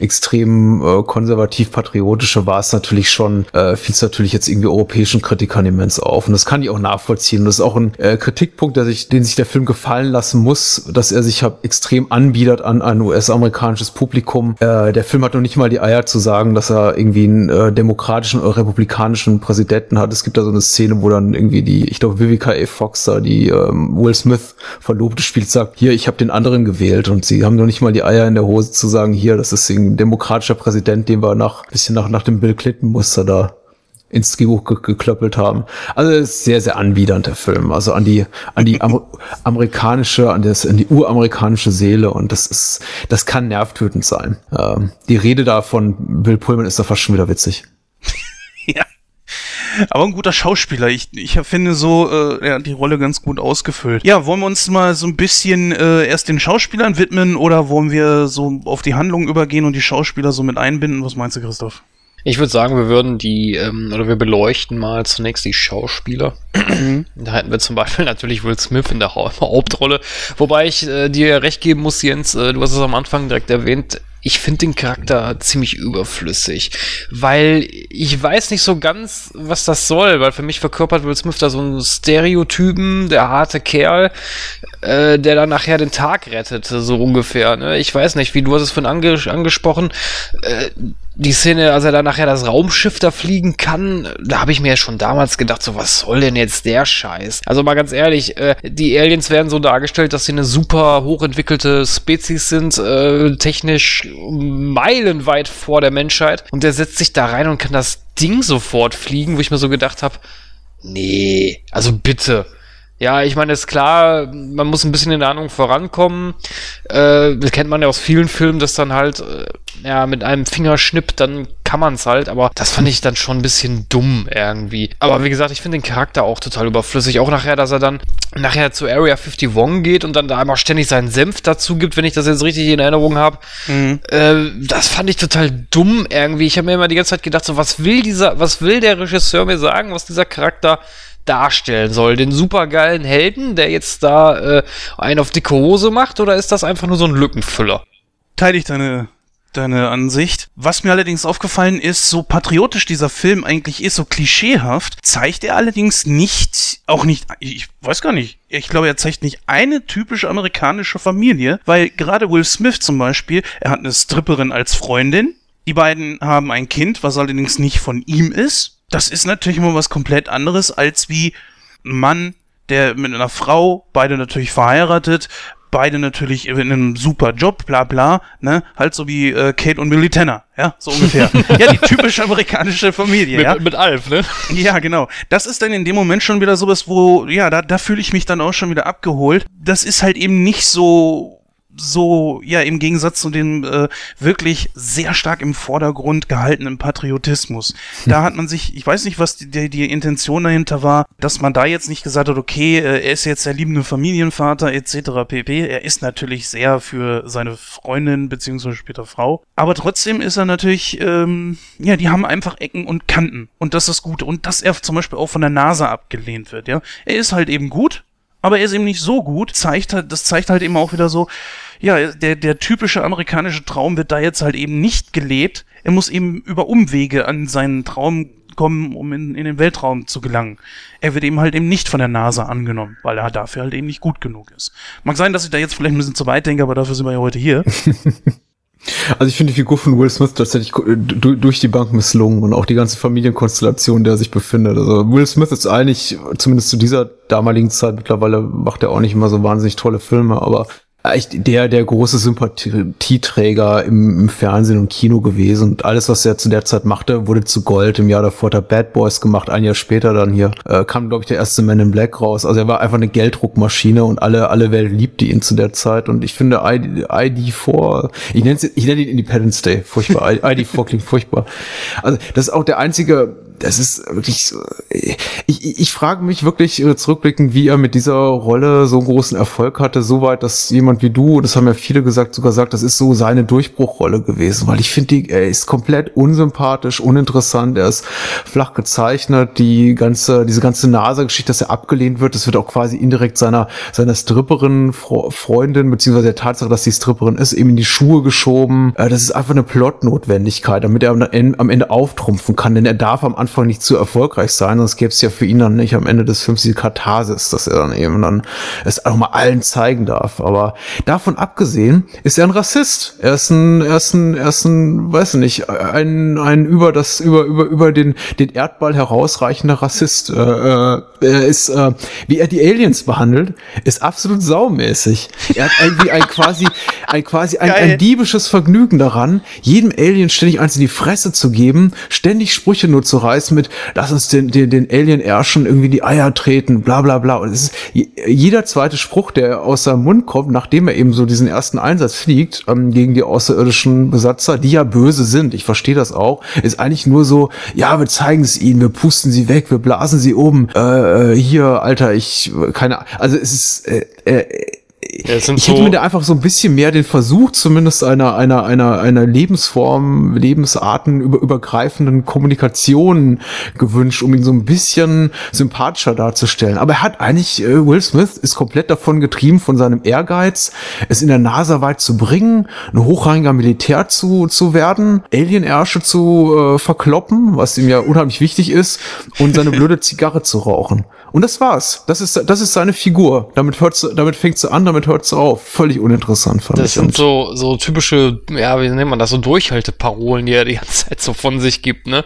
extrem äh, konservativ-patriotische, war es natürlich schon, äh, fiel es natürlich jetzt irgendwie europäischen Kritikern immens auf. Und das kann ich auch nachvollziehen. Und das ist auch ein äh, Kritikpunkt, der sich, den sich der Film gefallen lassen muss, dass er sich halt extrem anbietet an ein US-amerikanisches Publikum. Äh, der Film hat noch nicht mal die Eier zu sagen, dass er irgendwie einen äh, demokratischen oder republikanischen Präsidenten hat. Es gibt da so eine Szene, wo dann irgendwie die, ich glaube, Vivica A. Fox da, die ähm, Will Smith Verlobte spielt, sagt, hier, ich habe den anderen gewählt und sie haben noch nicht mal die Eier in der Hose zu sagen, hier, das ist ein demokratischer Präsident, den wir nach, bisschen nach, nach dem Bill Clinton-Muster da ins Drehbuch ge geklöppelt haben. Also sehr, sehr anwidernd, der Film. Also an die, an die Amer amerikanische, an, das, an die uramerikanische Seele und das ist, das kann nervtötend sein. Ähm, die Rede da von Bill Pullman ist da fast schon wieder witzig. Aber ein guter Schauspieler. Ich, ich finde so, äh, er hat die Rolle ganz gut ausgefüllt. Ja, wollen wir uns mal so ein bisschen äh, erst den Schauspielern widmen oder wollen wir so auf die Handlung übergehen und die Schauspieler so mit einbinden? Was meinst du, Christoph? Ich würde sagen, wir würden die, ähm, oder wir beleuchten mal zunächst die Schauspieler. Mhm. da hätten wir zum Beispiel (laughs) natürlich Will Smith in der Hauptrolle. Wobei ich äh, dir recht geben muss, Jens, äh, du hast es am Anfang direkt erwähnt, ich finde den Charakter ziemlich überflüssig, weil ich weiß nicht so ganz, was das soll, weil für mich verkörpert Will Smith da so einen Stereotypen, der harte Kerl, äh, der dann nachher den Tag rettet, so ungefähr. Ne? Ich weiß nicht, wie du hast es vorhin ange angesprochen, äh, die Szene, als er dann nachher das Raumschiff da fliegen kann, da habe ich mir ja schon damals gedacht, so was soll denn jetzt der Scheiß? Also mal ganz ehrlich, äh, die Aliens werden so dargestellt, dass sie eine super hochentwickelte Spezies sind, äh, technisch meilenweit vor der Menschheit. Und der setzt sich da rein und kann das Ding sofort fliegen, wo ich mir so gedacht habe, nee, also bitte. Ja, ich meine, ist klar, man muss ein bisschen in der Ahnung vorankommen. Äh, das kennt man ja aus vielen Filmen, dass dann halt, äh, ja, mit einem Fingerschnipp, dann kann man es halt, aber das fand ich dann schon ein bisschen dumm irgendwie. Aber wie gesagt, ich finde den Charakter auch total überflüssig. Auch nachher, dass er dann nachher zu Area 51 geht und dann da einmal ständig seinen Senf dazu gibt, wenn ich das jetzt richtig in Erinnerung habe. Mhm. Äh, das fand ich total dumm irgendwie. Ich habe mir immer die ganze Zeit gedacht, so, was will dieser, was will der Regisseur mir sagen, was dieser Charakter darstellen soll? Den supergeilen Helden, der jetzt da äh, einen auf dicke Hose macht, oder ist das einfach nur so ein Lückenfüller? Teile ich deine deine Ansicht. Was mir allerdings aufgefallen ist, so patriotisch dieser Film eigentlich ist, so klischeehaft, zeigt er allerdings nicht, auch nicht, ich weiß gar nicht, ich glaube, er zeigt nicht eine typische amerikanische Familie, weil gerade Will Smith zum Beispiel, er hat eine Stripperin als Freundin, die beiden haben ein Kind, was allerdings nicht von ihm ist, das ist natürlich immer was komplett anderes als wie ein Mann, der mit einer Frau, beide natürlich verheiratet, beide natürlich in einem super Job, bla bla, ne? Halt so wie äh, Kate und Millie Tanner, ja, so ungefähr. (laughs) ja, die typische amerikanische Familie, mit, ja. Mit Alf, ne? Ja, genau. Das ist dann in dem Moment schon wieder sowas, wo, ja, da, da fühle ich mich dann auch schon wieder abgeholt. Das ist halt eben nicht so so, ja, im Gegensatz zu dem äh, wirklich sehr stark im Vordergrund gehaltenen Patriotismus. Da hat man sich, ich weiß nicht, was die, die, die Intention dahinter war, dass man da jetzt nicht gesagt hat, okay, äh, er ist jetzt der liebende Familienvater etc. pp. Er ist natürlich sehr für seine Freundin beziehungsweise später Frau. Aber trotzdem ist er natürlich, ähm, ja, die haben einfach Ecken und Kanten. Und das ist gut. Und dass er zum Beispiel auch von der NASA abgelehnt wird, ja. Er ist halt eben gut, aber er ist eben nicht so gut, zeigt halt, das zeigt halt eben auch wieder so, ja, der, der typische amerikanische Traum wird da jetzt halt eben nicht gelebt. Er muss eben über Umwege an seinen Traum kommen, um in, in den Weltraum zu gelangen. Er wird eben halt eben nicht von der NASA angenommen, weil er dafür halt eben nicht gut genug ist. Mag sein, dass ich da jetzt vielleicht ein bisschen zu weit denke, aber dafür sind wir ja heute hier. (laughs) Also ich finde die Figur von Will Smith tatsächlich durch die Bank misslungen und auch die ganze Familienkonstellation, in der er sich befindet. Also Will Smith ist eigentlich, zumindest zu dieser damaligen Zeit, mittlerweile macht er auch nicht immer so wahnsinnig tolle Filme, aber der, der große Sympathieträger im, im, Fernsehen und Kino gewesen. Und alles, was er zu der Zeit machte, wurde zu Gold. Im Jahr davor hat er Bad Boys gemacht. Ein Jahr später dann hier äh, kam, glaube ich, der erste Man in Black raus. Also er war einfach eine Gelddruckmaschine und alle, alle Welt liebte ihn zu der Zeit. Und ich finde ID, ID4, ich nenne ich nenne ihn Independence Day, furchtbar. ID4 klingt furchtbar. Also das ist auch der einzige das ist wirklich so, ich, ich frage mich wirklich äh, zurückblickend, wie er mit dieser Rolle so großen Erfolg hatte, soweit, dass jemand wie du, das haben ja viele gesagt, sogar sagt, das ist so seine Durchbruchrolle gewesen, weil ich finde, er ist komplett unsympathisch, uninteressant, er ist flach gezeichnet, die ganze, diese ganze NASA-Geschichte, dass er abgelehnt wird, das wird auch quasi indirekt seiner, seiner Stripperin, Freundin, beziehungsweise der Tatsache, dass sie Stripperin ist, eben in die Schuhe geschoben. Äh, das ist einfach eine Plotnotwendigkeit, damit er am Ende auftrumpfen kann, denn er darf am Anfang Anfang nicht zu erfolgreich sein, sonst gäbe es ja für ihn dann nicht am Ende des Films die Katharsis, dass er dann eben dann es auch mal allen zeigen darf. Aber davon abgesehen ist er ein Rassist. Er ist ein, er ist ein, er ist ein, weiß nicht, ein, ein über das, über, über, über den, den Erdball herausreichender Rassist. Äh, äh, er ist, äh, wie er die Aliens behandelt, ist absolut saumäßig. Er hat irgendwie ein quasi, ein quasi ein, ein diebisches Vergnügen daran, jedem Alien ständig eins in die Fresse zu geben, ständig Sprüche nur zu reißen Scheiß mit, lass uns den, den, den Alien Erschen irgendwie die Eier treten, bla bla bla. Und es ist jeder zweite Spruch, der aus seinem Mund kommt, nachdem er eben so diesen ersten Einsatz fliegt ähm, gegen die außerirdischen Besatzer, die ja böse sind, ich verstehe das auch, ist eigentlich nur so, ja, wir zeigen es ihnen, wir pusten sie weg, wir blasen sie um. Äh, äh hier, Alter, ich, keine Also es ist, äh, äh, ja, ich so hätte mir da einfach so ein bisschen mehr den Versuch zumindest einer, einer, einer, einer Lebensform, Lebensarten über, übergreifenden Kommunikation gewünscht, um ihn so ein bisschen sympathischer darzustellen. Aber er hat eigentlich, äh, Will Smith ist komplett davon getrieben, von seinem Ehrgeiz, es in der NASA weit zu bringen, ein hochrangiger Militär zu, zu werden, Alien-Ärsche zu äh, verkloppen, was ihm ja unheimlich wichtig ist, und seine blöde (laughs) Zigarre zu rauchen. Und das war's. Das ist, das ist seine Figur. Damit hört's, damit fängt's an, damit hört's auf. Völlig uninteressant fand das ich. Das sind so, so typische, ja, wie nennt man das, so Durchhalteparolen, die er die ganze Zeit so von sich gibt, ne?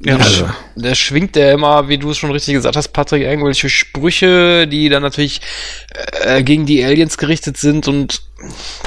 Ja, also. der schwingt ja immer, wie du es schon richtig gesagt hast, Patrick, irgendwelche Sprüche, die dann natürlich äh, gegen die Aliens gerichtet sind und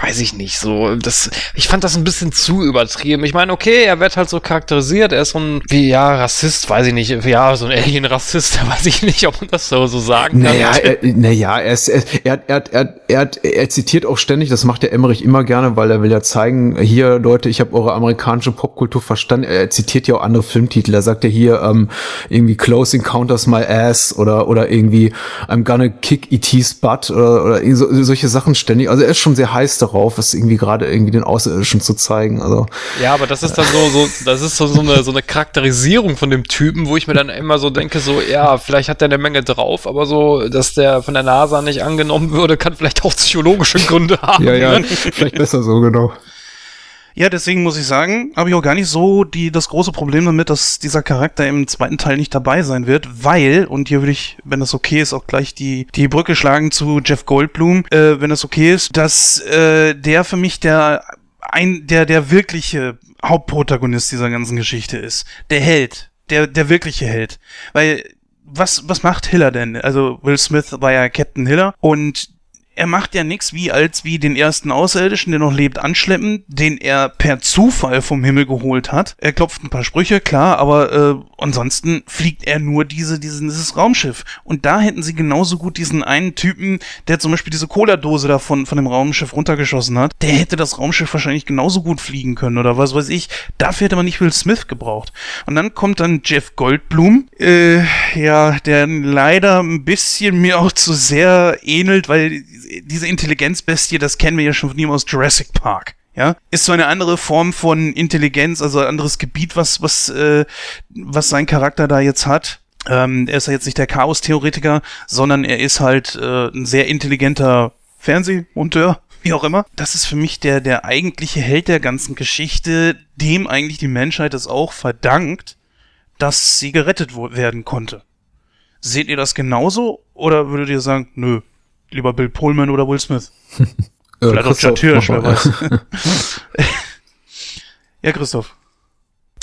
weiß ich nicht, so, das, ich fand das ein bisschen zu übertrieben. Ich meine, okay, er wird halt so charakterisiert, er ist so ein, wie, ja, Rassist, weiß ich nicht, ja, so ein Alien-Rassist, (laughs) weiß ich nicht, ob man das so, so sagen kann. Naja, er, naja, er, ist, er, er, er, er, er, er zitiert auch ständig, das macht der Emmerich immer gerne, weil er will ja zeigen, hier, Leute, ich habe eure amerikanische Popkultur verstanden, er zitiert ja auch andere Filmtitel, er sagt ja hier, ähm, irgendwie Close Encounters My Ass oder, oder irgendwie I'm gonna kick E.T.'s butt oder, oder so, solche Sachen ständig, also er ist schon sehr heiß darauf, es irgendwie gerade irgendwie den Außerirdischen zu zeigen. Also ja, aber das ist dann so, so das ist so, so eine so eine Charakterisierung von dem Typen, wo ich mir dann immer so denke, so ja, vielleicht hat der eine Menge drauf, aber so, dass der von der NASA nicht angenommen würde, kann vielleicht auch psychologische Gründe haben. ja, ja, vielleicht besser so genau. Ja, deswegen muss ich sagen, habe ich auch gar nicht so die, das große Problem damit, dass dieser Charakter im zweiten Teil nicht dabei sein wird, weil, und hier würde ich, wenn das okay ist, auch gleich die, die Brücke schlagen zu Jeff Goldblum, äh, wenn das okay ist, dass äh, der für mich der ein, der, der wirkliche Hauptprotagonist dieser ganzen Geschichte ist. Der Held. Der, der wirkliche Held. Weil, was, was macht Hiller denn? Also, Will Smith war ja Captain Hiller und er macht ja nichts wie als wie den ersten Außerirdischen, der noch lebt, anschleppen, den er per Zufall vom Himmel geholt hat. Er klopft ein paar Sprüche, klar, aber äh, ansonsten fliegt er nur diese, diesen, dieses Raumschiff. Und da hätten sie genauso gut diesen einen Typen, der zum Beispiel diese Cola-Dose da von, von dem Raumschiff runtergeschossen hat, der hätte das Raumschiff wahrscheinlich genauso gut fliegen können oder was weiß ich. Dafür hätte man nicht Will Smith gebraucht. Und dann kommt dann Jeff Goldblum, äh, ja, der leider ein bisschen mir auch zu sehr ähnelt, weil diese Intelligenzbestie, das kennen wir ja schon von ihm aus Jurassic Park. Ja, ist so eine andere Form von Intelligenz, also ein anderes Gebiet, was, was, äh, was sein Charakter da jetzt hat. Ähm, er ist ja jetzt nicht der Chaos-Theoretiker, sondern er ist halt äh, ein sehr intelligenter Fernsehmonteur, (laughs) wie auch immer. Das ist für mich der, der eigentliche Held der ganzen Geschichte, dem eigentlich die Menschheit es auch verdankt, dass sie gerettet werden konnte. Seht ihr das genauso oder würdet ihr sagen, nö, lieber Bill Pullman oder Will Smith. (laughs) Vielleicht auch Chad Hirsch, wer weiß. (laughs) (laughs) Ja, Christoph.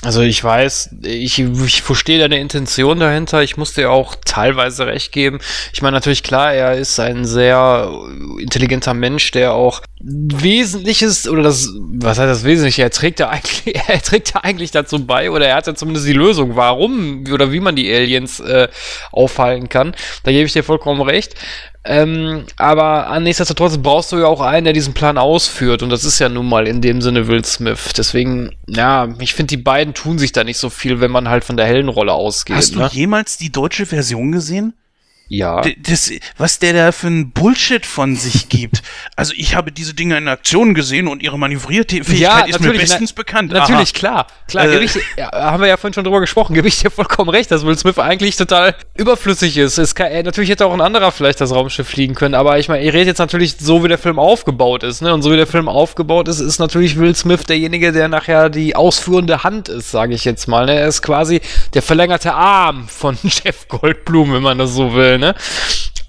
Also ich weiß, ich, ich verstehe deine Intention dahinter. Ich muss dir auch teilweise recht geben. Ich meine natürlich klar, er ist ein sehr intelligenter Mensch, der auch Wesentliches oder das, was heißt das Wesentliche? Er trägt ja eigentlich, er trägt ja eigentlich dazu bei oder er hat ja zumindest die Lösung, warum oder wie man die Aliens äh, aufhalten kann. Da gebe ich dir vollkommen recht. Ähm, aber nichtsdestotrotz brauchst du ja auch einen, der diesen Plan ausführt. Und das ist ja nun mal in dem Sinne Will Smith. Deswegen, ja, ich finde, die beiden tun sich da nicht so viel, wenn man halt von der hellen Rolle ausgeht. Hast ne? du jemals die deutsche Version gesehen? Ja. Das, was der da für ein Bullshit von sich gibt. (laughs) Also ich habe diese Dinge in Aktion gesehen und ihre Manövrierfähigkeit ist mir bestens na- bekannt. Natürlich, Aha. klar. Klar, Äh. gebe ich, ja, haben wir ja vorhin schon drüber gesprochen, gebe ich dir vollkommen recht, dass Will Smith eigentlich total überflüssig ist. Es kann, äh, natürlich hätte auch ein anderer vielleicht das Raumschiff fliegen können, aber ich meine, ihr redet jetzt natürlich so, wie der Film aufgebaut ist, ne? Und so wie der Film aufgebaut ist, ist natürlich Will Smith derjenige, der nachher die ausführende Hand ist, sage ich jetzt mal. Ne? Er ist quasi der verlängerte Arm von (laughs) Jeff Goldblum, wenn man das so will, ne?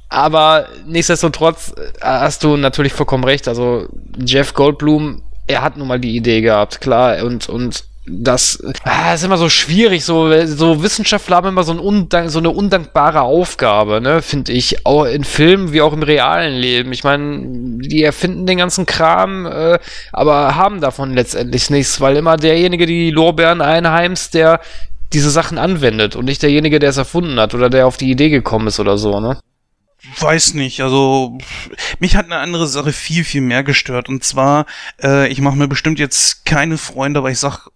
Aber nichtsdestotrotz äh, hast du natürlich vollkommen recht. Also Jeff Goldblum, er hat nun mal die Idee gehabt, klar. Und, und das ah, ist immer so schwierig. So, so Wissenschaftler haben immer so, ein undank, so eine undankbare Aufgabe, ne, finde ich. Auch in Filmen wie auch im realen Leben. Ich meine, die erfinden den ganzen Kram, äh, aber haben davon letztendlich nichts, weil immer derjenige, der die Lorbeeren einheimst, der diese Sachen anwendet und nicht derjenige, der es erfunden hat oder der auf die Idee gekommen ist oder so, ne? Weiß nicht, also mich hat eine andere Sache viel, viel mehr gestört. Und zwar, äh, ich mache mir bestimmt jetzt keine Freunde, aber ich sag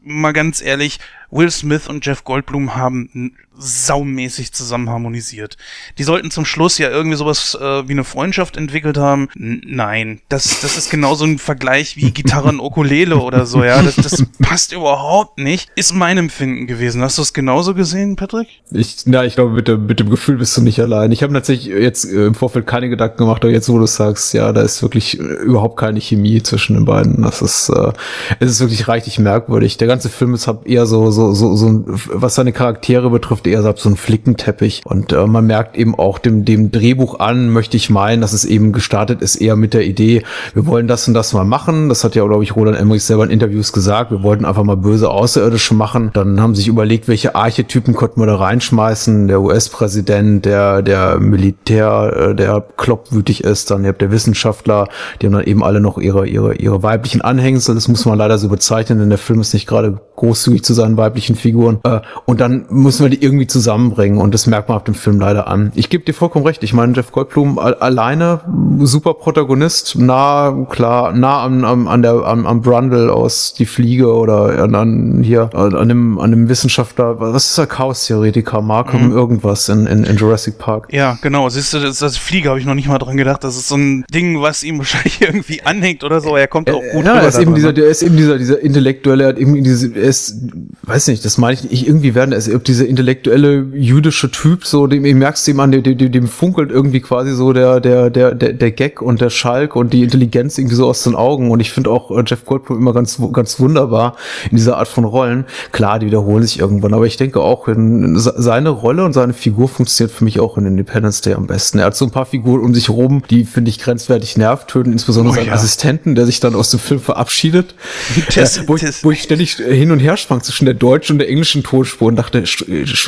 mal ganz ehrlich, Will Smith und Jeff Goldblum haben saumäßig zusammen harmonisiert. Die sollten zum Schluss ja irgendwie sowas äh, wie eine Freundschaft entwickelt haben. N nein, das, das ist genauso ein Vergleich wie Gitarre und Ukulele oder so, ja. Das, das passt überhaupt nicht. Ist mein Empfinden gewesen. Hast du es genauso gesehen, Patrick? Ich, na, ich glaube, mit dem, mit dem Gefühl bist du nicht allein. Ich habe tatsächlich jetzt äh, im Vorfeld keine Gedanken gemacht, aber jetzt, wo du sagst, ja, da ist wirklich äh, überhaupt keine Chemie zwischen den beiden. Das ist, äh, es ist wirklich reichlich merkwürdig. Der ganze Film ist hab eher so, so, so, so, ein, was seine Charaktere betrifft, eher so ein Flickenteppich. Und äh, man merkt eben auch dem, dem Drehbuch an, möchte ich meinen, dass es eben gestartet ist, eher mit der Idee, wir wollen das und das mal machen. Das hat ja, glaube ich, Roland Emmerich selber in Interviews gesagt. Wir wollten einfach mal böse Außerirdische machen. Dann haben sich überlegt, welche Archetypen konnten wir da reinschmeißen. Der US-Präsident, der, der Militär, äh, der kloppwütig ist. Dann ihr habt der Wissenschaftler. Die haben dann eben alle noch ihre, ihre, ihre weiblichen Anhängsel. Das muss man leider so bezeichnen, denn der Film ist nicht gerade großzügig zu seinen weiblichen Figuren. Äh, Und dann müssen wir die irgendwie zusammenbringen. Und das merkt man auf dem Film leider an. Ich gebe dir vollkommen recht. Ich meine, Jeff Goldblum al- alleine, super Protagonist, nah, klar, nah am, am, an der, am, am Brundle aus Die Fliege oder an, an hier, an an dem, an dem Wissenschaftler, was ist der Chaos-Theoretiker, Markham irgendwas in, in, in Jurassic Park. Ja, genau. Siehst du, das, das Fliege habe ich noch nicht mal dran gedacht. Das ist so ein Ding, was ihm (laughs) wahrscheinlich irgendwie anhängt oder so. Er kommt auch gut ja, rüber er ist eben dieser, ne? der ist eben dieser, dieser intellektuelle, er hat eben diese, er ist, weiß nicht, das meine ich nicht, irgendwie werden, er ist eben dieser intellektuelle jüdische Typ, so, dem, ich merkst ihm an, dem, dem, dem funkelt irgendwie quasi so der, der, der, der, der Gag und der Schalk und die Intelligenz irgendwie so aus den Augen und ich finde auch äh, Jeff Goldblum immer ganz, ganz wunderbar in dieser Art von Rollen. Klar, die wiederholen sich irgendwann, aber ich denke auch, in, se- seine Rolle und seine Figur funktioniert für mich auch in Independence Day am besten. Er hat so ein paar Figuren um sich rum, die finde ich grenzwertig nervtöten, insbesondere Oh seinen ja. Assistenten, der sich dann aus dem Film verabschiedet. (laughs) Das- äh, wo, ich, wo ich ständig hin und her sprang zwischen der deutschen und der englischen Tonspur und dachte,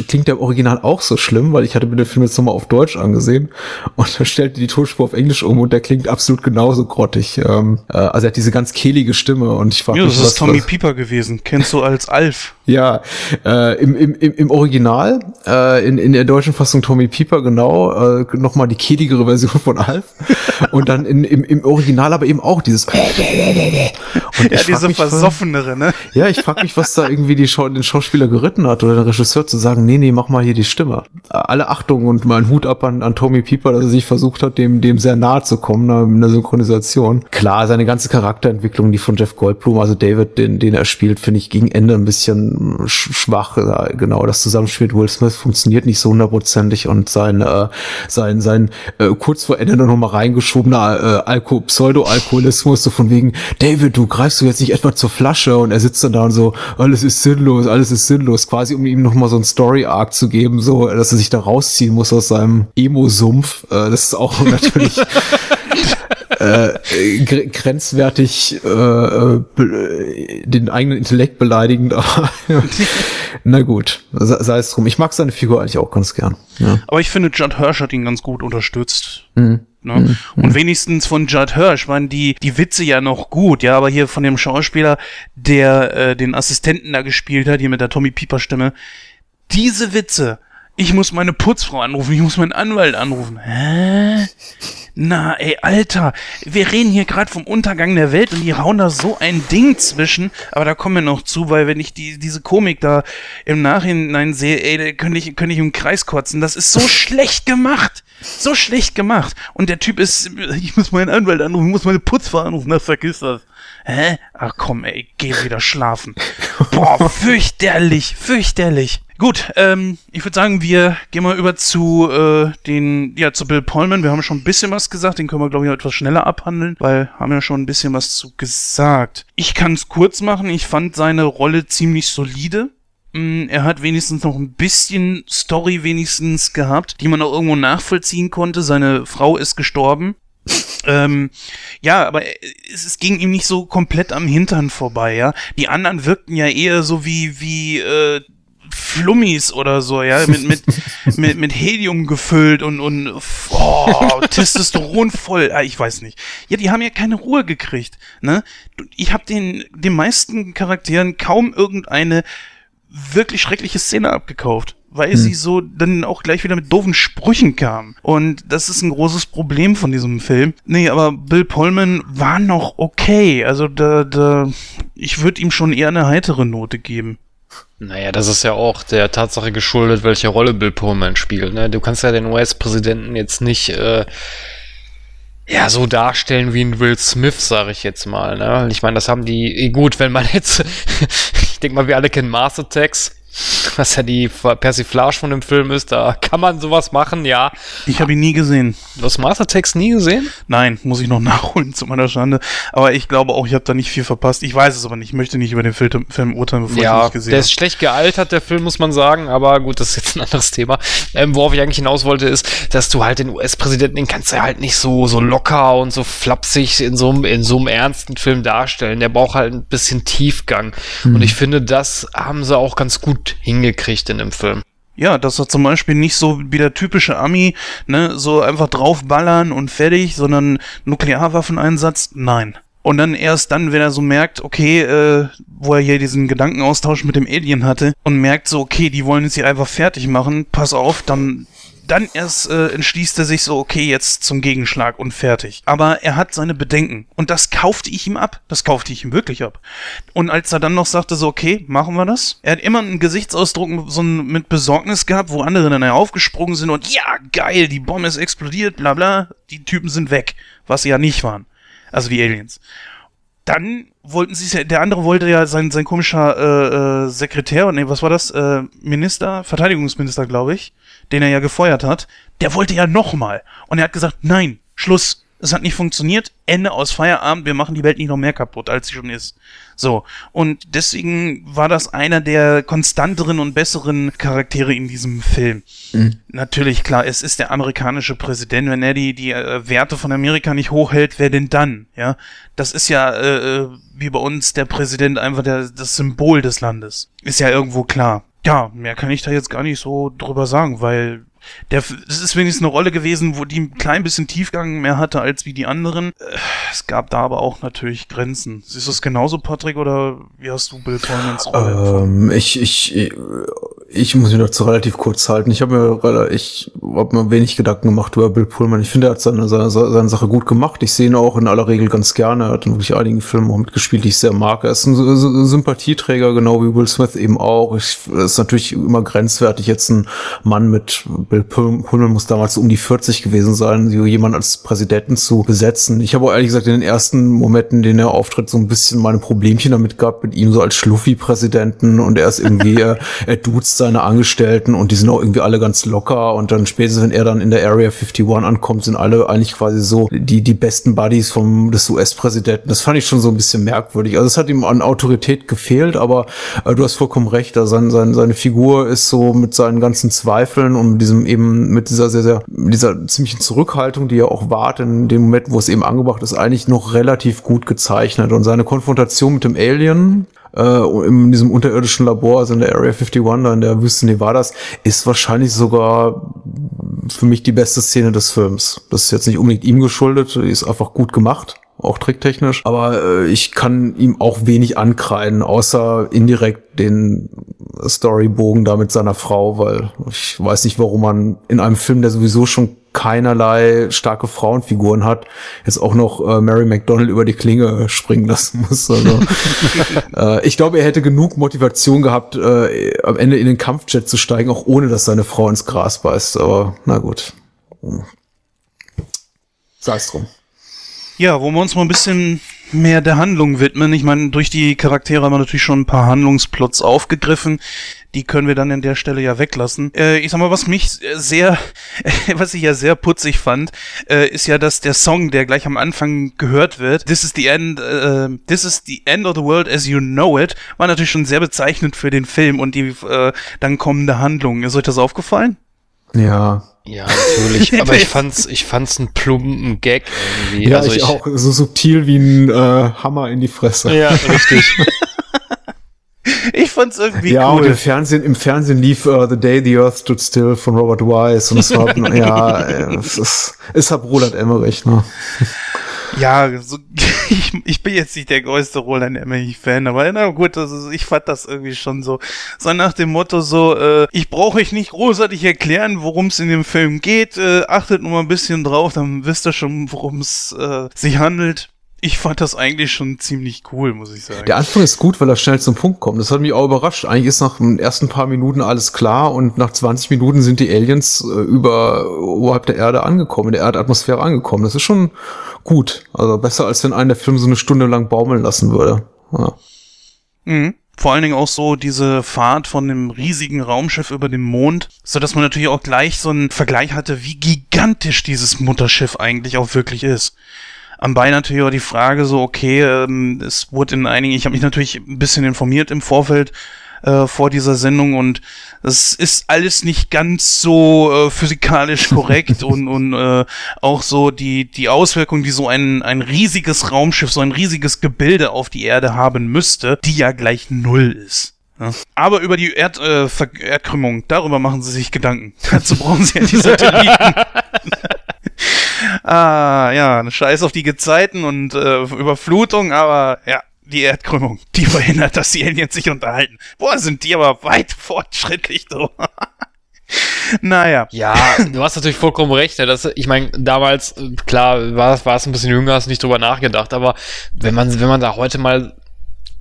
klingt der Original auch so schlimm, weil ich hatte mir den Film jetzt nochmal auf Deutsch angesehen und da stellte die Tonspur auf Englisch um und der klingt absolut genauso grottig. Ähm, äh, also er hat diese ganz kehlige Stimme und ich frage Ja, mich, das was, ist Tommy was, Pieper gewesen. Kennst du als Alf? (laughs) ja, äh, im, im, im, Original, äh, in, in der deutschen Fassung Tommy Pieper, genau, äh, nochmal die kehligere Version von Alf. Und dann in, im, im Original aber eben auch dieses. (laughs) Und Ja, diese mich, versoffenere, ne? Ja, ich frage mich, was da irgendwie die Schau den Schauspieler geritten hat oder den Regisseur zu sagen, nee, nee, mach mal hier die Stimme. Alle Achtung und mal Hut ab an, an Tommy Pieper, dass er sich versucht hat, dem, dem sehr nahe zu kommen ne, in der Synchronisation. Klar, seine ganze Charakterentwicklung, die von Jeff Goldblum, also David, den, den er spielt, finde ich gegen Ende ein bisschen sch schwach. Ja, Genau, das Zusammenspiel mit Will Smith funktioniert nicht so hundertprozentig und sein, äh, sein, sein äh, kurz vor Ende noch reingeschobener äh, Alko Pseudo-Alkoholismus, so von wegen, David, du greifst du jetzt nicht etwa zur Flasche und er sitzt dann da und so, alles ist sinnlos, alles ist sinnlos, quasi um ihm noch mal so ein Story-Arc zu geben, so, dass er sich da rausziehen muss aus seinem Emo-Sumpf. Äh, das ist auch (laughs) natürlich äh, grenzwertig äh, äh den eigenen Intellekt beleidigend. (laughs) Na gut, sei es drum. Ich mag seine Figur eigentlich auch ganz gern. Ja. Aber ich finde, Judd Hirsch hat ihn ganz gut unterstützt. Mhm. Ne? Mhm. Und wenigstens von Judd Hirsch waren die, die Witze ja noch gut, ja, aber hier von dem Schauspieler, der äh, den Assistenten da gespielt hat, hier mit der Tommy Pieper Stimme, diese Witze, ich muss meine Putzfrau anrufen, ich muss meinen Anwalt anrufen. Hä? Na, ey, Alter, wir reden hier gerade vom Untergang der Welt und die hauen da so ein Ding zwischen. Aber da kommen wir noch zu, weil wenn ich die, diese Komik da im Nachhinein sehe, ey, da könnte ich, könnte ich im Kreis kotzen. Das ist so (laughs) schlecht gemacht. So schlecht gemacht. Und der Typ ist, ich muss meinen Anwalt anrufen, ich muss meine Putzfrau anrufen, na, vergiss das. Hä? Ach komm, ey, geh wieder schlafen. Boah, (laughs) fürchterlich, fürchterlich. Gut, ähm, ich würde sagen, wir gehen mal über zu äh, den, ja, zu Bill Pullman. Wir haben schon ein bisschen was gesagt, den können wir, glaube ich, etwas schneller abhandeln, weil haben ja schon ein bisschen was zu gesagt. Ich kann es kurz machen, ich fand seine Rolle ziemlich solide. Mm, er hat wenigstens noch ein bisschen Story wenigstens gehabt, die man auch irgendwo nachvollziehen konnte. Seine Frau ist gestorben. ähm, ja, aber es, es, ging ihm nicht so komplett am Hintern vorbei, ja. Die anderen wirkten ja eher so wie, wie, äh, Flummis oder so, ja, mit, mit, (laughs) mit, mit Helium gefüllt und, und oh, Testosteron voll. Ah, ich weiß nicht. Ja, die haben ja keine Ruhe gekriegt. Ne? Ich habe den, den meisten Charakteren kaum irgendeine wirklich schreckliche Szene abgekauft weil hm. sie so dann auch gleich wieder mit doofen Sprüchen kam. Und das ist ein großes Problem von diesem Film. Nee, aber Bill Pullman war noch okay. Also da, da, ich würde ihm schon eher eine heitere Note geben. Naja, das ist ja auch der Tatsache geschuldet, welche Rolle Bill Pullman spielt. Ne? Du kannst ja den US-Präsidenten jetzt nicht äh, ja so darstellen wie ein Will Smith, sage ich jetzt mal. Ne? Ich meine, das haben die eh, gut, wenn man jetzt, (laughs) ich denke mal, wir alle kennen Mars Attacks was ja die Persiflage von dem Film ist, da kann man sowas machen, ja. Ich habe ihn nie gesehen. Du hast Mastertext nie gesehen? Nein, muss ich noch (laughs) nachholen zu meiner Schande. Aber ich glaube auch, ich habe da nicht viel verpasst. Ich weiß es aber nicht. Ich möchte nicht über den Film, Film urteilen, bevor ja, ich ihn nicht gesehen habe. Der ist schlecht gealtert, der Film, muss man sagen. Aber gut, das ist jetzt ein anderes Thema. Ähm, worauf ich eigentlich hinaus wollte, ist, dass du halt den US-Präsidenten, den kannst du halt nicht so, so locker und so flapsig in so, in so einem ernsten Film darstellen. Der braucht halt ein bisschen Tiefgang. Mhm. Und ich finde, das haben sie auch ganz gut hingekriegt in dem Film. Ja, dass er zum Beispiel nicht so wie der typische Ami, ne, so einfach draufballern und fertig, sondern Nuklearwaffeneinsatz, nein. Und dann erst dann, wenn er so merkt, okay, äh, wo er hier diesen Gedankenaustausch mit dem Alien hatte und merkt so, okay, die wollen es hier einfach fertig machen, pass auf, dann dann erst äh, entschließt er sich so, okay, jetzt zum Gegenschlag und fertig. Aber er hat seine Bedenken. Und das kaufte ich ihm ab. Das kaufte ich ihm wirklich ab. Und als er dann noch sagte, so, okay, machen wir das. Er hat immer einen Gesichtsausdruck so ein, mit Besorgnis gehabt, wo andere dann aufgesprungen sind und ja, geil, die Bombe ist explodiert, bla bla. Die Typen sind weg. Was sie ja nicht waren. Also die Aliens dann wollten sie der andere wollte ja sein, sein komischer äh, äh, Sekretär, nee, was war das? Äh, Minister, Verteidigungsminister, glaube ich, den er ja gefeuert hat, der wollte ja nochmal. Und er hat gesagt, nein, Schluss, es hat nicht funktioniert, Ende aus Feierabend, wir machen die Welt nicht noch mehr kaputt, als sie schon ist. So, und deswegen war das einer der konstanteren und besseren Charaktere in diesem Film. Mhm. Natürlich, klar, es ist der amerikanische Präsident, wenn er die, die äh, Werte von Amerika nicht hochhält, wer denn dann? Ja, das ist ja äh, äh wie bei uns der Präsident einfach der, das Symbol des Landes. Ist ja irgendwo klar. Ja, mehr kann ich da jetzt gar nicht so drüber sagen, weil der, es ist wenigstens eine Rolle gewesen, wo die ein klein bisschen Tiefgang mehr hatte als wie die anderen. Äh, es gab da aber auch natürlich Grenzen. Siehst du es genauso, Patrick, oder wie hast du Bill Pullmans Rolle? Ähm, ich, ich, ich muss mich dazu relativ kurz halten. Ich habe mir, ich hab mir wenig Gedanken gemacht über Bill Pullman. Ich finde, er hat seine, seine, seine Sache gut gemacht. Ich sehe ihn auch in aller Regel ganz gerne. Er hat in wirklich einigen Filmen auch mitgespielt, die ich sehr mag. Er ist ein, ein Sympathieträger, genau wie Will Smith eben auch. Es ist natürlich immer grenzwertig, jetzt ein Mann mit Bill Pullman muss damals um die 40 gewesen sein, jemand als Präsidenten zu besetzen. Ich habe auch ehrlich gesagt in den ersten Momenten, in denen er auftritt, so ein bisschen meine Problemchen damit gehabt, mit ihm so als Schluffi-Präsidenten und er ist irgendwie, (laughs) er, er duzt seine Angestellten und die sind auch irgendwie alle ganz locker und dann spätestens, wenn er dann in der Area 51 ankommt, sind alle eigentlich quasi so die, die besten Buddies vom, des US-Präsidenten. Das fand ich schon so ein bisschen merkwürdig. Also es hat ihm an Autorität gefehlt, aber äh, du hast vollkommen recht, also sein, sein, seine Figur ist so mit seinen ganzen Zweifeln und diesem eben mit dieser sehr, sehr, dieser ziemlichen Zurückhaltung, die er auch wahrt in dem Moment, wo es eben angebracht ist, eigentlich noch relativ gut gezeichnet. Und seine Konfrontation mit dem Alien, äh, in diesem unterirdischen Labor, also in der Area 51, da in der Wüste Nevadas, ist wahrscheinlich sogar für mich die beste Szene des Films. Das ist jetzt nicht unbedingt ihm geschuldet, die ist einfach gut gemacht auch tricktechnisch. Aber äh, ich kann ihm auch wenig ankreiden, außer indirekt den Storybogen da mit seiner Frau, weil ich weiß nicht, warum man in einem Film, der sowieso schon keinerlei starke Frauenfiguren hat, jetzt auch noch äh, Mary McDonald über die Klinge springen lassen (laughs) muss. Also, äh, ich glaube, er hätte genug Motivation gehabt, äh, am Ende in den Kampfjet zu steigen, auch ohne dass seine Frau ins Gras beißt. Aber na gut. Sei es drum. Ja, wo wir uns mal ein bisschen mehr der Handlung widmen. Ich meine, durch die Charaktere haben wir natürlich schon ein paar Handlungsplots aufgegriffen. Die können wir dann an der Stelle ja weglassen. Äh, ich sag mal, was mich sehr, (laughs) was ich ja sehr putzig fand, äh, ist ja, dass der Song, der gleich am Anfang gehört wird, This is the end, äh, This is the end of the world as you know it, war natürlich schon sehr bezeichnend für den Film und die äh, dann kommende Handlung. Ist euch das aufgefallen? Ja, ja, natürlich. (laughs) Aber ich fand's, ich fand's einen plumpen Gag irgendwie. Ja, also ich, ich auch so subtil wie ein äh, Hammer in die Fresse. Ja, (laughs) richtig. (laughs) ich fand's irgendwie ja, cool. und im Fernsehen, im Fernsehen lief uh, The Day the Earth Stood Still von Robert Wise und es war, ja, es ist, es hat Roland Emmerich, ne? Ja, so, (laughs) ich, ich bin jetzt nicht der größte Roland Emmerich-Fan, aber na gut, also ich fand das irgendwie schon so, so nach dem Motto so, äh, ich brauche euch nicht großartig erklären, worum es in dem Film geht, äh, achtet nur mal ein bisschen drauf, dann wisst ihr schon, worum es äh, sich handelt ich fand das eigentlich schon ziemlich cool, muss ich sagen. Der Anfang ist gut, weil er schnell zum Punkt kommt. Das hat mich auch überrascht. Eigentlich ist nach den ersten paar Minuten alles klar und nach 20 Minuten sind die Aliens äh, über oberhalb der Erde angekommen, in der Erdatmosphäre angekommen. Das ist schon gut. Also besser, als wenn einen der Film so eine Stunde lang baumeln lassen würde. Ja. Mhm. Vor allen Dingen auch so diese Fahrt von dem riesigen Raumschiff über dem Mond, so dass man natürlich auch gleich so einen Vergleich hatte, wie gigantisch dieses Mutterschiff eigentlich auch wirklich ist am Bein natürlich auch die Frage so, okay, ähm, es wurde in einigen, ich habe mich natürlich ein bisschen informiert im Vorfeld äh, vor dieser Sendung und es ist alles nicht ganz so äh, physikalisch (laughs) korrekt und, und äh, auch so die, die Auswirkungen, die so ein, ein riesiges Raumschiff, so ein riesiges Gebilde auf die Erde haben müsste, die ja gleich null ist. Ja. Aber über die Erd, äh, Erdkrümmung, darüber machen sie sich Gedanken. Dazu brauchen sie ja die Satelliten. (laughs) ah, ja, scheiß auf die Gezeiten und äh, Überflutung, aber ja, die Erdkrümmung, die verhindert, dass die Aliens sich unterhalten. Boah, sind die aber weit fortschrittlich drüber. (laughs) naja. Ja, du hast natürlich vollkommen recht. Dass, ich meine, damals, klar, war, war es ein bisschen jünger, hast nicht drüber nachgedacht, aber wenn man, wenn man da heute mal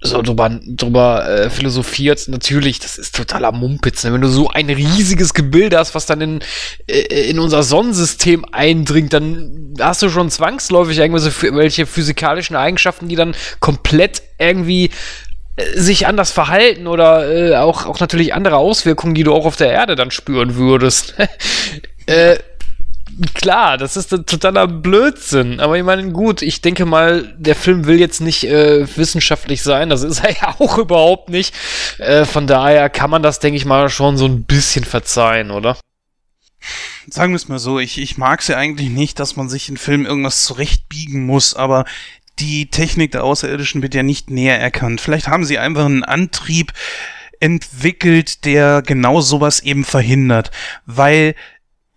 so drüber, drüber äh, philosophiert, natürlich, das ist totaler Mumpitz. Ne? Wenn du so ein riesiges Gebilde hast, was dann in, äh, in unser Sonnensystem eindringt, dann hast du schon zwangsläufig irgendwelche physikalischen Eigenschaften, die dann komplett irgendwie äh, sich anders verhalten oder äh, auch, auch natürlich andere Auswirkungen, die du auch auf der Erde dann spüren würdest. (laughs) äh, klar, das ist ein totaler Blödsinn. Aber ich meine, gut, ich denke mal, der Film will jetzt nicht äh, wissenschaftlich sein. Das ist (laughs) er ja auch überhaupt nicht. Äh, von daher kann man das, denke ich mal, schon so ein bisschen verzeihen, oder? Sagen wir es mal so, ich, ich mag es ja eigentlich nicht, dass man sich in Filmen irgendwas zurechtbiegen muss, aber die Technik der Außerirdischen wird ja nicht näher erkannt. Vielleicht haben sie einfach einen Antrieb entwickelt, der genau sowas eben verhindert, weil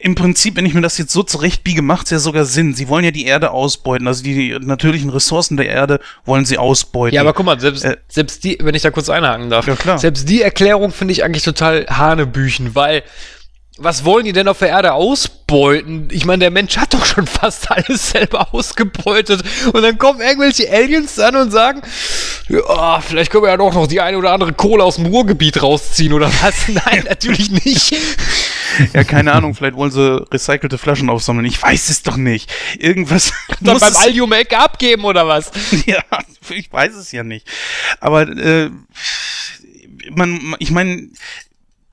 im Prinzip, wenn ich mir das jetzt so zurechtbiege, macht es ja sogar Sinn. Sie wollen ja die Erde ausbeuten. Also die natürlichen Ressourcen der Erde wollen sie ausbeuten. Ja, aber guck mal, selbst, äh, selbst die, wenn ich da kurz einhaken darf, ja, klar. selbst die Erklärung finde ich eigentlich total Hanebüchen, weil was wollen die denn auf der Erde ausbeuten? Ich meine, der Mensch hat doch schon (laughs) fast alles selber ausgebeutet. Und dann kommen irgendwelche Aliens an und sagen, ja, vielleicht können wir ja doch noch die eine oder andere Kohle aus dem Ruhrgebiet rausziehen oder was? (laughs) Nein, natürlich nicht. (laughs) Ja, keine Ahnung, vielleicht wollen sie recycelte Flaschen aufsammeln. Ich weiß es doch nicht. Irgendwas. Dann beim Aldium Ecke abgeben oder was? ja, ich weiß es ja nicht. Aber äh, man, ich meine,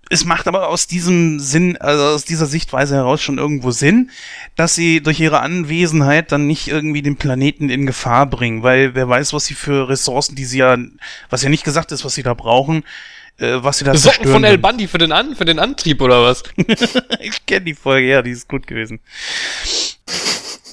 es macht aber aus diesem Sinn, also aus dieser Sichtweise heraus schon irgendwo Sinn, dass sie durch ihre Anwesenheit dann nicht irgendwie den Planeten in Gefahr bringen, weil wer weiß, was sie für Ressourcen, die sie ja, was ja nicht gesagt ist, was sie da brauchen, äh, was sie da Socken zerstören von El. Bandi für den, An für den Antrieb oder was? (laughs) ich kenne die Folge, ja, die ist gut gewesen.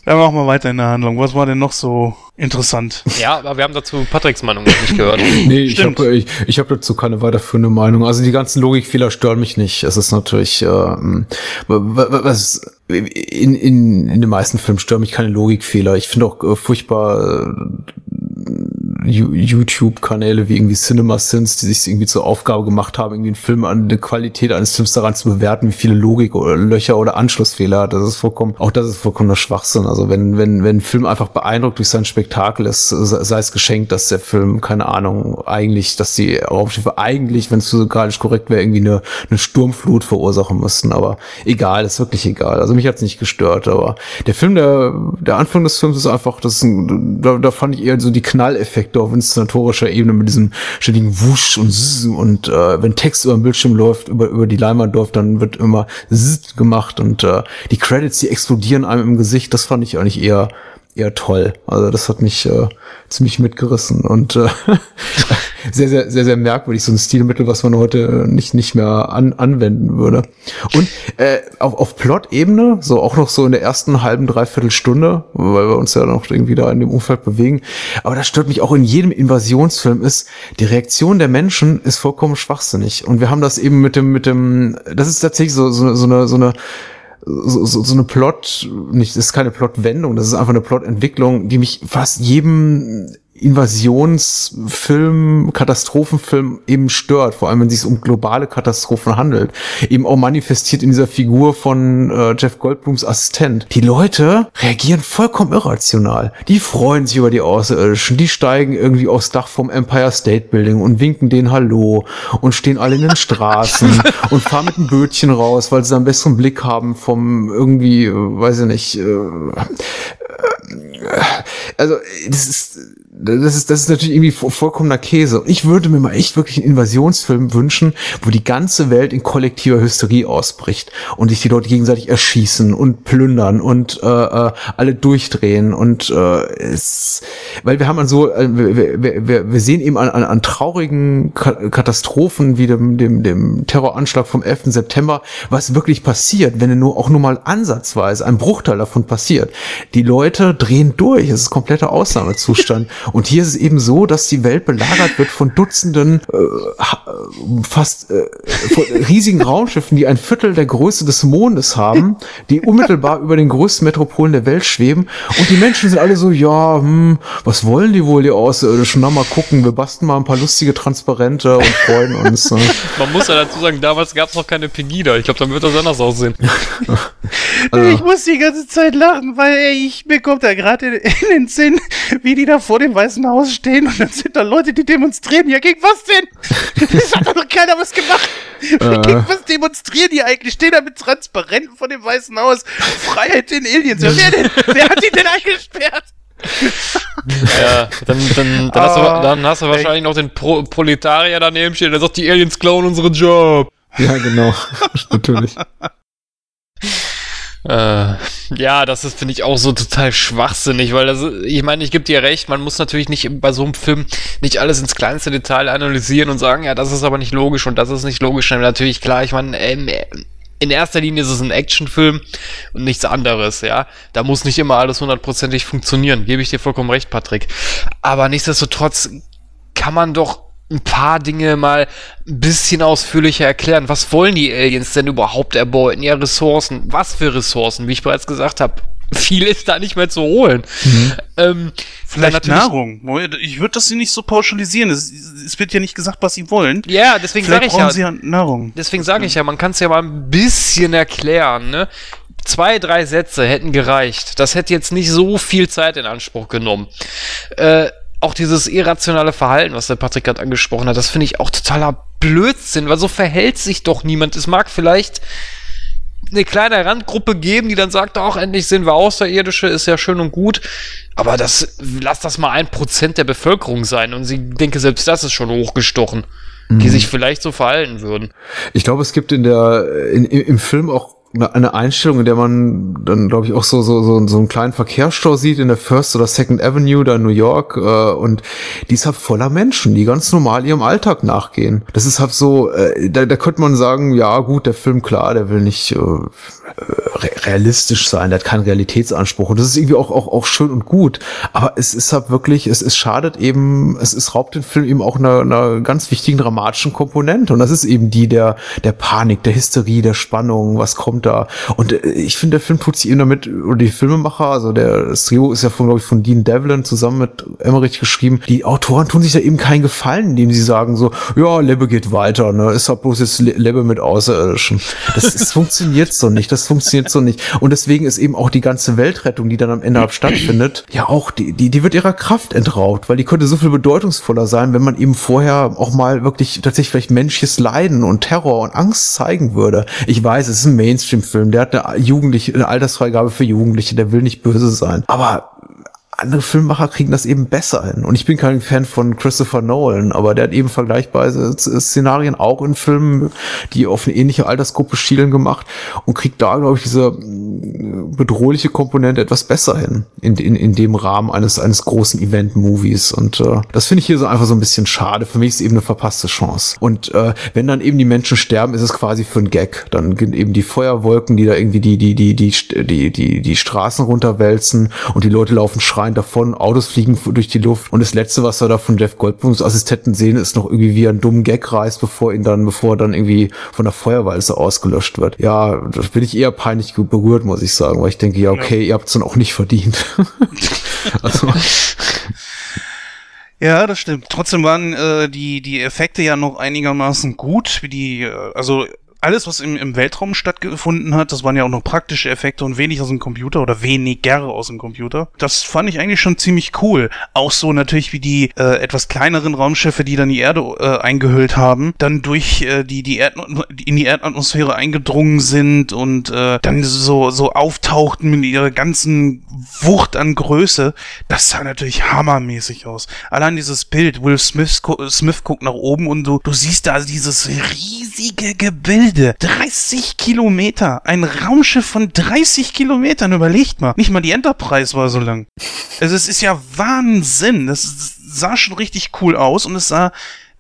Dann machen wir weiter in der Handlung. Was war denn noch so interessant? Ja, aber wir haben dazu Patricks Meinung noch nicht gehört. (laughs) Nee, ich Stimmt. habe ich, ich hab dazu keine weiterführende Meinung. Also die ganzen Logikfehler stören mich nicht. Es ist natürlich, ähm, wa- wa- was in, in, in den meisten Filmen stören mich keine Logikfehler. Ich finde auch äh, furchtbar äh, YouTube-Kanäle wie irgendwie CinemaSins, die sich irgendwie zur Aufgabe gemacht haben, irgendwie einen Film an die Qualität eines Films daran zu bewerten, wie viele Logik oder Löcher oder Anschlussfehler hat. Das ist vollkommen, auch das ist vollkommener Schwachsinn. Also wenn, wenn, wenn ein Film einfach beeindruckt durch sein Spektakel ist, sei es geschenkt, dass der Film, keine Ahnung, eigentlich, dass die Raumschiffe eigentlich, wenn es physikalisch korrekt wäre, irgendwie eine, eine Sturmflut verursachen müssten. Aber egal, ist wirklich egal. Also mich hat's nicht gestört, aber der Film, der, der Anfang des Films ist einfach, das ist ein, da, da fand ich eher so die Knalleffekte auf inszenatorischer Ebene mit diesem ständigen Wusch und Zzz und äh, wenn Text über den Bildschirm läuft, über, über die Leinwand läuft, dann wird immer Zzz gemacht und äh, die Credits, die explodieren einem im Gesicht, das fand ich eigentlich eher eher toll. Also das hat mich äh, ziemlich mitgerissen und äh, (laughs) sehr, sehr, sehr, sehr merkwürdig, so ein Stilmittel, was man heute nicht, nicht mehr an, anwenden würde. Und äh, auf, auf Plot-Ebene, so auch noch so in der ersten halben, dreiviertel Stunde, weil wir uns ja noch irgendwie da in dem Umfeld bewegen, aber das stört mich auch in jedem Invasionsfilm ist, die Reaktion der Menschen ist vollkommen schwachsinnig. Und wir haben das eben mit dem, mit dem, das ist tatsächlich so, so, so eine, so eine so, so, so eine Plot, nicht, das ist keine Plotwendung, das ist einfach eine Plotentwicklung, die mich fast jedem Invasionsfilm, Katastrophenfilm eben stört, vor allem wenn es sich um globale Katastrophen handelt. Eben auch manifestiert in dieser Figur von äh, Jeff Goldblums Assistent. Die Leute reagieren vollkommen irrational. Die freuen sich über die Außerirdischen, die steigen irgendwie aufs Dach vom Empire State Building und winken denen Hallo und stehen alle in den Straßen (laughs) und fahren mit dem Bötchen raus, weil sie einen besseren Blick haben vom irgendwie, äh, weiß ich nicht, äh, also das ist das ist, das ist natürlich irgendwie vo- vollkommener Käse. Ich würde mir mal echt wirklich einen Invasionsfilm wünschen, wo die ganze Welt in kollektiver Hysterie ausbricht und sich die Leute gegenseitig erschießen und plündern und äh, äh, alle durchdrehen und äh, es, weil wir haben an so, äh, wir, wir, wir, sehen eben an, an, an traurigen Ka Katastrophen wie dem, dem, dem Terroranschlag vom 11. September, was wirklich passiert, wenn nur auch nur mal ansatzweise ein Bruchteil davon passiert. Die Leute drehen durch, es ist kompletter Ausnahmezustand. (laughs) Und hier ist es eben so, dass die Welt belagert wird von Dutzenden äh, äh, fast äh, von (laughs) riesigen Raumschiffen, die ein Viertel der Größe des Mondes haben, die unmittelbar über den größten Metropolen der Welt schweben. Und die Menschen sind alle so, ja, hm, was wollen die wohl, die Außerirdischen? Na, mal gucken, wir basteln mal ein paar lustige Transparente und freuen uns. Ne? (laughs) Man muss ja dazu sagen, damals gab es noch keine Pegida. Ich glaube, dann wird das anders aussehen. Also, (laughs) Ich muss die ganze Zeit lachen, weil ey, ich, mir kommt da gerade in, in den Sinn, wie die da vor dem Weißen Haus stehen und dann sind da Leute, die demonstrieren. Ja, gegen was denn? Das hat doch noch keiner was gemacht. Gegen was demonstrieren die eigentlich? Stehen da mit Transparenten vor dem Weißen Haus. Freiheit den Aliens. Ja, wer, denn, wer hat die denn eingesperrt? Ja, dann, dann, dann, hast, du, Ah, dann hast du wahrscheinlich noch den Pro Proletarier daneben stehen, der sagt, die Aliens klauen unseren Job. ja, genau. (laughs) Natürlich. Äh, ja, das ist, finde ich, auch so total schwachsinnig, weil das, ich meine, ich gebe dir recht, man muss natürlich nicht bei so einem Film nicht alles ins kleinste Detail analysieren und sagen, ja, das ist aber nicht logisch und das ist nicht logisch. Natürlich, klar, ich meine, ähm, in erster Linie ist es ein Actionfilm und nichts anderes, ja. Da muss nicht immer alles hundertprozentig funktionieren, gebe ich dir vollkommen recht, Patrick. Aber nichtsdestotrotz kann man doch ein paar Dinge mal ein bisschen ausführlicher erklären. Was wollen die Aliens denn überhaupt erbeuten? Ja, Ressourcen. Was für Ressourcen? Wie ich bereits gesagt habe, (laughs) viel ist da nicht mehr zu holen. Ähm, Vielleicht Nahrung. Ich würde das nicht so pauschalisieren. Es, es wird ja nicht gesagt, was sie wollen. Ja, deswegen sage Vielleicht ich brauchen ja. sie ja Nahrung. Deswegen sage ich ja, man kann es ja mal ein bisschen erklären, ne? Zwei, drei Sätze hätten gereicht. Das hätte jetzt nicht so viel Zeit in Anspruch genommen. Äh, auch dieses irrationale Verhalten, was der Patrick gerade angesprochen hat, das finde ich auch totaler Blödsinn, weil so verhält sich doch niemand. Es mag vielleicht eine kleine Randgruppe geben, die dann sagt, auch endlich sind wir Außerirdische, ist ja schön und gut. Aber das, lass das mal ein Prozent der Bevölkerung sein. Und sie denke, selbst das ist schon hochgestochen. die sich vielleicht so verhalten würden. Ich glaube, es gibt in der in, im Film auch eine Einstellung, in der man dann, glaube ich, auch so, so, so, so einen kleinen Verkehrsstau sieht in der First oder Second Avenue da in New York. Äh, und die ist halt voller Menschen, die ganz normal ihrem Alltag nachgehen. Das ist halt so, äh, da, da könnte man sagen, ja gut, der Film, klar, der will nicht äh, realistisch sein, der hat keinen Realitätsanspruch. Und das ist irgendwie auch, auch, auch schön und gut. Aber es ist halt wirklich, es, es schadet eben, es, es raubt den Film eben auch einer, einer ganz wichtigen dramatischen Komponente. Und das ist eben die der, der Panik, der Hysterie, der Spannung, was kommt da. Und äh, ich finde, der Film tut sich eben damit, oder die Filmemacher, also der das ist ja von, glaube ich, von Dean Devlin zusammen mit Emmerich geschrieben. Die Autoren tun sich da eben keinen Gefallen, indem sie sagen so, ja, Lebbe geht weiter, ne, ist halt bloß jetzt Lebbe mit Außerirdischen. Das, das funktioniert so nicht, das funktioniert so nicht. Und deswegen ist eben auch die ganze Weltrettung, die dann am Ende stattfindet, ja auch, die, die, die wird ihrer Kraft entraubt, weil die könnte so viel bedeutungsvoller sein, wenn man eben vorher auch mal wirklich tatsächlich vielleicht menschliches Leiden und Terror und Angst zeigen würde. Ich weiß, es ist ein Mainstream Mainstream-Film. Der hat eine jugendliche, eine Altersfreigabe für Jugendliche, der will nicht böse sein. Aber andere Filmemacher kriegen das eben besser hin. Und ich bin kein Fan von Christopher Nolan, aber der hat eben vergleichbare Szenarien auch in Filmen, die auf eine ähnliche Altersgruppe schielen gemacht und kriegt da, glaube ich, diese mm, bedrohliche Komponente etwas besser hin in, in, in dem Rahmen eines, eines großen Event-Movies. Und äh, das finde ich hier so einfach so ein bisschen schade. Für mich ist eben eine verpasste Chance. Und äh, wenn dann eben die Menschen sterben, ist es quasi für ein Gag. Dann gehen eben die Feuerwolken, die da irgendwie die, die, die, die, die, die, die Straßen runterwälzen und die Leute laufen schreien fahren davon, Autos fliegen durch die Luft und das letzte, was wir da von Jeff Goldblums Assistenten sehen, ist noch irgendwie wie er einen dummen Gag reißt, bevor ihn dann, bevor er dann irgendwie von der Feuerweise ausgelöscht wird. Ja, das bin ich eher peinlich berührt, muss ich sagen, weil ich denke, ja, okay, ihr habt es dann auch nicht verdient. (laughs) also. (laughs) Ja, das stimmt. Trotzdem waren äh, die die Effekte ja noch einigermaßen gut, wie die äh, also alles, was im, im Weltraum stattgefunden hat, das waren ja auch noch praktische Effekte und wenig aus dem Computer oder weniger aus dem Computer. Das fand ich eigentlich schon ziemlich cool. Auch so natürlich wie die äh, etwas kleineren Raumschiffe, die dann die Erde äh, eingehüllt haben, dann durch äh, die, die Erd in die Erdatmosphäre eingedrungen sind und äh, dann so, so auftauchten mit ihrer ganzen Wucht an Größe. Das sah natürlich hammermäßig aus. Allein dieses Bild, Will Smith, Smith guckt nach oben und du, du siehst da dieses riesige Gebilde Gebilde. 30 Kilometer. Ein Raumschiff von 30 Kilometern. Überlegt mal. Nicht mal die Enterprise war so lang. Also es ist ja Wahnsinn. Das sah schon richtig cool aus und es sah,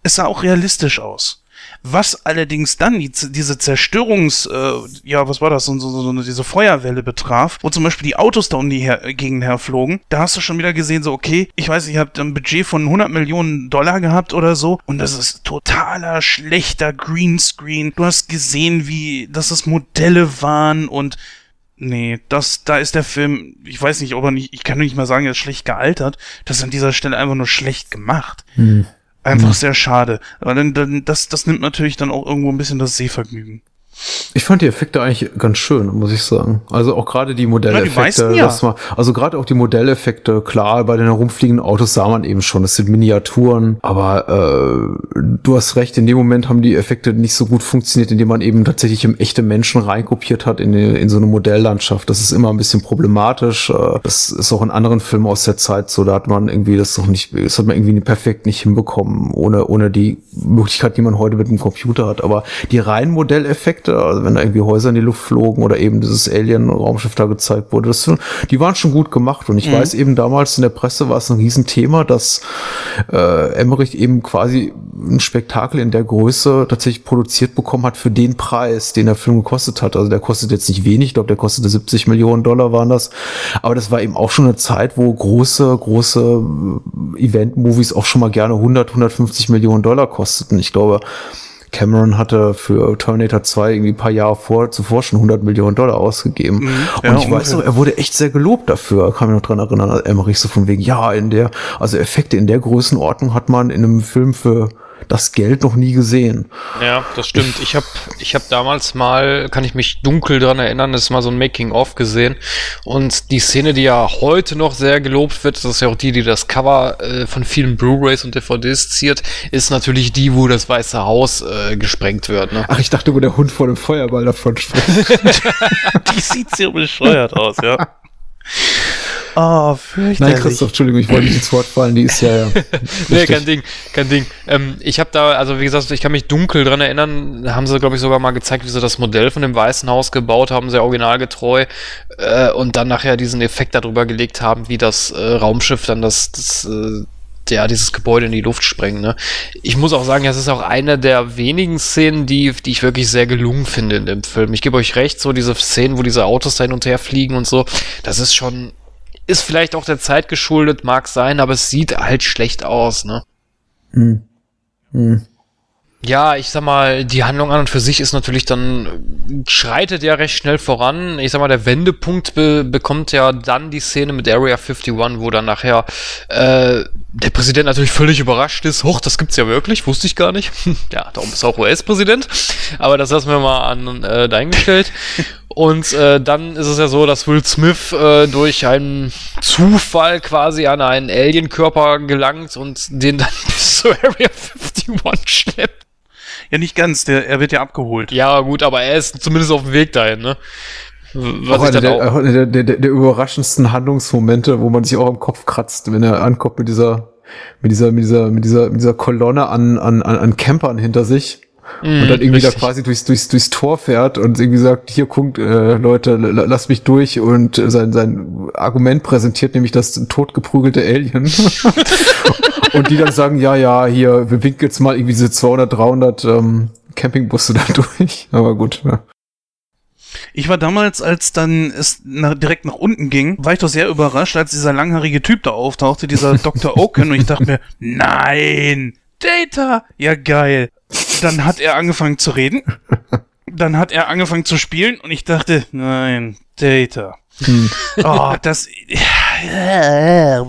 es sah auch realistisch aus. Was allerdings dann die, diese Zerstörungs, äh, ja, was war das, so, so, so diese Feuerwelle betraf, wo zum Beispiel die Autos da um die her Gegend herflogen, da hast du schon wieder gesehen, so, okay, ich weiß, ich habe ein Budget von 100 Millionen Dollar gehabt oder so und das ist totaler schlechter Greenscreen. Du hast gesehen, wie, dass das Modelle waren und Nee, das, da ist der Film, ich weiß nicht, ob er nicht, ich kann nicht mal sagen, er ist schlecht gealtert. Das ist an dieser Stelle einfach nur schlecht gemacht. Hm. Einfach mhm. sehr schade. Aber dann, dann, das, das nimmt natürlich dann auch irgendwo ein bisschen das Sehvergnügen. Ich fand die Effekte eigentlich ganz schön, muss ich sagen. Also auch gerade die Modelleffekte. Ja, die ja. man, also gerade auch die Modelleffekte, klar, bei den herumfliegenden Autos sah man eben schon, das sind Miniaturen, aber äh, du hast recht, in dem Moment haben die Effekte nicht so gut funktioniert, indem man eben tatsächlich im echte Menschen reinkopiert hat in, in so eine Modelllandschaft. Das ist immer ein bisschen problematisch. Äh, das ist auch in anderen Filmen aus der Zeit so, da hat man irgendwie das noch nicht, das hat man irgendwie perfekt nicht hinbekommen, ohne, ohne die Möglichkeit, die man heute mit dem Computer hat. Aber die reinen Modelleffekte, Effekte, also wenn da irgendwie Häuser in die Luft flogen oder eben dieses Alien-Raumschiff da gezeigt wurde, das, die waren schon gut gemacht. Und ich mhm. weiß eben damals in der Presse war es ein Riesenthema, dass äh, Emmerich eben quasi ein Spektakel in der Größe tatsächlich produziert bekommen hat für den Preis, den der Film gekostet hat. Also der kostet jetzt nicht wenig, ich glaube, der kostete 70 Millionen Dollar waren das. Aber das war eben auch schon eine Zeit, wo große, große Event-Movies auch schon mal gerne 100, 150 Millionen Dollar kosteten. Ich glaube, Cameron hatte für Terminator 2 irgendwie ein paar Jahre vor, zuvor schon 100 Millionen Dollar ausgegeben. Mhm, und ja, ich ungefähr. weiß noch, er wurde echt sehr gelobt dafür. Kann mich noch dran erinnern, Emmerich so von wegen, ja, in der, also Effekte in der Größenordnung hat man in einem Film für das Geld noch nie gesehen. Ja, das stimmt. Ich habe ich hab damals mal, kann ich mich dunkel dran erinnern, das ist mal so ein Making-of gesehen. Und die Szene, die ja heute noch sehr gelobt wird, das ist ja auch die, die das Cover äh, von vielen Blu-rays und DVDs ziert, ist natürlich die, wo das Weiße Haus äh, gesprengt wird. Ne? Ach, ich dachte, wo der Hund vor dem Feuerball davon springt. (laughs) (laughs) die sieht so bescheuert aus, ja. Oh, fürchterlich. Nein, Christoph, Entschuldigung, ich wollte nicht ins Wort fallen, die ist ja, ja. (laughs) Nee, kein Ding, kein Ding. Ähm, ich habe da, also wie gesagt, ich kann mich dunkel dran erinnern, da haben sie, glaube ich, sogar mal gezeigt, wie sie das Modell von dem Weißen Haus gebaut haben, sehr originalgetreu, äh, und dann nachher diesen Effekt darüber gelegt haben, wie das äh, Raumschiff dann das, das äh, ja, dieses Gebäude in die Luft sprengt. Ne? Ich muss auch sagen, es ist auch eine der wenigen Szenen, die, die ich wirklich sehr gelungen finde in dem Film. Ich gebe euch recht, so diese Szenen, wo diese Autos da hin und her fliegen und so, das ist schon, ist vielleicht auch der Zeit geschuldet, mag sein, aber es sieht halt schlecht aus, ne? Hm. Hm. Ja, ich sag mal, die Handlung an und für sich ist natürlich dann, schreitet ja recht schnell voran. Ich sag mal, der Wendepunkt be bekommt ja dann die Szene mit Area 51, wo dann nachher äh, der Präsident natürlich völlig überrascht ist. Hoch, das gibt's ja wirklich, wusste ich gar nicht. (laughs) ja, darum ist er auch US-Präsident. Aber das lassen wir mal an äh, dahingestellt. (laughs) Und äh, dann ist es ja so, dass Will Smith äh, durch einen Zufall quasi an einen Alien-Körper gelangt und den dann (laughs) bis zur Area 51 schleppt. Ja, nicht ganz, der, er wird ja abgeholt. Ja, gut, aber er ist zumindest auf dem Weg dahin, ne? Was Auch ich einer dann der, auch, auch der, der, der überraschendsten Handlungsmomente, wo man sich auch im Kopf kratzt, wenn er ankommt mit dieser, mit dieser, mit dieser, mit dieser, mit dieser Kolonne an, an, an, an Campern hinter sich. Und dann irgendwie da richtig. quasi durchs, durchs, durchs Tor fährt und irgendwie sagt, hier guckt, äh, Leute, la- lasst mich durch und sein, sein Argument präsentiert, nämlich das totgeprügelte Alien. (laughs) und die dann sagen, ja, ja, hier, wir winken jetzt mal irgendwie diese 200, 300 ähm, Campingbusse (laughs) da durch. Aber gut, ja. Ich war damals, als dann es nach, direkt nach unten ging, war ich doch sehr überrascht, als dieser langhaarige Typ da auftauchte, dieser Dr. Oaken, und ich dachte mir, (laughs) nein, Data, ja geil. Dann hat er angefangen zu reden, (laughs) dann hat er angefangen zu spielen, und ich dachte, nein, Data. Hm. (laughs) Oh, das, äh,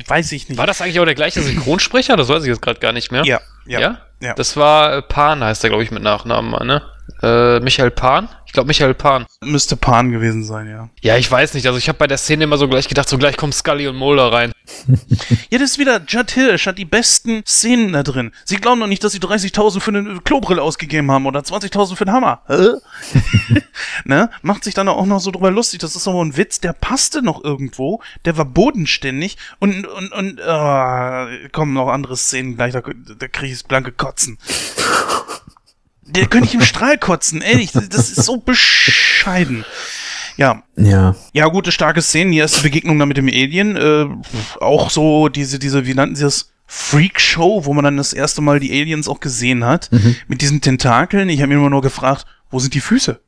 weiß ich nicht. war das eigentlich auch der gleiche Synchronsprecher? Das weiß ich jetzt gerade gar nicht mehr. Ja, ja. Ja? Ja. Das war äh, Pan, heißt er, glaube ich, mit Nachnamen, ne? Äh, Michael Pan? Ich glaube, Michael Pan. Müsste Pan gewesen sein, ja. Ja, ich weiß nicht. Also, ich habe bei der Szene immer so gleich gedacht, so gleich kommen Scully und Mulder rein. (laughs) Ja, das ist wieder, Judd Hirsch hat die besten Szenen da drin. Sie glauben doch nicht, dass sie 30.000 für eine Klobrille ausgegeben haben oder 20.000 für einen Hammer. (laughs) Ne? Macht sich dann auch noch so drüber lustig. Das ist aber ein Witz, der passte noch irgendwo. Der war bodenständig und, und, und, äh, kommen noch andere Szenen gleich, da, da kriege ich das blanke Kotzen. Der könnte ich im Strahl kotzen, ehrlich. Das ist so bescheiden. Ja, Ja. ja, gute, starke Szenen. Die erste Begegnung da mit dem Alien. Äh, auch so diese, diese, wie nannten sie das? Freak-Show, wo man dann das erste Mal die Aliens auch gesehen hat. Mit diesen Tentakeln. Ich habe mir immer nur gefragt, wo sind die Füße?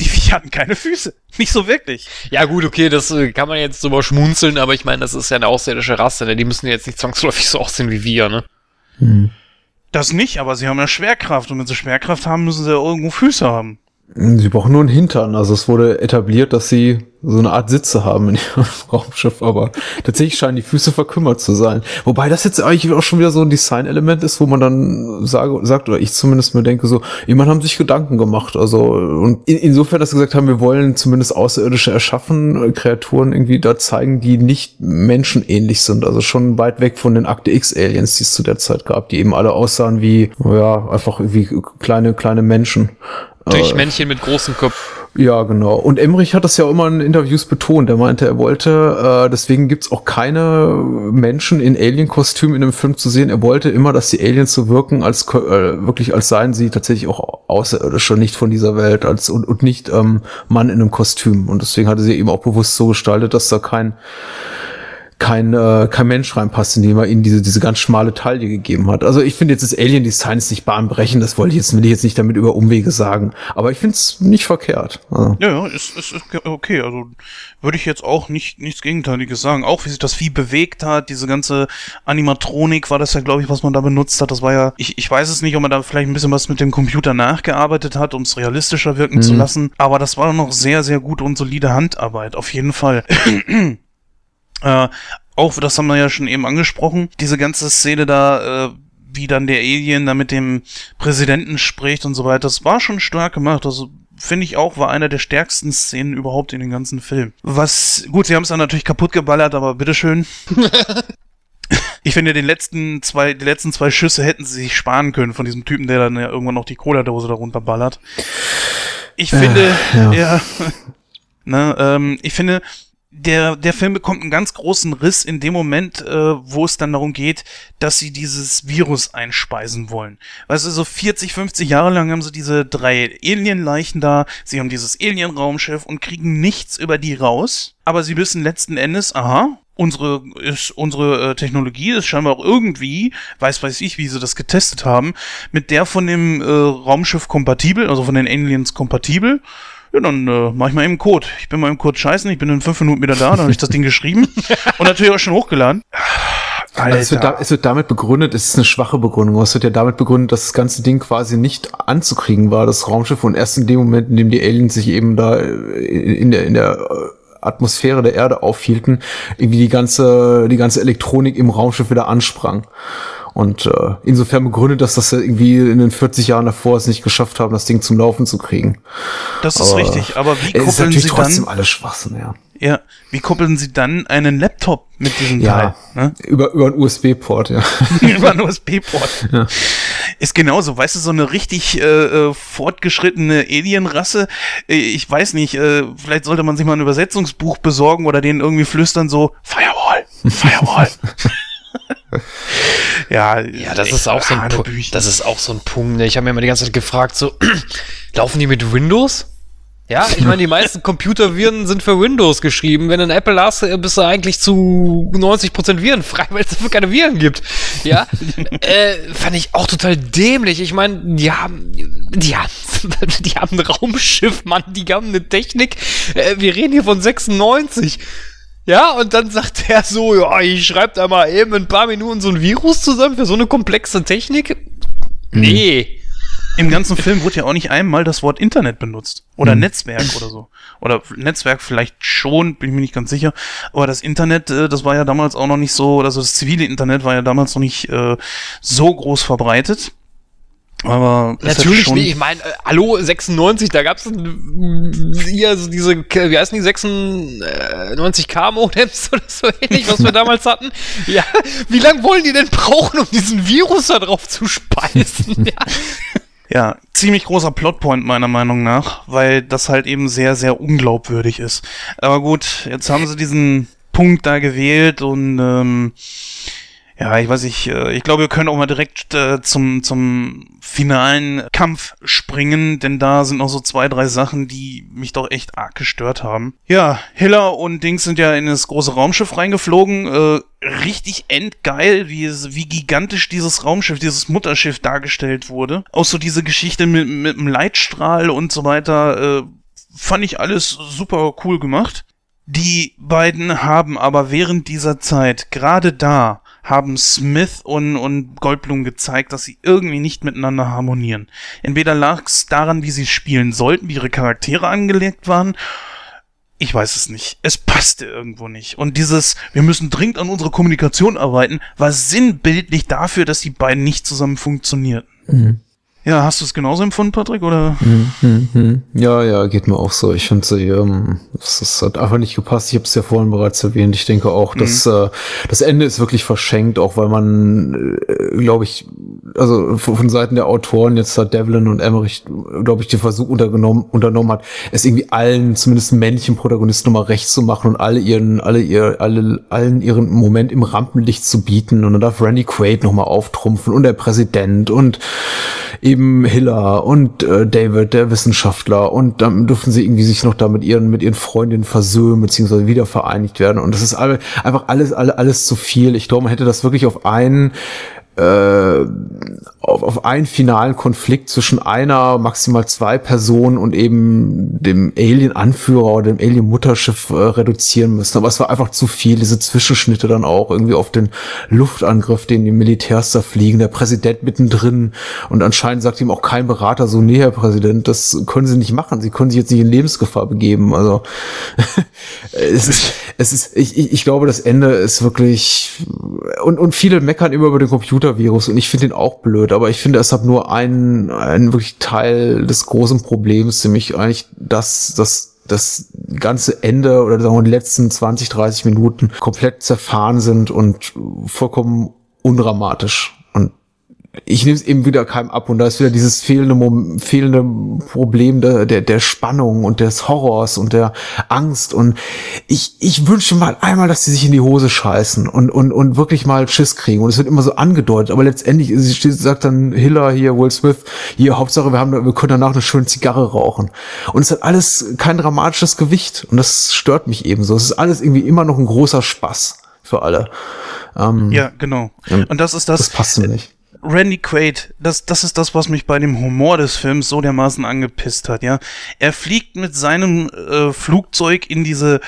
Die Viecher hatten keine Füße. Nicht so wirklich. Ja, gut, okay, das äh, kann man jetzt drüber schmunzeln, aber ich meine, das ist ja eine außerirdische Rasse, ne? Die müssen jetzt nicht zwangsläufig so aussehen wie wir, ne? Hm. Das nicht, aber sie haben ja Schwerkraft. Und wenn sie Schwerkraft haben, müssen sie ja irgendwo Füße haben. Sie brauchen nur einen Hintern. Also es wurde etabliert, dass sie so eine Art Sitze haben in ihrem (laughs) Raumschiff, aber tatsächlich scheinen die Füße verkümmert zu sein. Wobei das jetzt eigentlich auch schon wieder so ein Design-Element ist, wo man dann sage, sagt, oder ich zumindest mir denke, so, jemand haben sich Gedanken gemacht. Also, und in, insofern, dass sie gesagt haben, wir wollen zumindest Außerirdische erschaffen, Kreaturen irgendwie da zeigen, die nicht menschenähnlich sind. Also schon weit weg von den Akte X-Aliens, die es zu der Zeit gab, die eben alle aussahen wie, ja, einfach wie kleine, kleine Menschen. Durch Äh, Männchen mit großen Köpfen. ja, genau. Und Emmerich hat das ja auch immer in Interviews betont. Er meinte, er wollte, äh, deswegen gibt's auch keine Menschen in Alien-Kostüm in dem Film zu sehen. Er wollte immer, dass die Aliens so wirken, als äh, wirklich, als seien sie tatsächlich auch Außerirdische, nicht von dieser Welt, als und, und nicht ähm, Mann in einem Kostüm. Und deswegen hatte sie eben auch bewusst so gestaltet, dass da kein kein, äh, kein Mensch reinpasst, indem er ihnen diese, diese ganz schmale Taille gegeben hat. Also ich finde jetzt das Alien-Design ist nicht bahnbrechend, das wollte ich jetzt, will ich jetzt nicht damit über Umwege sagen. Aber ich finde es nicht verkehrt. Also, Ja, ja, ist, ist, ist okay. Also würde ich jetzt auch nicht nichts Gegenteiliges sagen. Auch wie sich das Vieh bewegt hat, diese ganze Animatronik war das ja, glaube ich, was man da benutzt hat. Das war ja, ich, ich weiß es nicht, ob man da vielleicht ein bisschen was mit dem Computer nachgearbeitet hat, um es realistischer wirken zu Mhm. lassen. Aber das war noch sehr, sehr gute und solide Handarbeit, auf jeden Fall. Äh, auch, das haben wir ja schon eben angesprochen, diese ganze Szene da, äh, wie dann der Alien da mit dem Präsidenten spricht und so weiter, das war schon stark gemacht. Also finde ich auch, war einer der stärksten Szenen überhaupt in den ganzen Film. Was, gut, sie haben es dann natürlich kaputt geballert, aber bitteschön. (laughs) Ich finde, den letzten zwei, die letzten zwei Schüsse hätten sie sich sparen können von diesem Typen, der dann ja irgendwann noch die Cola-Dose darunter ballert. Ich finde, ja. ja, (laughs) ne, ähm, ich finde, der, der Film bekommt einen ganz großen Riss in dem Moment, äh, wo es dann darum geht, dass sie dieses Virus einspeisen wollen. Weißt du, so 40, 50 Jahre lang haben sie diese drei Alien-Leichen da, sie haben dieses Alien-Raumschiff und kriegen nichts über die raus, aber sie wissen letzten Endes, aha, unsere ist unsere äh, Technologie ist scheinbar auch irgendwie, weiß weiß ich, wie sie das getestet haben, mit der von dem äh, Raumschiff kompatibel, also von den Aliens kompatibel. Ja, dann äh, mach ich mal eben Code. Ich bin mal eben kurz scheißen, ich bin in fünf Minuten wieder da, dann habe ich das Ding geschrieben und natürlich auch schon hochgeladen. Also es, wird da, es wird damit begründet, es ist eine schwache Begründung. Es wird ja damit begründet, dass das ganze Ding quasi nicht anzukriegen war, das Raumschiff, und erst in dem Moment, in dem die Aliens sich eben da äh, in der, in der äh, Atmosphäre der Erde aufhielten, irgendwie die ganze, die ganze Elektronik im Raumschiff wieder ansprang. Und äh, insofern begründet das, dass irgendwie in den 40 Jahren davor es nicht geschafft haben, das Ding zum Laufen zu kriegen. Das ist aber, richtig, aber wie koppeln sie trotzdem dann... alles Schwachsinn, ja. Ja, wie koppeln sie dann einen Laptop mit diesem ja, Teil? Ne? Über, über einen USB-Port, ja. (laughs) über einen USB-Port. Ja. Ist genauso, weißt du, so eine richtig äh, äh, fortgeschrittene Alienrasse. Äh, ich weiß nicht, äh, vielleicht sollte man sich mal ein Übersetzungsbuch besorgen oder denen irgendwie flüstern so, Firewall, Firewall. (laughs) (laughs) ja, ja, das ist auch so ein Punkt. Das ist auch so ein Punkt. Ich habe mir immer die ganze Zeit gefragt, so (clears throat) laufen die mit Windows? Ja, ich meine, die meisten Computerviren sind für Windows geschrieben. Wenn du ein Apple hast, äh, bist du eigentlich zu 90% Viren frei, weil es dafür keine Viren gibt. Ja, (laughs) äh, fand ich auch total dämlich. Ich meine, die haben, die haben, (laughs) die haben ein Raumschiff, Mann, die haben eine Technik. Äh, wir reden hier von 96. Ja, und dann sagt er so, ja, ich schreibe da mal eben in ein paar Minuten so ein Virus zusammen für so eine komplexe Technik. Mhm. Nee. Im ganzen Film wurde ja auch nicht einmal das Wort Internet benutzt. Oder hm. Netzwerk oder so. Oder Netzwerk vielleicht schon, bin ich mir nicht ganz sicher. Aber das Internet, äh, das war ja damals auch noch nicht so, also das zivile Internet war ja damals noch nicht äh, so groß verbreitet. Aber natürlich schon nicht. Ich meine, äh, hallo 96, da gab's hier so diese, wie heißen die 96k Modems (laughs) oder so ähnlich, was wir damals hatten. Ja, wie lange wollen die denn brauchen, um diesen Virus da drauf zu speisen? (laughs) ja. Ja, ziemlich großer Plotpoint meiner Meinung nach, weil das halt eben sehr, sehr unglaubwürdig ist. Aber gut, jetzt haben sie diesen Punkt da gewählt und ähm, ja, ich weiß nicht, äh, ich glaube, wir können auch mal direkt äh, zum, zum finalen Kampf springen, denn da sind noch so zwei, drei Sachen, die mich doch echt arg gestört haben. Ja, Hiller und Dings sind ja in das große Raumschiff reingeflogen. Äh, richtig endgeil, wie, wie gigantisch dieses Raumschiff, dieses Mutterschiff dargestellt wurde. Auch so diese Geschichte mit, mit dem Leitstrahl und so weiter, fand ich alles super cool gemacht. Die beiden haben aber während dieser Zeit, gerade da, haben Smith und, und Goldblum gezeigt, dass sie irgendwie nicht miteinander harmonieren. Entweder lag es daran, wie sie spielen sollten, wie ihre Charaktere angelegt waren. Ich weiß es nicht. Es passte irgendwo nicht. Und dieses, wir müssen dringend an unserer Kommunikation arbeiten, war sinnbildlich dafür, dass die beiden nicht zusammen funktionierten. Mhm. Ja, hast du es genauso empfunden, Patrick, oder? Hm, hm, hm. Ja, ja, geht mir auch so. Ich finde, sie, ähm, es hat einfach nicht gepasst. Ich habe es ja vorhin bereits erwähnt. Ich denke auch, mhm. dass äh, das Ende ist wirklich verschenkt, auch weil man, äh, glaube ich, also von, von, Seiten der Autoren jetzt hat Devlin und Emmerich, glaube ich, den Versuch untergenommen, unternommen hat, es irgendwie allen, zumindest männlichen Protagonisten nochmal recht zu machen und alle ihren, alle ihr, alle, allen ihren Moment im Rampenlicht zu bieten. Und dann darf Randy Quaid nochmal auftrumpfen und der Präsident und eben Hiller und äh, David, der Wissenschaftler, und dann dürfen sie irgendwie sich noch da mit ihren, mit ihren Freundinnen versöhnen, beziehungsweise wieder vereinigt werden. Und das ist einfach alles, alles, alles zu viel. Ich glaube, man hätte das wirklich auf einen äh, auf, auf einen finalen Konflikt zwischen einer, maximal zwei Personen und eben dem Alien-Anführer oder dem Alien-Mutterschiff äh, reduzieren müssen. Aber es war einfach zu viel, diese Zwischenschnitte dann auch irgendwie auf den Luftangriff, den die Militärs da fliegen, der Präsident mittendrin und anscheinend sagt ihm auch kein Berater so, nee, Herr Präsident, das können Sie nicht machen, Sie können sich jetzt nicht in Lebensgefahr begeben. Also (laughs) es ist, es ist, ich, ich, glaube, das Ende ist wirklich und, und viele meckern immer über den Computer Computervirus und ich finde ihn auch blöd, aber ich finde, es hat nur einen, einen wirklich Teil des großen Problems, nämlich eigentlich das, das das ganze Ende oder sagen wir, die letzten 20, 30 Minuten komplett zerfahren sind und vollkommen undramatisch. Ich nehme es eben wieder keinem ab und da ist wieder dieses fehlende, Mom fehlende Problem der, der, der Spannung und des Horrors und der Angst und ich, ich wünsche mal einmal, dass sie sich in die Hose scheißen und, und, und wirklich mal Schiss kriegen und es wird immer so angedeutet, aber letztendlich sagt dann Hiller hier, Will Smith, hier, Hauptsache wir haben, wir können danach eine schöne Zigarre rauchen und es hat alles kein dramatisches Gewicht und das stört mich eben so. Es ist alles irgendwie immer noch ein großer Spaß für alle. Ähm, ja, genau. Und das ist das. Das passt mir nicht Randy Quaid, das, das ist das, was mich bei dem Humor des Films so dermaßen angepisst hat, ja. Er fliegt mit seinem äh, Flugzeug in diese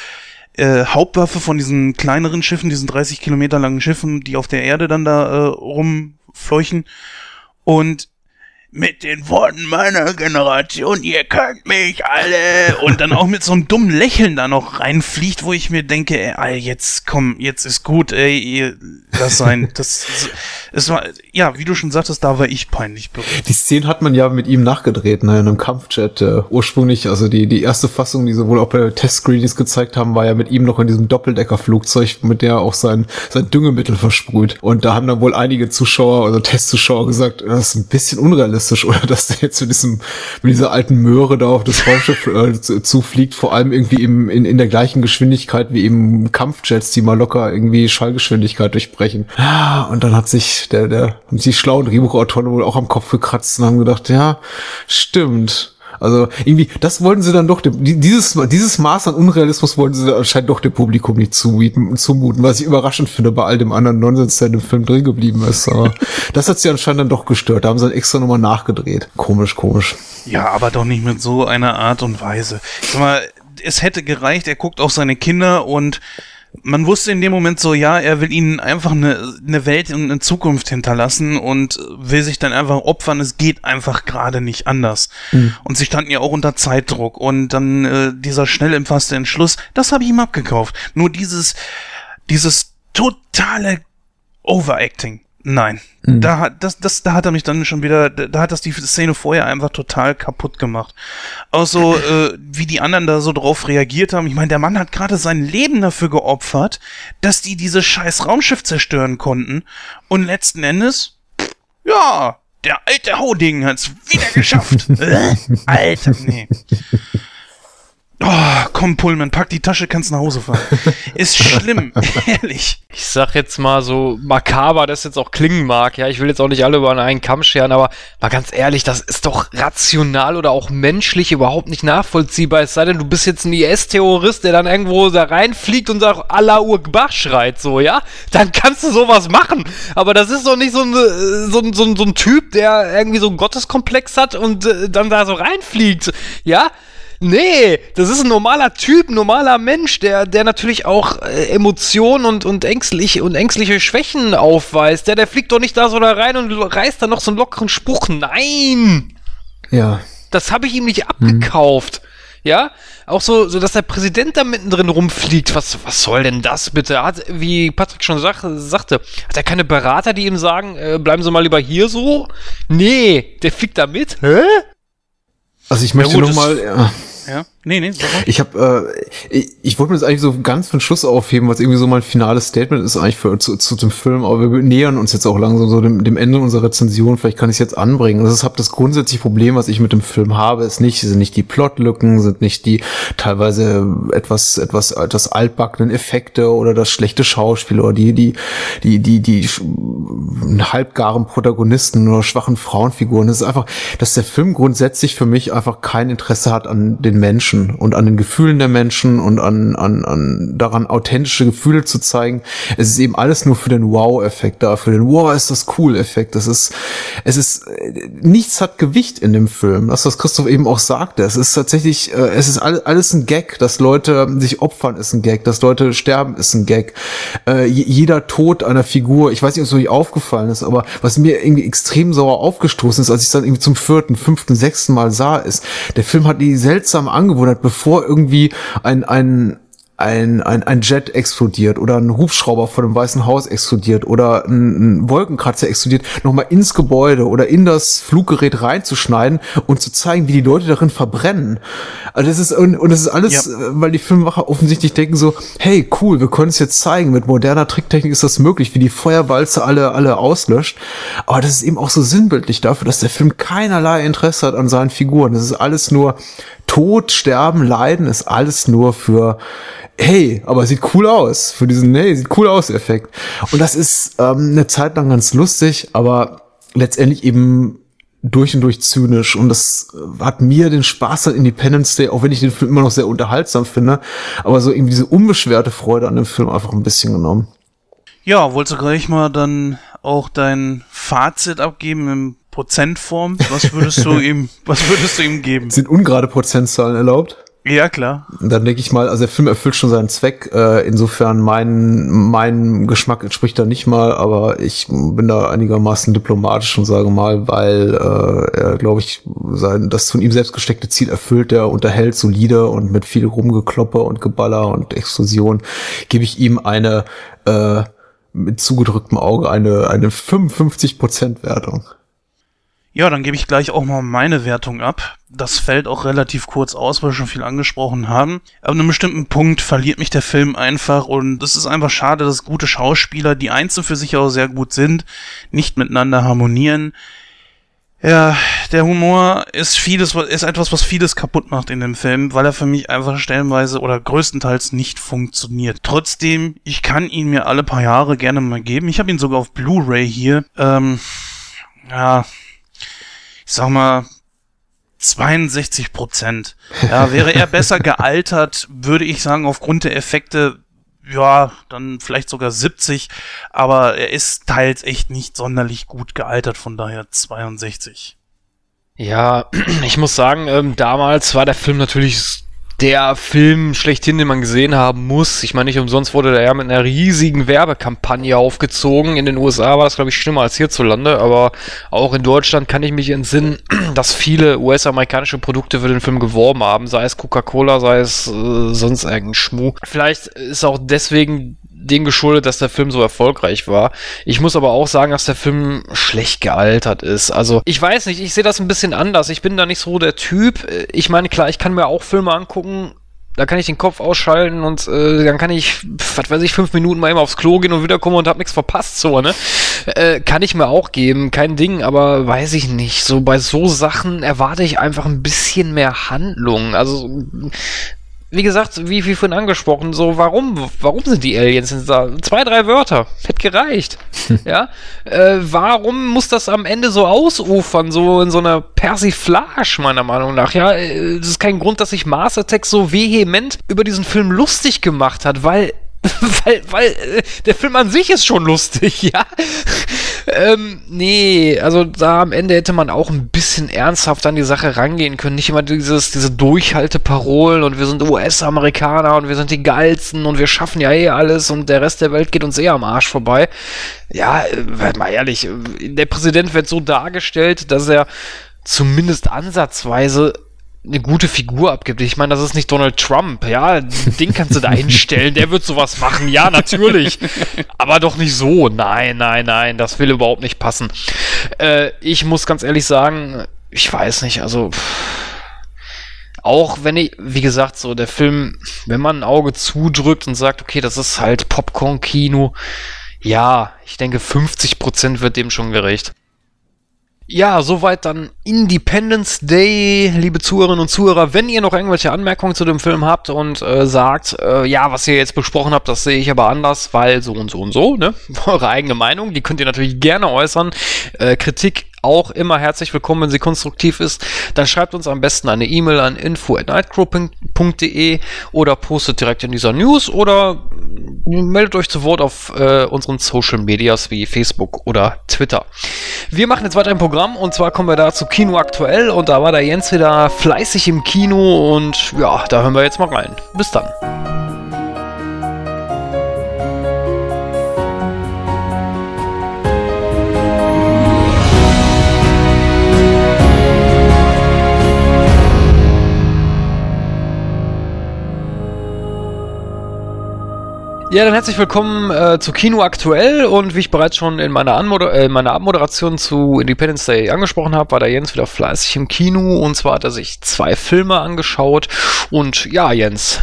äh, Hauptwaffe von diesen kleineren Schiffen, diesen 30 Kilometer langen Schiffen, die auf der Erde dann da äh, rumfleuchen. Und mit den Worten meiner Generation, ihr könnt mich alle. Und dann auch mit so einem dummen Lächeln da noch reinfliegt, wo ich mir denke, ey, jetzt komm, jetzt ist gut, ey, ihr, das sein. (laughs) Das, es war, ja, wie du schon sagtest, da war ich peinlich berührt. Die Szene hat man ja mit ihm nachgedreht, ne, in einem Kampfjet. Äh, ursprünglich, also die, die erste Fassung, die sie wohl auch bei Test-Screenings gezeigt haben, war ja mit ihm noch in diesem Doppeldeckerflugzeug, mit der er auch sein, sein Düngemittel versprüht. Und da haben dann wohl einige Zuschauer, also Testzuschauer gesagt, das ist ein bisschen unrealistisch unrealistisch, (laughs) oder dass der jetzt mit diesem, mit dieser alten Möhre da auf das Raumschiff äh, zufliegt, vor allem irgendwie im, in, in der gleichen Geschwindigkeit wie eben Kampfjets, die mal locker irgendwie Schallgeschwindigkeit durchbrechen. Ja, und dann hat sich der, der, haben sich schlauen Drehbuchautoren wohl auch am Kopf gekratzt und haben gedacht, ja, stimmt also irgendwie, das wollten sie dann doch, dieses, dieses Maß an Unrealismus wollten sie anscheinend doch dem Publikum nicht zumuten, zumuten, was ich überraschend finde bei all dem anderen Nonsens, der in dem Film drin geblieben ist. Aber (laughs) das hat sie anscheinend dann doch gestört. Da haben sie dann extra nochmal nachgedreht. Komisch, komisch. Ja, aber doch nicht mit so einer Art und Weise. Sag mal, es hätte gereicht, er guckt auf seine Kinder und man wusste in dem Moment so, ja, er will ihnen einfach eine, eine Welt und eine Zukunft hinterlassen und will sich dann einfach opfern. Es geht einfach gerade nicht anders. Mhm. Und sie standen ja auch unter Zeitdruck. Und dann äh, dieser schnell empfasste Entschluss, das habe ich ihm abgekauft. Nur dieses, dieses totale Overacting. Nein. Mhm. Da, hat, das, das, da hat er mich dann schon wieder, da hat das die Szene vorher einfach total kaputt gemacht. Auch so, (laughs) äh, wie die anderen da so drauf reagiert haben. Ich meine, der Mann hat gerade sein Leben dafür geopfert, dass die dieses scheiß Raumschiff zerstören konnten. Und letzten Endes, ja, der alte Hauding hat's wieder (laughs) geschafft. äh? Alter, nee. Oh, komm, Pullman, pack die Tasche, kannst nach Hause fahren. (laughs) Ist schlimm, (laughs) ehrlich. Ich sag jetzt mal so makaber, das jetzt auch klingen mag, ja, ich will jetzt auch nicht alle über einen Kamm scheren, aber mal ganz ehrlich, das ist doch rational oder auch menschlich überhaupt nicht nachvollziehbar, es sei denn, du bist jetzt ein IS-Terrorist, der dann irgendwo da reinfliegt und sagt, Allah Urkbach schreit, so, ja, dann kannst du sowas machen, aber das ist doch nicht so ein, so ein, so ein, so ein Typ, der irgendwie so einen Gotteskomplex hat und äh, dann da so reinfliegt, ja, Nee, das ist ein normaler Typ, ein normaler Mensch, der, der natürlich auch äh, Emotionen und, und, ängstlich, und ängstliche Schwächen aufweist. Der, der fliegt doch nicht da so da rein und reißt dann noch so einen lockeren Spruch. Nein! Ja. Das habe ich ihm nicht abgekauft. Hm. Ja, auch so, so, dass der Präsident da mittendrin rumfliegt. Was, was soll denn das bitte? Hat, wie Patrick schon sag, sagte, hat er keine Berater, die ihm sagen, äh, bleiben Sie mal lieber hier so? Nee, der fliegt da mit? Hä? Also ich möchte ja, nochmal, ja. Ja. Nee, nee, warum? Ich habe, äh, ich, ich wollte mir das eigentlich so ganz von Schluss aufheben, was irgendwie so mein finales Statement ist eigentlich für, zu, zu dem Film, aber wir nähern uns jetzt auch langsam so dem, dem Ende unserer Rezension, vielleicht kann ich es jetzt anbringen. Das ist hab das grundsätzliche Problem, was ich mit dem Film habe, ist nicht, sind nicht die Plotlücken, sind nicht die teilweise etwas, etwas, etwas altbackenen Effekte oder das schlechte Schauspiel oder die, die, die, die, die halbgaren Protagonisten oder schwachen Frauenfiguren. Es ist einfach, dass der Film grundsätzlich für mich einfach kein Interesse hat an den Menschen und an den Gefühlen der Menschen und an, an, an daran authentische Gefühle zu zeigen. Es ist eben alles nur für den Wow-Effekt da, für den Wow ist das cool-Effekt. Es ist, es ist, nichts hat Gewicht in dem Film. Das, was Christoph eben auch sagte. Es ist tatsächlich, äh, es ist alles, ein Gag, dass Leute sich opfern ist ein Gag, dass Leute sterben ist ein Gag. Äh, jeder Tod einer Figur, ich weiß nicht, ob es euch aufgefallen ist, aber was mir irgendwie extrem sauer aufgestoßen ist, als ich es dann irgendwie zum vierten, fünften, sechsten Mal sah, ist, der Film hat die seltsame Angewohnheit, bevor irgendwie ein, ein, ein, ein, ein Jet explodiert oder ein Hubschrauber vor dem Weißen Haus explodiert oder ein, ein Wolkenkratzer explodiert, nochmal ins Gebäude oder in das Fluggerät reinzuschneiden und zu zeigen, wie die Leute darin verbrennen. Also das ist, und, und das ist alles, ja. Äh, weil die Filmemacher offensichtlich denken so, hey, cool, wir können es jetzt zeigen, mit moderner Tricktechnik ist das möglich, wie die Feuerwalze alle, alle auslöscht. Aber das ist eben auch so sinnbildlich dafür, dass der Film keinerlei Interesse hat an seinen Figuren. Das ist alles nur Tod, Sterben, Leiden, ist alles nur für hey, aber sieht cool aus. Für diesen, hey, sieht cool aus Effekt. Und das ist ähm, eine Zeit lang ganz lustig, aber letztendlich eben durch und durch zynisch. Und das äh, hat mir den Spaß an Independence Day, auch wenn ich den Film immer noch sehr unterhaltsam finde, aber so irgendwie diese unbeschwerte Freude an dem Film einfach ein bisschen genommen. Ja, wolltest du gleich mal dann auch dein Fazit abgeben im Prozentform? Was würdest du (laughs) ihm, was würdest du ihm geben? Sind ungerade Prozentzahlen erlaubt? Ja, klar. Dann denke ich mal, also der Film erfüllt schon seinen Zweck. Äh, insofern mein, mein Geschmack entspricht da nicht mal, aber ich bin da einigermaßen diplomatisch und sage mal, weil äh, er, glaube ich, sein, das von ihm selbst gesteckte Ziel erfüllt, der unterhält solide und mit viel Rumgekloppe und Geballer und Explosion, gebe ich ihm eine äh, mit zugedrücktem Auge eine, eine 55% Wertung. Ja, dann gebe ich gleich auch mal meine Wertung ab. Das fällt auch relativ kurz aus, weil wir schon viel angesprochen haben. Aber an einem bestimmten Punkt verliert mich der Film einfach und es ist einfach schade, dass gute Schauspieler, die einzeln für sich auch sehr gut sind, nicht miteinander harmonieren. Ja, der Humor ist vieles, ist etwas, was vieles kaputt macht in dem Film, weil er für mich einfach stellenweise oder größtenteils nicht funktioniert. Trotzdem, ich kann ihn mir alle paar Jahre gerne mal geben. Ich habe ihn sogar auf Blu-ray hier. Ähm, ja, sag mal, 62 Prozent. Ja, wäre er besser (laughs) gealtert, würde ich sagen, aufgrund der Effekte, ja, dann vielleicht sogar 70, aber er ist teils echt nicht sonderlich gut gealtert, von daher 62. Ja, (clears throat) ich muss sagen, ähm, damals war der Film natürlich der Film schlechthin, den man gesehen haben muss. Ich meine, nicht umsonst wurde der ja mit einer riesigen Werbekampagne aufgezogen. In den USA war das, glaube ich, schlimmer als hierzulande, aber auch in Deutschland kann ich mich entsinnen, (clears throat) dass viele US-amerikanische Produkte für den Film geworben haben, sei es Coca-Cola, sei es äh, sonst irgendein Schmuh. Vielleicht ist auch deswegen dem geschuldet, dass der Film so erfolgreich war. Ich muss aber auch sagen, dass der Film schlecht gealtert ist. Also, ich weiß nicht, ich sehe das ein bisschen anders. Ich bin da nicht so der Typ. Ich meine, klar, ich kann mir auch Filme angucken, da kann ich den Kopf ausschalten und äh, dann kann ich, was weiß ich, fünf Minuten mal eben aufs Klo gehen und wiederkommen und hab nichts verpasst, so, ne? Äh, kann ich mir auch geben, kein Ding, aber weiß ich nicht. So bei so Sachen erwarte ich einfach ein bisschen mehr Handlung. Also wie gesagt, wie, wie vorhin angesprochen, so, warum, warum sind die Aliens da? Zwei, drei Wörter. Hätte gereicht. (laughs) ja? Äh, warum muss das am Ende so ausufern, so in so einer Persiflage, meiner Meinung nach? Ja, äh, das ist kein Grund, dass sich Mars Attack so vehement über diesen Film lustig gemacht hat, weil (laughs) weil, weil äh, der Film an sich ist schon lustig, (laughs) ja. ähm, nee, also da am Ende hätte man auch ein bisschen ernsthaft an die Sache rangehen können. Nicht immer dieses, diese Durchhalteparolen und wir sind US-Amerikaner und wir sind die geilsten und wir schaffen ja eh alles und der Rest der Welt geht uns eh am Arsch vorbei. Ja, äh, mal ehrlich, äh, der Präsident wird so dargestellt, dass er zumindest ansatzweise eine gute Figur abgibt. Ich meine, das ist nicht Donald Trump, ja, den kannst du da hinstellen, der wird sowas machen, ja, natürlich, aber doch nicht so, nein, nein, nein, das will überhaupt nicht passen. Äh, ich muss ganz ehrlich sagen, ich weiß nicht, also auch wenn ich, wie gesagt, so der Film, wenn man ein Auge zudrückt und sagt, okay, das ist halt Popcorn-Kino, ja, ich denke 50% wird dem schon gerecht. Ja, soweit dann Independence Day, liebe Zuhörerinnen und Zuhörer. Wenn ihr noch irgendwelche Anmerkungen zu dem Film habt und äh, sagt, äh, ja, was ihr jetzt besprochen habt, das sehe ich aber anders, weil so und so und so, ne? (laughs) Eure eigene Meinung, die könnt ihr natürlich gerne äußern. Äh, Kritik auch immer herzlich willkommen, wenn sie konstruktiv ist. Dann schreibt uns am besten eine E-Mail an info@nightcrow.de oder postet direkt in dieser News oder meldet euch zu Wort auf äh, unseren Social Medias wie Facebook oder Twitter. Wir machen jetzt weiter im Programm und zwar kommen wir da zu Kino aktuell und da war der Jens wieder fleißig im Kino und ja, da hören wir jetzt mal rein. Bis dann. Ja, dann herzlich willkommen äh, zu Kino aktuell. Und wie ich bereits schon in meiner, Anmoder äh, meiner Abmoderation zu Independence Day angesprochen habe, war der Jens wieder fleißig im Kino. Und zwar hat er sich zwei Filme angeschaut. Und ja, Jens,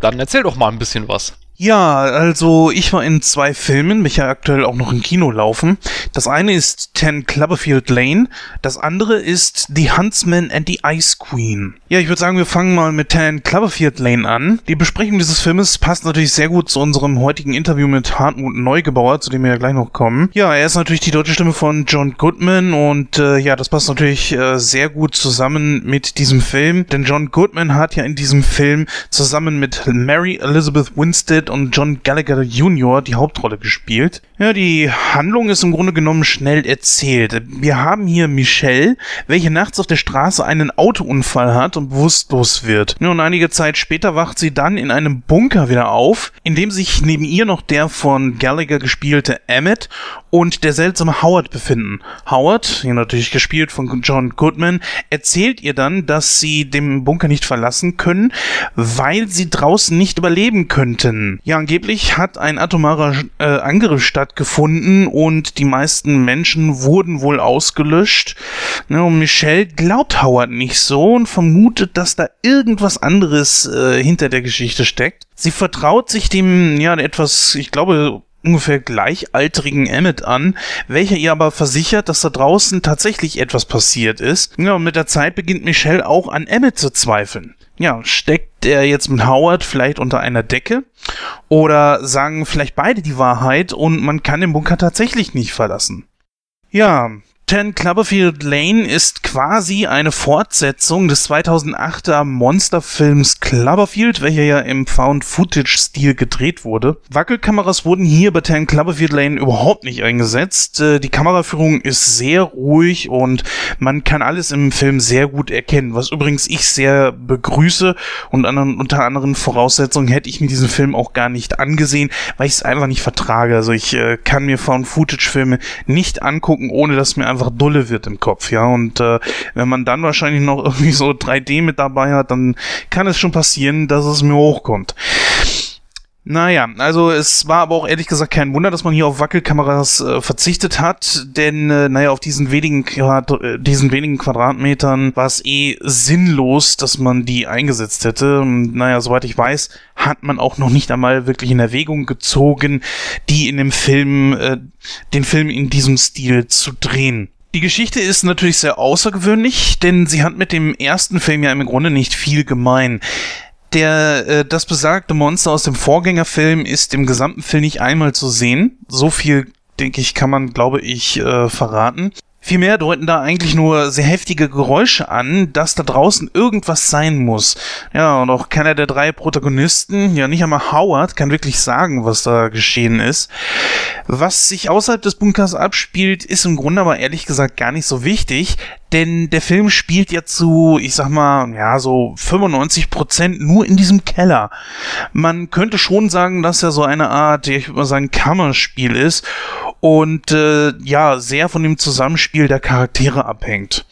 dann erzähl doch mal ein bisschen was. Ja, also ich war in zwei Filmen, welche aktuell auch noch im Kino laufen. Das eine ist Ten Cloverfield Lane, das andere ist The Huntsman and the Ice Queen. Ja, ich würde sagen, wir fangen mal mit Ten Cloverfield Lane an. Die Besprechung dieses Filmes passt natürlich sehr gut zu unserem heutigen Interview mit Hartmut Neugebauer, zu dem wir ja gleich noch kommen. Ja, er ist natürlich die deutsche Stimme von John Goodman und äh, ja, das passt natürlich äh, sehr gut zusammen mit diesem Film, denn John Goodman hat ja in diesem Film zusammen mit Mary Elizabeth Winstead Bartlett und John Gallagher Jr. die Hauptrolle gespielt. Ja, die Handlung ist im Grunde genommen schnell erzählt. Wir haben hier Michelle, welche nachts auf der Straße einen Autounfall hat und bewusstlos wird. Ja, und einige Zeit später wacht sie dann in einem Bunker wieder auf, in dem sich neben ihr noch der von Gallagher gespielte Emmett und der seltsame Howard befinden. Howard, hier natürlich gespielt von John Goodman, erzählt ihr dann, dass sie den Bunker nicht verlassen können, weil sie draußen nicht überleben könnten. Ja, angeblich hat ein atomarer äh, Angriff stattgefunden und die meisten Menschen wurden wohl ausgelöscht. Ja, und Michelle glaubt Howard nicht so und vermutet, dass da irgendwas anderes äh, hinter der Geschichte steckt. Sie vertraut sich dem, ja, etwas, ich glaube, ungefähr gleichaltrigen Emmet an, welcher ihr aber versichert, dass da draußen tatsächlich etwas passiert ist. Ja, und mit der Zeit beginnt Michelle auch an Emmet zu zweifeln. Ja, steckt er jetzt mit Howard vielleicht unter einer Decke? Oder sagen vielleicht beide die Wahrheit und man kann den Bunker tatsächlich nicht verlassen? Ja, 10 Cloverfield Lane ist quasi eine Fortsetzung des 2008er Monsterfilms Cloverfield, welcher ja im Found-Footage-Stil gedreht wurde. Wackelkameras wurden hier bei 10 Cloverfield Lane überhaupt nicht eingesetzt. Äh, die Kameraführung ist sehr ruhig und man kann alles im Film sehr gut erkennen, was übrigens ich sehr begrüße und unter anderen Voraussetzungen hätte ich mir diesen Film auch gar nicht angesehen, weil ich es einfach nicht vertrage. Also ich äh, kann mir Found-Footage-Filme nicht angucken, ohne dass mir einfach dulle wird im Kopf, ja. Und äh, wenn man dann wahrscheinlich noch (laughs) irgendwie so 3D mit dabei hat, dann kann es schon passieren, dass es mir hochkommt. Naja, also es war aber auch ehrlich gesagt kein Wunder, dass man hier auf Wackelkameras äh, verzichtet hat, denn äh, naja, auf diesen wenigen, Quadrat äh, diesen wenigen Quadratmetern war es eh sinnlos, dass man die eingesetzt hätte. Und, naja, soweit ich weiß, hat man auch noch nicht einmal wirklich in Erwägung gezogen, die in dem Film, äh, den Film in diesem Stil zu drehen. Die Geschichte ist natürlich sehr außergewöhnlich, denn sie hat mit dem ersten Film ja im Grunde nicht viel gemein der, äh, das besagte Monster aus dem Vorgängerfilm ist im gesamten Film nicht einmal zu sehen. So viel, denke ich, kann man, glaube ich, äh, verraten. Vielmehr deuten da eigentlich nur sehr heftige Geräusche an, dass da draußen irgendwas sein muss. Ja, und auch keiner der drei Protagonisten, ja nicht einmal Howard, kann wirklich sagen, was da geschehen ist. Was sich außerhalb des Bunkers abspielt, ist im Grunde aber ehrlich gesagt gar nicht so wichtig, denn der Film spielt ja zu, ich sag mal, ja, so 95 Prozent nur in diesem Keller. Man könnte schon sagen, dass er so eine Art, ich würde mal sagen, Kammerspiel ist und äh, ja, sehr von dem Zusammenspiel der Charaktere abhängt.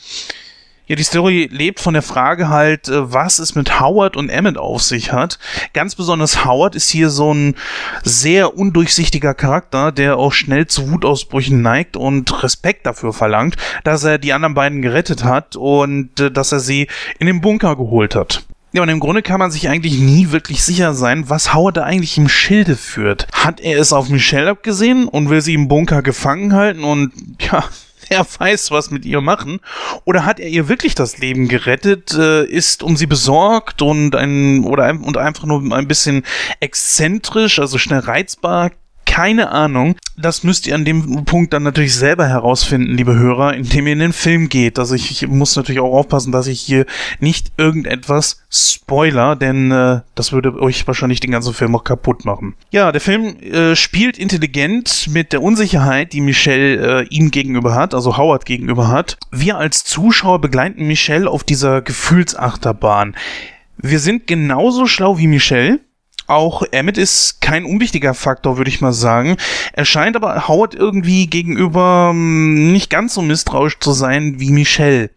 Ja, die Story lebt von der Frage halt, äh, was es mit Howard und Emmett auf sich hat. Ganz besonders Howard ist hier so ein sehr undurchsichtiger Charakter, der auch schnell zu Wutausbrüchen neigt und Respekt dafür verlangt, dass er die anderen beiden gerettet hat und äh, dass er sie in den Bunker geholt hat. Ja, und im Grunde kann man sich eigentlich nie wirklich sicher sein, was Howard da eigentlich im Schilde führt. Hat er es auf Michelle abgesehen und will sie im Bunker gefangen halten und ja, (laughs) wer weiß, was mit ihr machen. Oder hat er ihr wirklich das Leben gerettet, äh, ist um sie besorgt und ein oder ein, und einfach nur ein bisschen exzentrisch, also schnell reizbar, keine Ahnung. Das müsst ihr an dem Punkt dann natürlich selber herausfinden, liebe Hörer, indem ihr in den Film geht. Also ich, ich muss natürlich auch aufpassen, dass ich hier nicht irgendetwas spoiler, denn äh, das würde euch wahrscheinlich den ganzen Film auch kaputt machen. Ja, der Film äh, spielt intelligent mit der Unsicherheit, die Michelle äh, ihm gegenüber hat, also Howard gegenüber hat. Wir als Zuschauer begleiten Michelle auf dieser Gefühlsachterbahn. Wir sind genauso schlau wie Michelle, auch Emmett ist kein unwichtiger Faktor, würde ich mal sagen. Er scheint aber Howard irgendwie gegenüber hm, nicht ganz so misstrauisch zu sein wie Michelle.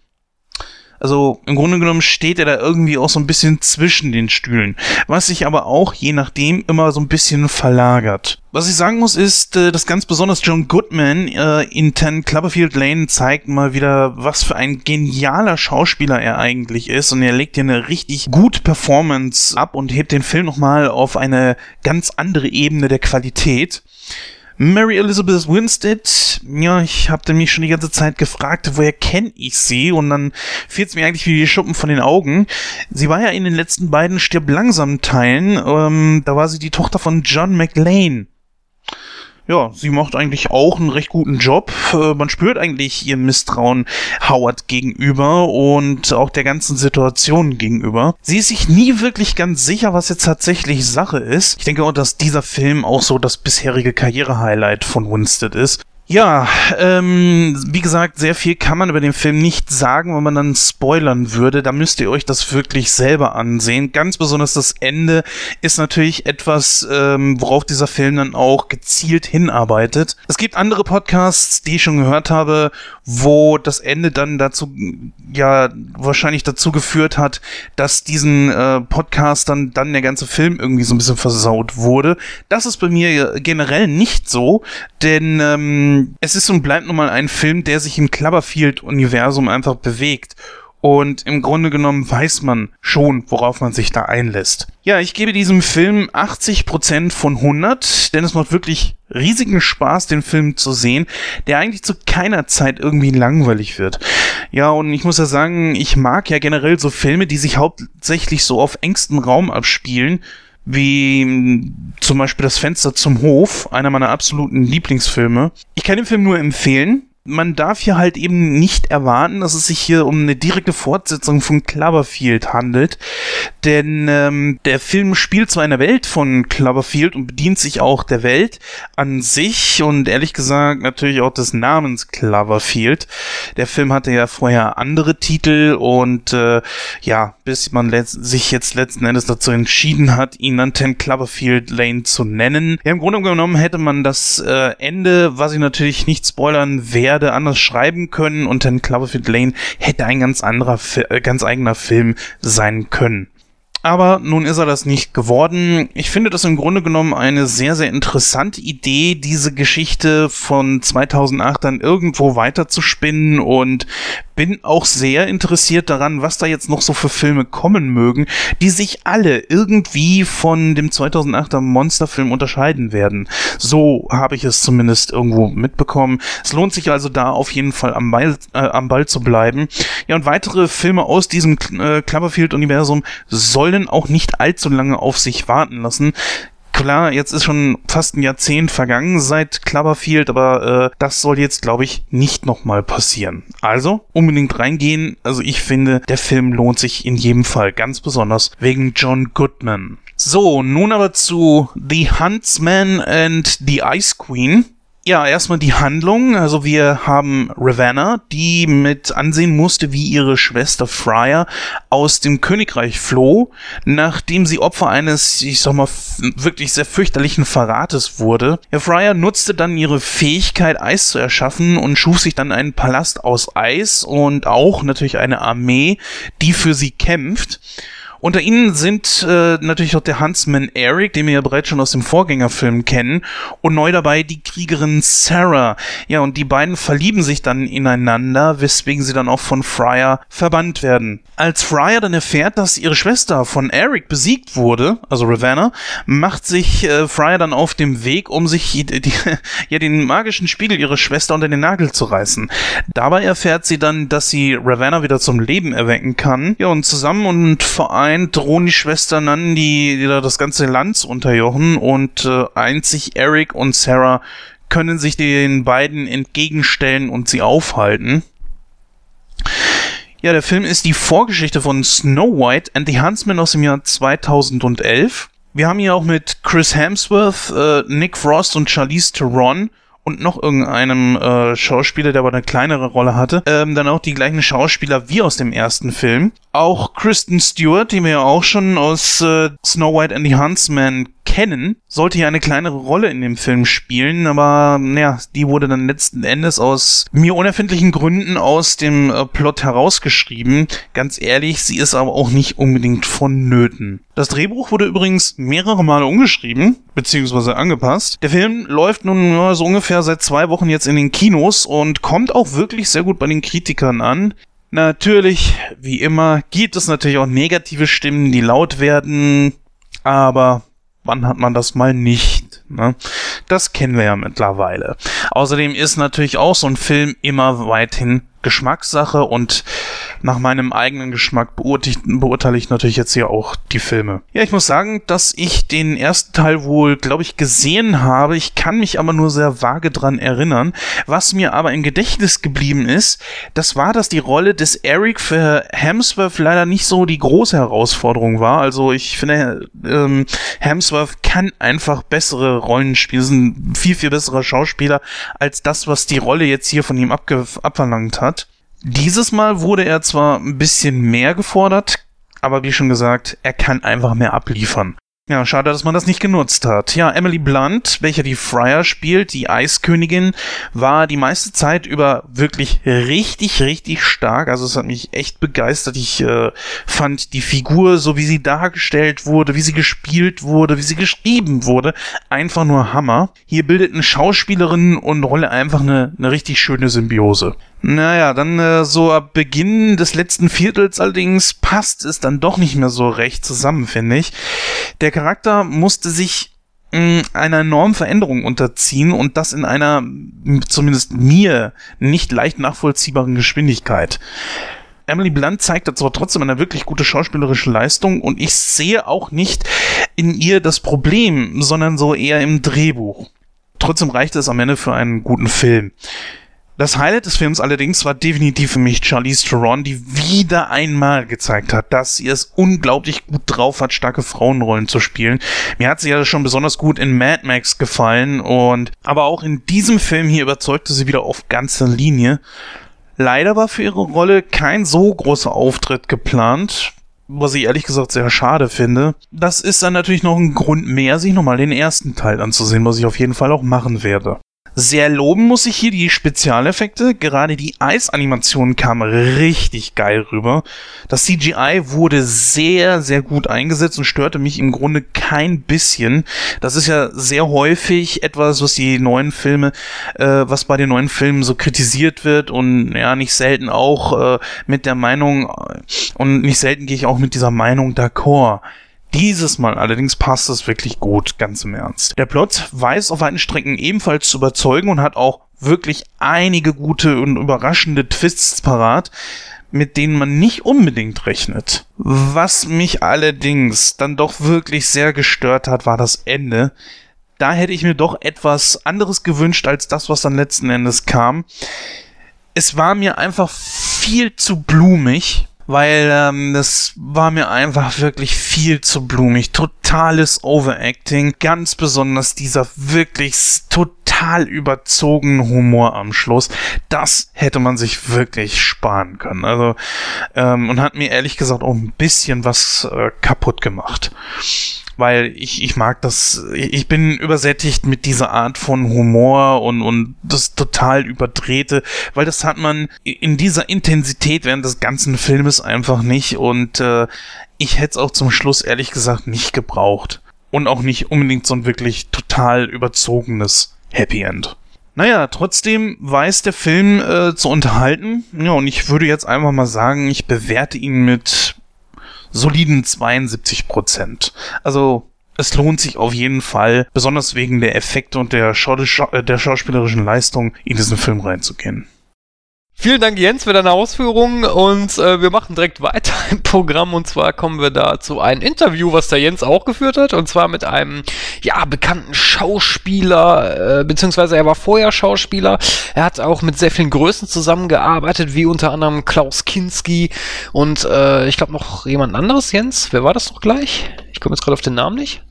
Also im Grunde genommen steht er da irgendwie auch so ein bisschen zwischen den Stühlen, was sich aber auch je nachdem immer so ein bisschen verlagert. Was ich sagen muss, ist, äh, dass ganz besonders John Goodman äh, in Ten Cloverfield Lane zeigt mal wieder, was für ein genialer Schauspieler er eigentlich ist. Und er legt hier eine richtig gute Performance ab und hebt den Film nochmal auf eine ganz andere Ebene der Qualität. Mary Elizabeth Winstead, ja, ich habe mich schon die ganze Zeit gefragt, woher kenne ich sie? Und dann fiel es mir eigentlich wie die Schuppen von den Augen. Sie war ja in den letzten beiden Stirb langsam Teilen. Ähm, da war sie die Tochter von John McLean ja, sie macht eigentlich auch einen recht guten Job. Äh, man spürt eigentlich ihr Misstrauen Howard gegenüber und auch der ganzen Situation gegenüber. Sie ist sich nie wirklich ganz sicher, was jetzt tatsächlich Sache ist. Ich denke auch, dass dieser Film auch so das bisherige Karrierehighlight von Winstead ist. Ja, ähm, wie gesagt, sehr viel kann man über den Film nicht sagen, wenn man dann spoilern würde. Da müsst ihr euch das wirklich selber ansehen. Ganz besonders das Ende ist natürlich etwas, ähm, worauf dieser Film dann auch gezielt hinarbeitet. Es gibt andere Podcasts, die ich schon gehört habe, wo das Ende dann dazu, ja, wahrscheinlich dazu geführt hat, dass diesen äh, Podcast dann, dann der ganze Film irgendwie so ein bisschen versaut wurde. Das ist bei mir generell nicht so, denn ähm, es ist und bleibt nun mal ein Film, der sich im Cloverfield-Universum einfach bewegt. Und im Grunde genommen weiß man schon, worauf man sich da einlässt. Ja, ich gebe diesem Film 80% von 100, denn es macht wirklich riesigen Spaß, den Film zu sehen, der eigentlich zu keiner Zeit irgendwie langweilig wird. Ja, und ich muss ja sagen, ich mag ja generell so Filme, die sich hauptsächlich so auf engstem Raum abspielen wie zum Beispiel das Fenster zum Hof, einer meiner absoluten Lieblingsfilme. Ich kann den Film nur empfehlen man darf hier halt eben nicht erwarten, dass es sich hier um eine direkte Fortsetzung von Cloverfield handelt. Denn ähm, der Film spielt zwar in der Welt von Cloverfield und bedient sich auch der Welt an sich und ehrlich gesagt natürlich auch des Namens Cloverfield. Der Film hatte ja vorher andere Titel und äh, ja, bis man sich jetzt letzten Endes dazu entschieden hat, ihn dann Ten Cloverfield Lane zu nennen. Ja, im Grunde genommen hätte man das äh, Ende, was ich natürlich nicht spoilern werde, werde anders schreiben können und dann Cloverfield Lane hätte ein ganz anderer, äh, ganz eigener Film sein können. Aber nun ist er das nicht geworden. Ich finde das im Grunde genommen eine sehr, sehr interessante Idee, diese Geschichte von 2008 dann irgendwo weiter zu spinnen und bin auch sehr interessiert daran, was da jetzt noch so für Filme kommen mögen, die sich alle irgendwie von dem 2008er Monsterfilm unterscheiden werden. So habe ich es zumindest irgendwo mitbekommen. Es lohnt sich also da auf jeden Fall am Ball, äh, am Ball zu bleiben. Ja, und weitere Filme aus diesem äh, Cloverfield-Universum sollen auch nicht allzu lange auf sich warten lassen klar, jetzt ist schon fast ein Jahrzehnt vergangen seit Cloverfield, aber äh, das soll jetzt, glaube ich, nicht nochmal passieren. Also unbedingt reingehen. Also ich finde, der Film lohnt sich in jedem Fall, ganz besonders wegen John Goodman. So, nun aber zu The Huntsman and the Ice Queen. Ja, erstmal die Handlung. Also wir haben Ravenna, die mit ansehen musste, wie ihre Schwester Fryer aus dem Königreich floh, nachdem sie Opfer eines, ich sag mal, wirklich sehr fürchterlichen Verrates wurde. Ja, Fryer nutzte dann ihre Fähigkeit, Eis zu erschaffen und schuf sich dann einen Palast aus Eis und auch natürlich eine Armee, die für sie kämpft. Unter ihnen sind äh, natürlich auch der Huntsman Eric, den wir ja bereits schon aus dem Vorgängerfilm kennen, und neu dabei die Kriegerin Sarah. Ja, und die beiden verlieben sich dann ineinander, weswegen sie dann auch von Fryer verbannt werden. Als Fryer dann erfährt, dass ihre Schwester von Eric besiegt wurde, also Ravenna, macht sich äh, Fryer dann auf dem Weg, um sich die, die, (laughs) ja, den magischen Spiegel ihrer Schwester unter den Nagel zu reißen. Dabei erfährt sie dann, dass sie Ravenna wieder zum Leben erwecken kann. Ja, und zusammen und vor allem ein drohen die Schwestern an, die, die da das ganze Land unterjochen und äh, einzig Eric und Sarah können sich den beiden entgegenstellen und sie aufhalten. Ja, der Film ist die Vorgeschichte von Snow White and the Huntsman aus dem Jahr 2011. Wir haben hier auch mit Chris Hemsworth, äh, Nick Frost und Charlize Theron und noch irgendeinem äh, Schauspieler, der aber eine kleinere Rolle hatte, ähm, dann auch die gleichen Schauspieler wie aus dem ersten Film. Auch Kristen Stewart, die wir ja auch schon aus äh, Snow White and the Huntsman kennen, sollte hier eine kleinere Rolle in dem Film spielen, aber naja, die wurde dann letzten Endes aus mir unerfindlichen Gründen aus dem äh, Plot herausgeschrieben. Ganz ehrlich, sie ist aber auch nicht unbedingt vonnöten. Das Drehbuch wurde übrigens mehrere Male umgeschrieben, beziehungsweise angepasst. Der Film läuft nun ja, so ungefähr seit zwei Wochen jetzt in den Kinos und kommt auch wirklich sehr gut bei den Kritikern an. Natürlich, wie immer, gibt es natürlich auch negative Stimmen, die laut werden, aber wann hat man das mal nicht? Ne? Das kennen wir ja mittlerweile. Außerdem ist natürlich auch so ein Film immer weithin Geschmackssache und nach meinem eigenen Geschmack beurteile, ich natürlich jetzt hier auch die Filme. Ja, ich muss sagen, dass ich den ersten Teil wohl, glaube ich, gesehen habe. Ich kann mich aber nur sehr vage dran erinnern. Was mir aber im Gedächtnis geblieben ist, das war, dass die Rolle des Eric für Hemsworth leider nicht so die große Herausforderung war. Also ich finde, ähm, Hemsworth kann einfach bessere Rollen spielen, ist ein viel, viel besserer Schauspieler als das, was die Rolle jetzt hier von ihm abverlangt hat. Dieses Mal wurde er zwar ein bisschen mehr gefordert, aber wie schon gesagt, er kann einfach mehr abliefern. Ja, schade, dass man das nicht genutzt hat. Ja, Emily Blunt, welcher die Fryer spielt, die Eiskönigin, war die meiste Zeit über wirklich richtig, richtig stark. Also es hat mich echt begeistert. Ich äh, fand die Figur, so wie sie dargestellt wurde, wie sie gespielt wurde, wie sie geschrieben wurde, einfach nur Hammer. Hier bildeten Schauspielerin und Rolle einfach eine, eine richtig schöne Symbiose. Naja, dann äh, so ab Beginn des letzten Viertels allerdings passt es dann doch nicht mehr so recht zusammen, finde ich. Der Charakter musste sich mh, einer enormen Veränderung unterziehen und das in einer, zumindest mir, nicht leicht nachvollziehbaren Geschwindigkeit. Emily Blunt zeigt zwar trotzdem eine wirklich gute schauspielerische Leistung und ich sehe auch nicht in ihr das Problem, sondern so eher im Drehbuch. Trotzdem reicht es am Ende für einen guten Film. Das Highlight des Films allerdings war definitiv für mich Charlize Theron, die wieder einmal gezeigt hat, dass sie es unglaublich gut drauf hat, starke Frauenrollen zu spielen. Mir hat sie ja schon besonders gut in Mad Max gefallen und aber auch in diesem Film hier überzeugte sie wieder auf ganzer Linie. Leider war für ihre Rolle kein so großer Auftritt geplant, was ich ehrlich gesagt sehr schade finde. Das ist dann natürlich noch ein Grund mehr, sich nochmal den ersten Teil anzusehen, was ich auf jeden Fall auch machen werde. Sehr loben muss ich hier die Spezialeffekte. Gerade die Eisanimation kam richtig geil rüber. Das CGI wurde sehr, sehr gut eingesetzt und störte mich im Grunde kein bisschen. Das ist ja sehr häufig etwas, was die neuen Filme, äh, was bei den neuen Filmen so kritisiert wird und ja, nicht selten auch äh, mit der Meinung und nicht selten gehe ich auch mit dieser Meinung d'accord. Dieses Mal allerdings passt es wirklich gut, ganz im Ernst. Der Plot weiß auf weiten Strecken ebenfalls zu überzeugen und hat auch wirklich einige gute und überraschende Twists parat, mit denen man nicht unbedingt rechnet. Was mich allerdings dann doch wirklich sehr gestört hat, war das Ende. Da hätte ich mir doch etwas anderes gewünscht als das, was dann letzten Endes kam. Es war mir einfach viel zu blumig weil ähm, das war mir einfach wirklich viel zu blumig. Totales Overacting, ganz besonders dieser wirklich total überzogene Humor am Schluss. Das hätte man sich wirklich sparen können. Also ähm, und hat mir ehrlich gesagt auch ein bisschen was äh, kaputt gemacht weil ich, ich mag das, ich bin übersättigt mit dieser Art von Humor und, und das total überdrehte, weil das hat man in dieser Intensität während des ganzen Filmes einfach nicht und äh, ich hätte es auch zum Schluss ehrlich gesagt nicht gebraucht. Und auch nicht unbedingt so ein wirklich total überzogenes Happy End. Naja, trotzdem weiß der Film äh, zu unterhalten. Ja, und ich würde jetzt einfach mal sagen, ich bewerte ihn mit soliden 72 Prozent. Also es lohnt sich auf jeden Fall, besonders wegen der Effekte und der, Schau der schauspielerischen Leistung, in diesen Film reinzugehen. Vielen Dank, Jens, für deine Ausführungen und äh, wir machen direkt weiter (laughs) im Programm und zwar kommen wir da zu einem Interview, was der Jens auch geführt hat und zwar mit einem, ja, bekannten Schauspieler, äh, beziehungsweise er war vorher Schauspieler. Er hat auch mit sehr vielen Größen zusammengearbeitet, wie unter anderem Klaus Kinski und äh, ich glaube noch jemand anderes, Jens. Wer war das noch gleich? Ich komme jetzt gerade auf den Namen nicht.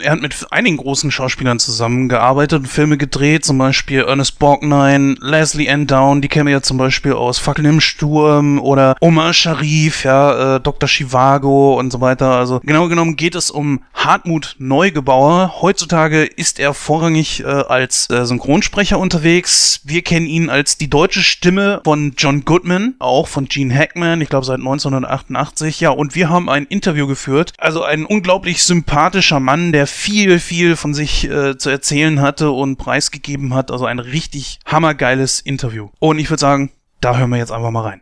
Er hat mit einigen großen Schauspielern zusammengearbeitet und Filme gedreht, zum Beispiel Ernest Borgnine, Leslie Ann Down, die kennen wir ja zum Beispiel aus Fackeln im Sturm oder Omar Sharif, ja, äh, Dr. Chivago und so weiter. Also genau genommen geht es um Hartmut Neugebauer. Heutzutage ist er vorrangig äh, als äh, Synchronsprecher unterwegs. Wir kennen ihn als die deutsche Stimme von John Goodman, auch von Gene Hackman, ich glaube seit 1988. Ja, und wir haben ein Interview geführt. Also ein unglaublich sympathischer Mann, der viel, viel von sich äh, zu erzählen hatte und preisgegeben hat. Also ein richtig hammergeiles Interview. Und ich würde sagen, da hören wir jetzt einfach mal rein.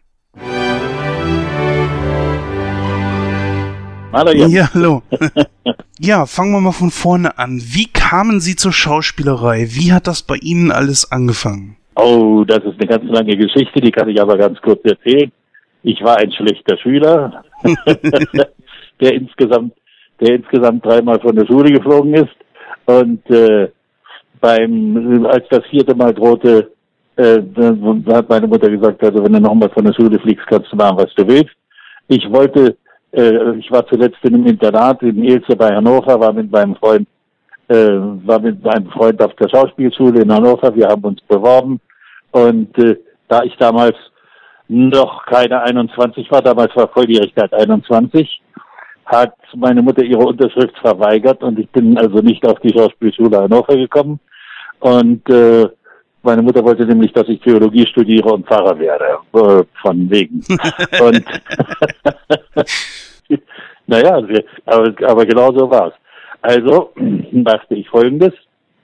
Hallo Jens. Ja, hallo. (laughs) ja, fangen wir mal von vorne an. Wie kamen Sie zur Schauspielerei? Wie hat das bei Ihnen alles angefangen? Oh, das ist eine ganz lange Geschichte, die kann ich aber ganz kurz erzählen. Ich war ein schlechter Schüler, (laughs) (laughs) der insgesamt, der insgesamt dreimal von der Schule geflogen ist. Und äh, beim, als das vierte Mal drohte, äh, hat meine Mutter gesagt, also wenn du nochmal von der Schule fliegst, kannst du machen, was du willst. Ich wollte äh, ich war zuletzt in einem Internat in Ilse bei Hannover, war mit meinem Freund, äh, war mit meinem Freund auf der Schauspielschule in Hannover. Wir haben uns beworben und äh, da ich damals noch keine 21 war, damals war Volljährigkeit 21, hat meine Mutter ihre Unterschrift verweigert und ich bin also nicht auf die Schauspielschule Hannover gekommen. Und äh, meine Mutter wollte nämlich, dass ich Theologie studiere und Pfarrer werde, äh, von wegen. (laughs) und (laughs) naja, aber, aber genau so war's. Also (clears throat) machte ich Folgendes.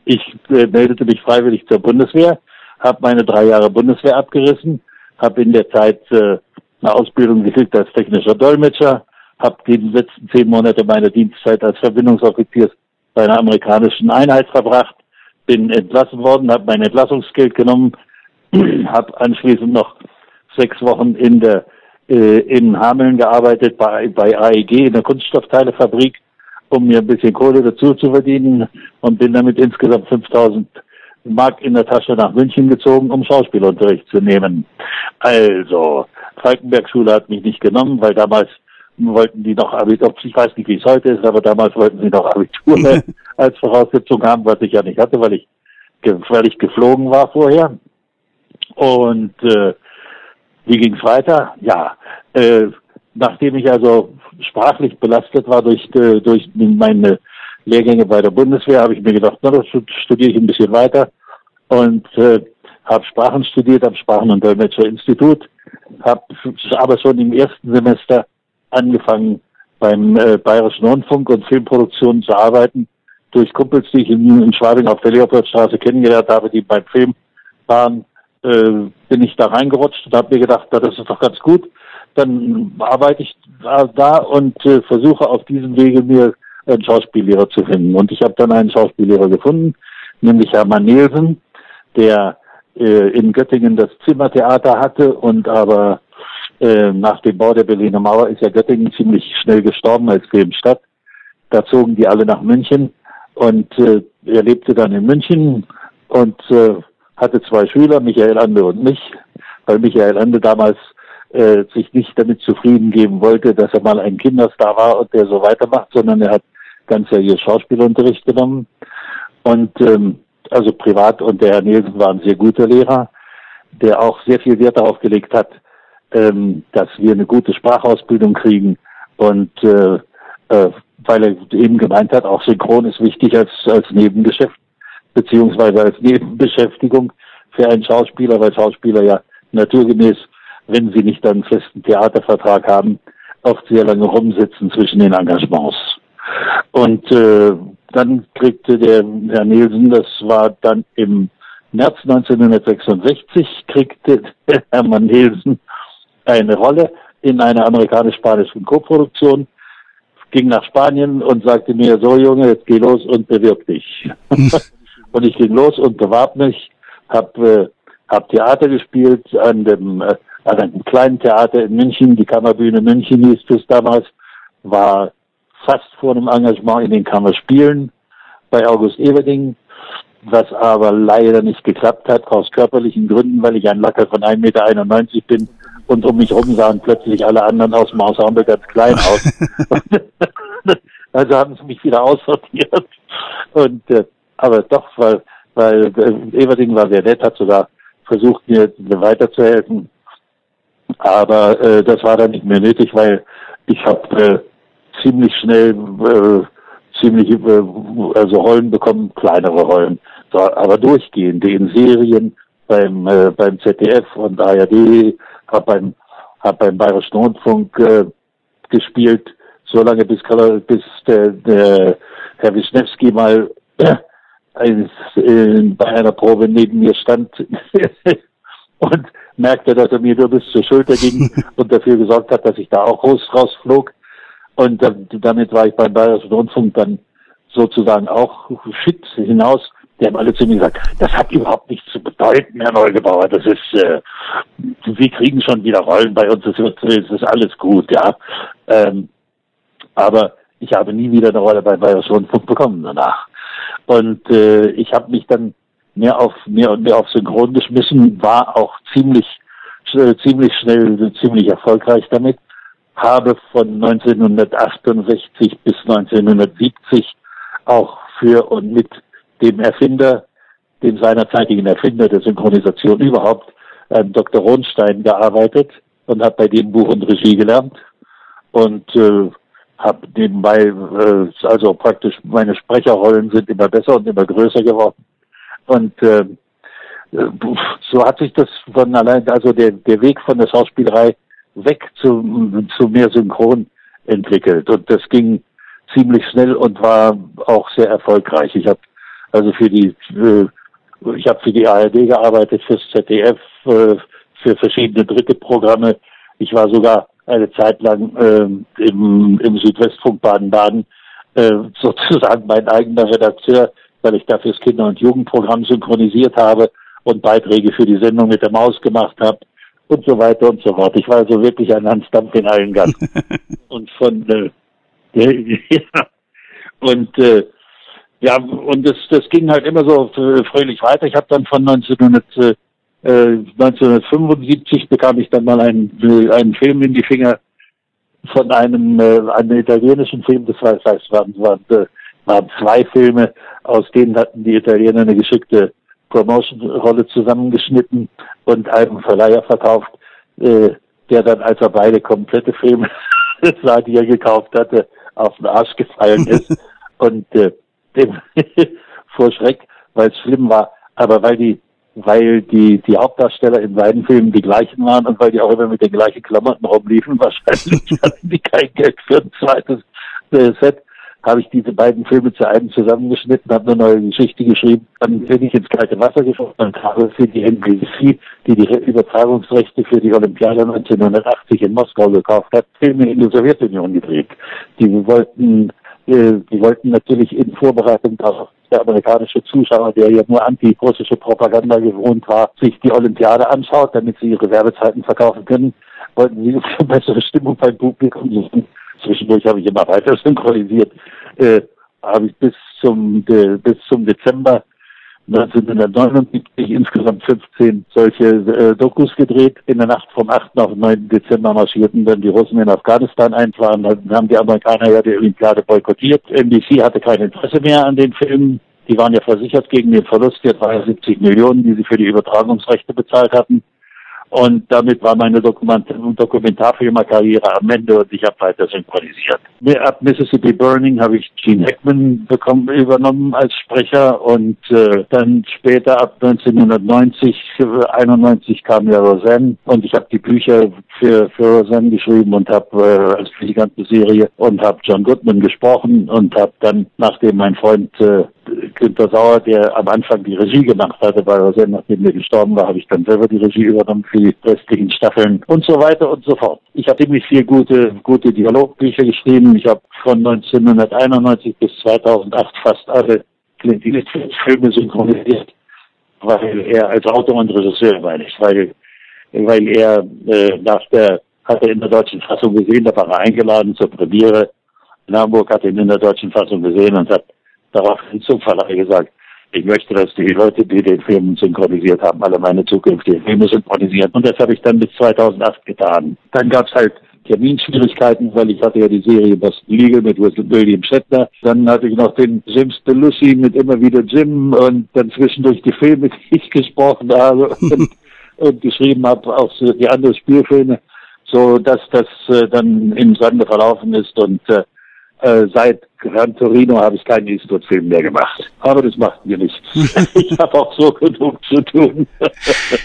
Ich äh, meldete mich freiwillig zur Bundeswehr, habe meine drei Jahre Bundeswehr abgerissen, habe in der Zeit äh, eine Ausbildung gekriegt als technischer Dolmetscher, habe die letzten zehn Monate meiner Dienstzeit als Verbindungsoffizier bei einer amerikanischen Einheit verbracht, bin entlassen worden, habe mein Entlassungsgeld genommen, (clears throat) habe anschließend noch sechs Wochen in der äh, in Hameln gearbeitet bei, bei AEG in der Kunststoffteilefabrik, um mir ein bisschen Kohle dazu zu verdienen und bin damit insgesamt 5000 Mark in der Tasche nach München gezogen, um Schauspielunterricht zu nehmen. Also, Falkenberg-Schule hat mich nicht genommen, weil damals wollten die noch Abitur, ich weiß nicht, wie es heute ist, aber damals wollten sie noch Abitur (laughs) als Voraussetzung haben, was ich ja nicht hatte, weil ich, weil ich geflogen war vorher. Und äh, wie ging's weiter? Ja, äh, nachdem ich also sprachlich belastet war durch, äh, durch meine Lehrgänge bei der Bundeswehr, habe ich mir gedacht, na, das studiere ich ein bisschen weiter und äh, habe Sprachen studiert am Sprachen- und Dolmetscherinstitut, habe aber schon im ersten Semester angefangen beim äh, Bayerischen Rundfunk und Filmproduktion zu arbeiten, durch Kumpels, die ich in, in Schwabing auf der Leopoldstraße kennengelernt habe, die beim Film waren, äh, bin ich da reingerutscht und habe mir gedacht, das ist doch ganz gut. Dann arbeite ich da und äh, versuche auf diesem Wege mir einen Schauspiellehrer zu finden. Und ich habe dann einen Schauspiellehrer gefunden, nämlich Hermann Nielsen, der äh, in Göttingen das Zimmertheater hatte und aber äh, nach dem Bau der Berliner Mauer ist ja Göttingen ziemlich schnell gestorben als Filmstadt. Da zogen die alle nach München und äh, er lebte dann in München und äh, hatte zwei Schüler, Michael Ande und mich, weil Michael Ande damals äh, sich nicht damit zufrieden geben wollte, dass er mal ein Kinderstar war und der so weitermacht, sondern er hat ganz seriös Schauspielunterricht genommen. Und ähm, also privat und der Herr Nielsen war ein sehr guter Lehrer, der auch sehr viel Wert darauf gelegt hat, ähm, dass wir eine gute Sprachausbildung kriegen und äh, äh, weil er eben gemeint hat, auch Synchron ist wichtig als, als Nebengeschäft beziehungsweise als Nebenbeschäftigung für einen Schauspieler, weil Schauspieler ja naturgemäß, wenn sie nicht einen festen Theatervertrag haben, oft sehr lange rumsitzen zwischen den Engagements. Und äh, dann kriegte der Herr Nielsen, das war dann im März 1966, kriegte (laughs) Hermann Nielsen eine Rolle in einer amerikanisch-spanischen Koproduktion, ging nach Spanien und sagte mir, so Junge, jetzt geh los und bewirb dich. (laughs) Und ich ging los und bewarb mich, habe äh, hab Theater gespielt an dem äh, an einem kleinen Theater in München, die Kammerbühne München hieß es damals, war fast vor einem Engagement in den Kammerspielen bei August Everding, was aber leider nicht geklappt hat, aus körperlichen Gründen, weil ich ein Lacker von 1,91 Meter bin und um mich herum sahen plötzlich alle anderen aus dem Ensemble ganz klein aus. (laughs) also haben sie mich wieder aussortiert. Und äh, aber doch, weil weil äh, Everding war sehr nett, hat sogar versucht, mir weiterzuhelfen. Aber äh, das war dann nicht mehr nötig, weil ich habe äh, ziemlich schnell äh, ziemlich äh, also Rollen bekommen, kleinere Rollen, so, aber durchgehend in Serien beim äh, beim ZDF und ARD, habe beim hab beim Bayerischen Rundfunk äh, gespielt, so lange bis bis der, der Herr Wischnewski mal (clears throat) äh, bei einer Probe neben mir stand (laughs) und merkte, dass er mir nur bis zur Schulter ging (laughs) und dafür gesorgt hat, dass ich da auch raus, rausflog. Und äh, damit war ich beim Bayerischen Rundfunk dann sozusagen auch fit hinaus. Die haben alle zu mir gesagt, das hat überhaupt nichts zu bedeuten, Herr Neugebauer. Das ist, äh, wir kriegen schon wieder Rollen bei uns. Es ist alles gut, ja. Ähm, aber ich habe nie wieder eine Rolle beim Bayerischen Rundfunk bekommen danach. Und äh, ich habe mich dann mehr auf mehr und mehr auf Synchron geschmissen, war auch ziemlich äh, ziemlich schnell ziemlich erfolgreich damit. Habe von 1968 bis 1970 auch für und mit dem Erfinder, dem seinerzeitigen Erfinder der Synchronisation überhaupt, äh, Dr. Ronstein gearbeitet und habe bei dem Buch und Regie gelernt und äh, habe nebenbei, äh, also praktisch meine Sprecherrollen sind immer besser und immer größer geworden. Und äh, so hat sich das von allein, also der, der Weg von der Schauspielerei weg zu, zu mehr Synchron entwickelt. Und das ging ziemlich schnell und war auch sehr erfolgreich. Ich habe also für die äh, ich habe für die ARD gearbeitet, fürs ZDF, äh, für verschiedene dritte Programme. Ich war sogar eine Zeit lang äh, im, im Südwestfunk Baden-Baden äh, (laughs) sozusagen mein eigener Redakteur, weil ich dafür das Kinder- und Jugendprogramm synchronisiert habe und Beiträge für die Sendung mit der Maus gemacht habe und so weiter und so fort. Ich war also wirklich ein Handstampf in allen Gassen. (laughs) und von äh, (laughs) ja, und äh, ja, und das, das ging halt immer so fröhlich weiter. Ich habe dann von 1900 1975 äh, bekam ich dann mal einen, äh, einen Film in die Finger von einem, äh, einem italienischen Film. Das heißt, es waren, waren, waren zwei Filme, aus denen hatten die Italiener eine geschickte Promotion-Rolle zusammengeschnitten und einem Verleiher verkauft, äh, der dann, als er beide komplette Filme sah, die er gekauft hatte, auf den Arsch gefallen ist (laughs) und äh, dem (laughs) vor Schreck, weil es schlimm war, aber weil die weil die, die Hauptdarsteller in beiden Filmen die gleichen waren und weil die auch immer mit den gleichen Klamotten rumliefen. (laughs) Wahrscheinlich hatten die kein Geld für ein zweites äh, Set. Habe ich diese beiden Filme zu einem zusammengeschnitten, habe eine neue Geschichte geschrieben, dann bin ich ins kalte Wasser geschossen und habe für die NBC, die die Übertragungsrechte für die Olympiade 1980 in Moskau gekauft hat, Filme in der Sowjetunion gedreht. Die wollten die wollten natürlich in Vorbereitung darauf, der amerikanische Zuschauer, der ja nur anti-russische Propaganda gewohnt war, sich die Olympiade anschaut, damit sie ihre Werbezeiten verkaufen können, wollten sie für (laughs) bessere Stimmung beim Publikum suchen. Zwischendurch habe ich immer weiter synchronisiert. Äh, habe ich bis zum, de, bis zum Dezember 1979 insgesamt 15 solche äh, Dokus gedreht. In der Nacht vom 8. auf 9. Dezember marschierten dann die Russen in Afghanistan ein, waren, dann haben die Amerikaner ja die Olympiade boykottiert. NBC hatte kein Interesse mehr an den Filmen. Die waren ja versichert gegen den Verlust der 73 Millionen, die sie für die Übertragungsrechte bezahlt hatten. Und damit war meine Dokument Dokumentarfilmerkarriere am Ende und ich habe weiter synchronisiert. Ab Mississippi Burning habe ich Gene Hackman bekommen, übernommen als Sprecher und äh, dann später ab 1990, 91 kam ja Roseanne und ich habe die Bücher für, für Roseanne geschrieben und habe äh, als für die ganze Serie und habe John Goodman gesprochen und habe dann, nachdem mein Freund äh, Günter Sauer, der am Anfang die Regie gemacht hatte bei Roseanne, nachdem er gestorben war, habe ich dann selber die Regie übernommen für die restlichen Staffeln und so weiter und so fort. Ich habe ziemlich viel gute, gute Dialogbücher geschrieben. Ich habe von 1991 bis 2008 fast alle Clint Eastwood-Filme synchronisiert, weil er als Autor und Regisseur, meine ich, weil, weil er äh, nach der, hat er in der deutschen Fassung gesehen, da war er eingeladen zur Premiere in Hamburg, hat ihn in der deutschen Fassung gesehen und hat daraufhin zum Verleih gesagt, ich möchte, dass die Leute, die den Film synchronisiert haben, alle meine zukünftigen Filme synchronisieren. Und das habe ich dann bis 2008 getan. Dann gab es halt Terminschwierigkeiten, weil ich hatte ja die Serie Boston Legal mit William Shatner. Dann hatte ich noch den Jim Belushi mit immer wieder Jim und dann zwischendurch die Filme, die ich gesprochen habe (laughs) und, und geschrieben habe, auch die anderen Spielfilme, so dass das äh, dann im Sande verlaufen ist und äh, äh, seit Gran Torino habe ich keinen Eastwood-Film mehr gemacht. Aber das macht mir nichts. (laughs) ich habe auch so genug zu tun.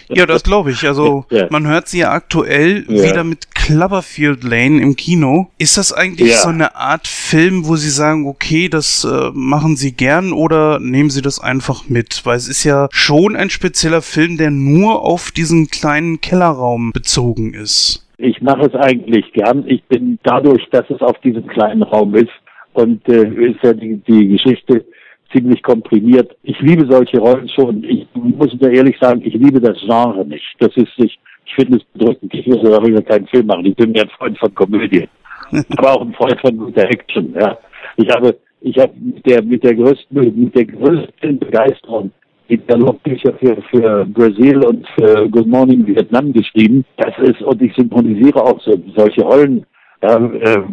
ja, das glaube ich. Also (laughs) ja. man hört sie ja aktuell ja. wieder mit Cloverfield Lane im Kino. Ist das eigentlich ja. so eine Art Film, wo Sie sagen, okay, das äh, machen Sie gern oder nehmen Sie das einfach mit? Weil es ist ja schon ein spezieller Film, der nur auf diesen kleinen Kellerraum bezogen ist. Ich mache es eigentlich gern. Ich bin dadurch, dass es auf diesem kleinen Raum ist und äh, ist ja die, die Geschichte ziemlich komprimiert. Ich liebe solche Rollen schon. Ich muss mir ehrlich sagen, ich liebe das Genre nicht. Das ist nicht, ich finde es bedrückend. Ich muss darüber keinen Film machen. Ich bin mir ein Freund von Komödie. (laughs) aber auch ein Freund von guter Action, ja. Ich habe, ich habe mit der, mit der größten, mit der größten Begeisterung die Dialogbücher für, für Brasil und für Good Morning Vietnam geschrieben. Das ist, und ich synchronisiere auch so, solche Rollen ja, äh,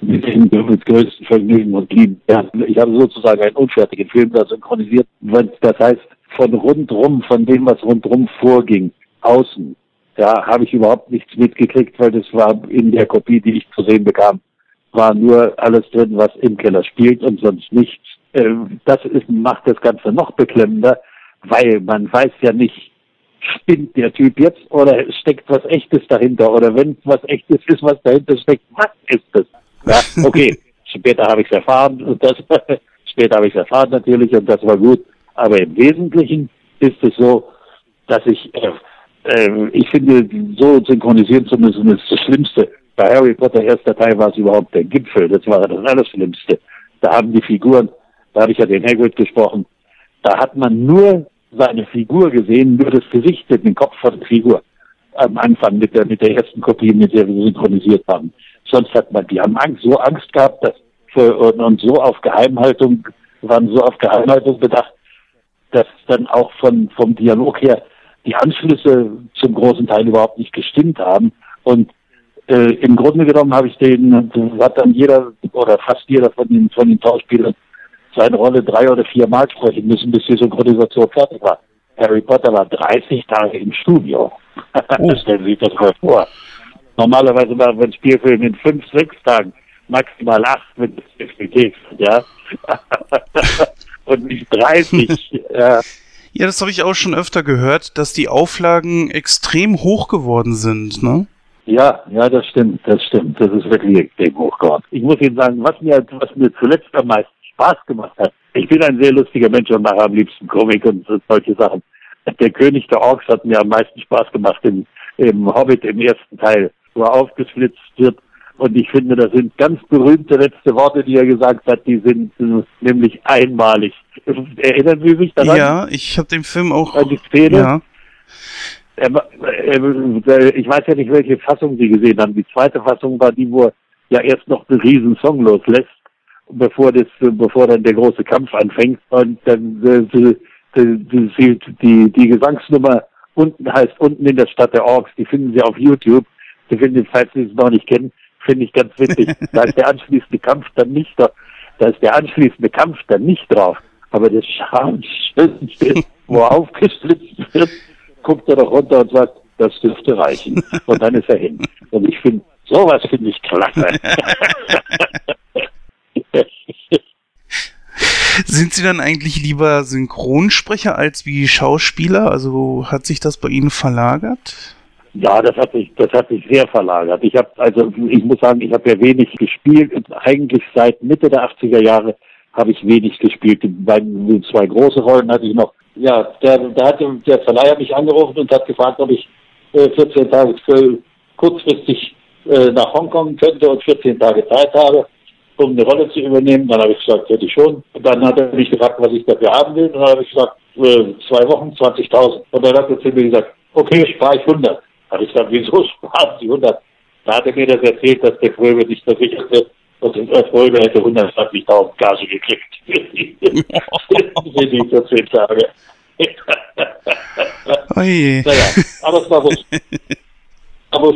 mit dem mit größten Vergnügen und Lieben. Ja, ich habe sozusagen einen unfertigen Film da synchronisiert. Das heißt, von rundrum, von dem, was rundrum vorging, außen, ja, habe ich überhaupt nichts mitgekriegt, weil das war in der Kopie, die ich zu sehen bekam, war nur alles drin, was im Keller spielt und sonst nichts. Äh, das ist, macht das Ganze noch beklemmender, weil man weiß ja nicht, spinnt der Typ jetzt oder steckt was Echtes dahinter oder wenn was Echtes ist, was dahinter steckt, was ist das? Ja, okay, (laughs) später habe ich es erfahren und das, (laughs) später habe ich es erfahren natürlich und das war gut, aber im Wesentlichen ist es so, dass ich, äh, äh, ich finde, so synchronisieren zu müssen, ist das Schlimmste. Bei Harry Potter erster Teil war es überhaupt der Gipfel, das war das Allerschlimmste. Da haben die Figuren, da habe ich ja den Hagrid gesprochen, da hat man nur seine Figur gesehen, nur das Gesicht, den Kopf von der Figur am Anfang mit der, mit der ersten Kopie, mit der wir synchronisiert haben. Sonst hat man, die haben Angst, so Angst gehabt, dass und, und so auf Geheimhaltung, waren so auf Geheimhaltung bedacht, dass dann auch von, vom Dialog her die Anschlüsse zum großen Teil überhaupt nicht gestimmt haben. Und äh, im Grunde genommen habe ich den, hat dann jeder oder fast jeder von den, von den Schauspielern seine Rolle drei oder vier Mal sprechen müssen, bis die Synchronisation fertig war. Harry Potter war 30 Tage im Studio. (laughs) Oh. Stellen Sie sich das mal vor. Normalerweise machen wir einen Spielfilm in fünf, sechs Tagen, maximal acht, wenn es ja. (laughs) Und nicht 30. (laughs) ja. Ja, das habe ich auch schon öfter gehört, dass die Auflagen extrem hoch geworden sind, ne? Ja, ja, das stimmt, das stimmt. Das ist wirklich extrem hoch geworden. Ich muss Ihnen sagen, was mir, was mir zuletzt am meisten Spaß gemacht hat. Ich bin ein sehr lustiger Mensch und mache am liebsten Komik und solche Sachen. Der König der Orks hat mir am meisten Spaß gemacht im, im Hobbit im ersten Teil, wo er aufgesplitzt wird. Und ich finde, das sind ganz berühmte letzte Worte, die er gesagt hat, die sind äh, nämlich einmalig. Erinnern Sie sich daran? Ja, ich habe den Film auch. An die Szene? Ja. Ich weiß ja nicht, welche Fassung Sie gesehen haben. Die zweite Fassung war die, wo er ja erst noch einen riesen Song loslässt bevor das, bevor dann der große Kampf anfängt. Und dann äh, die, die, die, die Gesangsnummer unten heißt unten in der Stadt der Orks, die finden Sie auf YouTube. Die finden, falls Sie es noch nicht kennen, finde ich ganz witzig. (laughs) da ist der anschließende Kampf dann nicht da, da ist der anschließende Kampf dann nicht drauf. Aber das Schamschön, wo er aufgeschlitzt wird, guckt er doch runter und sagt, das dürfte reichen. Und dann ist er hin. Und ich finde, sowas finde ich klasse. (laughs) (laughs) (laughs) Sind Sie dann eigentlich lieber Synchronsprecher als wie Schauspieler? Also hat sich das bei Ihnen verlagert? Ja, das hat sich, das hat sich sehr verlagert. Ich habe, also ich muss sagen, ich habe ja wenig gespielt. Eigentlich seit Mitte der 80er Jahre habe ich wenig gespielt. Bei zwei große Rollen hatte ich noch. Ja, der, da hat der Verleiher mich angerufen und hat gefragt, ob ich äh, 14 Tage kurzfristig äh, nach Hongkong könnte und 14 Tage Zeit habe um eine Rolle zu übernehmen. Dann habe ich gesagt, hätte ich schon. Und dann hat er mich gefragt, was ich dafür haben will. Und dann habe ich gesagt, äh, zwei Wochen, 20.000. Und dann hat er zu mir gesagt, okay, spare ich 100. Da habe ich gesagt, wieso sparen Sie 100? Da hat er mir das erzählt, dass der Fröbe nicht versicherte und der Fröbe hätte 120.000 Gage gekriegt. (laughs) für die 14 Tage. (laughs) Oje. Naja, aber es war wurscht. (laughs) aber,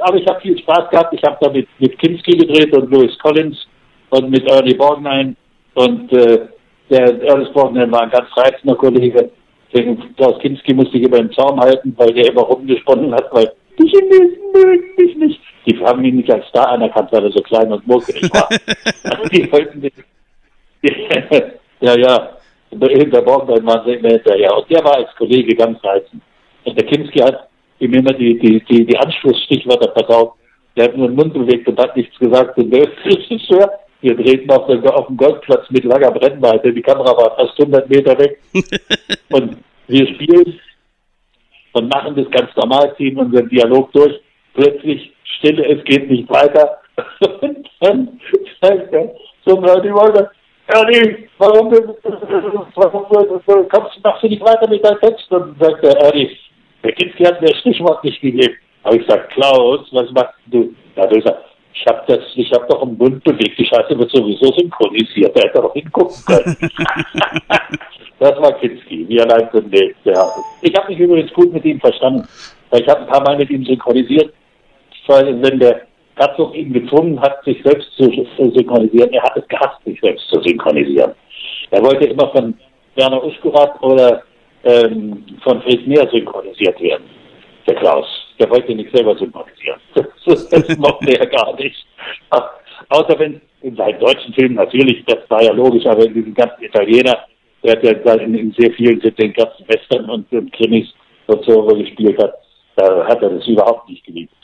aber ich habe viel Spaß gehabt. Ich habe da mit, mit Kinski gedreht und Louis Collins und mit Ernie Borgnine. Und äh, der Ernest Borgnine war ein ganz reizender Kollege. Den Klaus Kinski musste ich über den Zaum halten, weil der immer rumgesponnen hat, weil die Chinesen mögen mich nicht. Die haben ihn nicht als Star anerkannt, weil er so klein und muckelig war. (laughs) die wollten den, (laughs) ja, ja. Der Borgnine war immer hinterher. Und der war als Kollege ganz reizend. Und der Kinski hat ihm immer die, die, die, die Anschlussstichwörter verkauft. Der hat nur den Mund bewegt und hat nichts gesagt. Und der Regisseur, wir drehten auf, auf dem Golfplatz mit langer Brennweite. Die Kamera war fast 100 Meter weg. (laughs) und wir spielen und machen das ganz normal, ziehen unseren Dialog durch. Plötzlich Stille, es geht nicht weiter. (laughs) und dann sagt er zum Radio Walter, Ernie, warum, warum kommst, machst du nicht weiter mit deinem Text? Und sagt er, Ernie, der Kinski hat mir das Stichwort nicht gegeben. Habe ich gesagt, Klaus, was machst du? Da hat er gesagt, ich habe das, ich habe doch im Mund bewegt. Die Scheiße wird sowieso synchronisiert. Da hätte er doch hingucken können. (laughs) das war Kinski, wie er leid lebt. Ja. Ich habe mich übrigens gut mit ihm verstanden. Weil ich habe ein paar Mal mit ihm synchronisiert. Weil wenn der Katzog ihn gezwungen hat, sich selbst zu synchronisieren, er hat es gehasst, sich selbst zu synchronisieren. Er wollte immer von Werner Uschkurat oder ähm, von Fred Meer synchronisiert werden. Der Klaus, der wollte nicht selber synchronisieren. (laughs) Das, das mochte er gar nicht. Außer wenn in seinen deutschen Filmen natürlich, das war ja logisch, aber in diesen ganzen Italiener, der hat ja in, in sehr vielen den ganzen Western und, und Krimis und so gespielt hat, da hat er das überhaupt nicht geliebt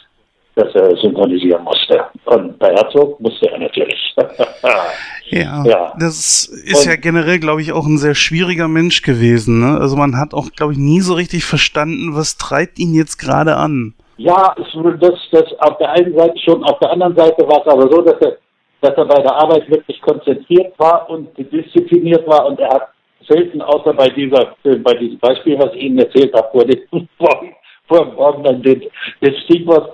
dass er synchronisieren musste. Und bei Herzog musste er natürlich. (laughs) ja, ja, das ist und, ja generell, glaube ich, auch ein sehr schwieriger Mensch gewesen. Ne? Also man hat auch, glaube ich, nie so richtig verstanden, was treibt ihn jetzt gerade an. Ja, das, das auf der einen Seite schon, auf der anderen Seite war es aber so, dass er, dass er bei der Arbeit wirklich konzentriert war und diszipliniert war und er hat selten außer bei dieser, bei diesem Beispiel, was ich Ihnen erzählt habe, vor dem (laughs) vor morgen dann den, das Stichwort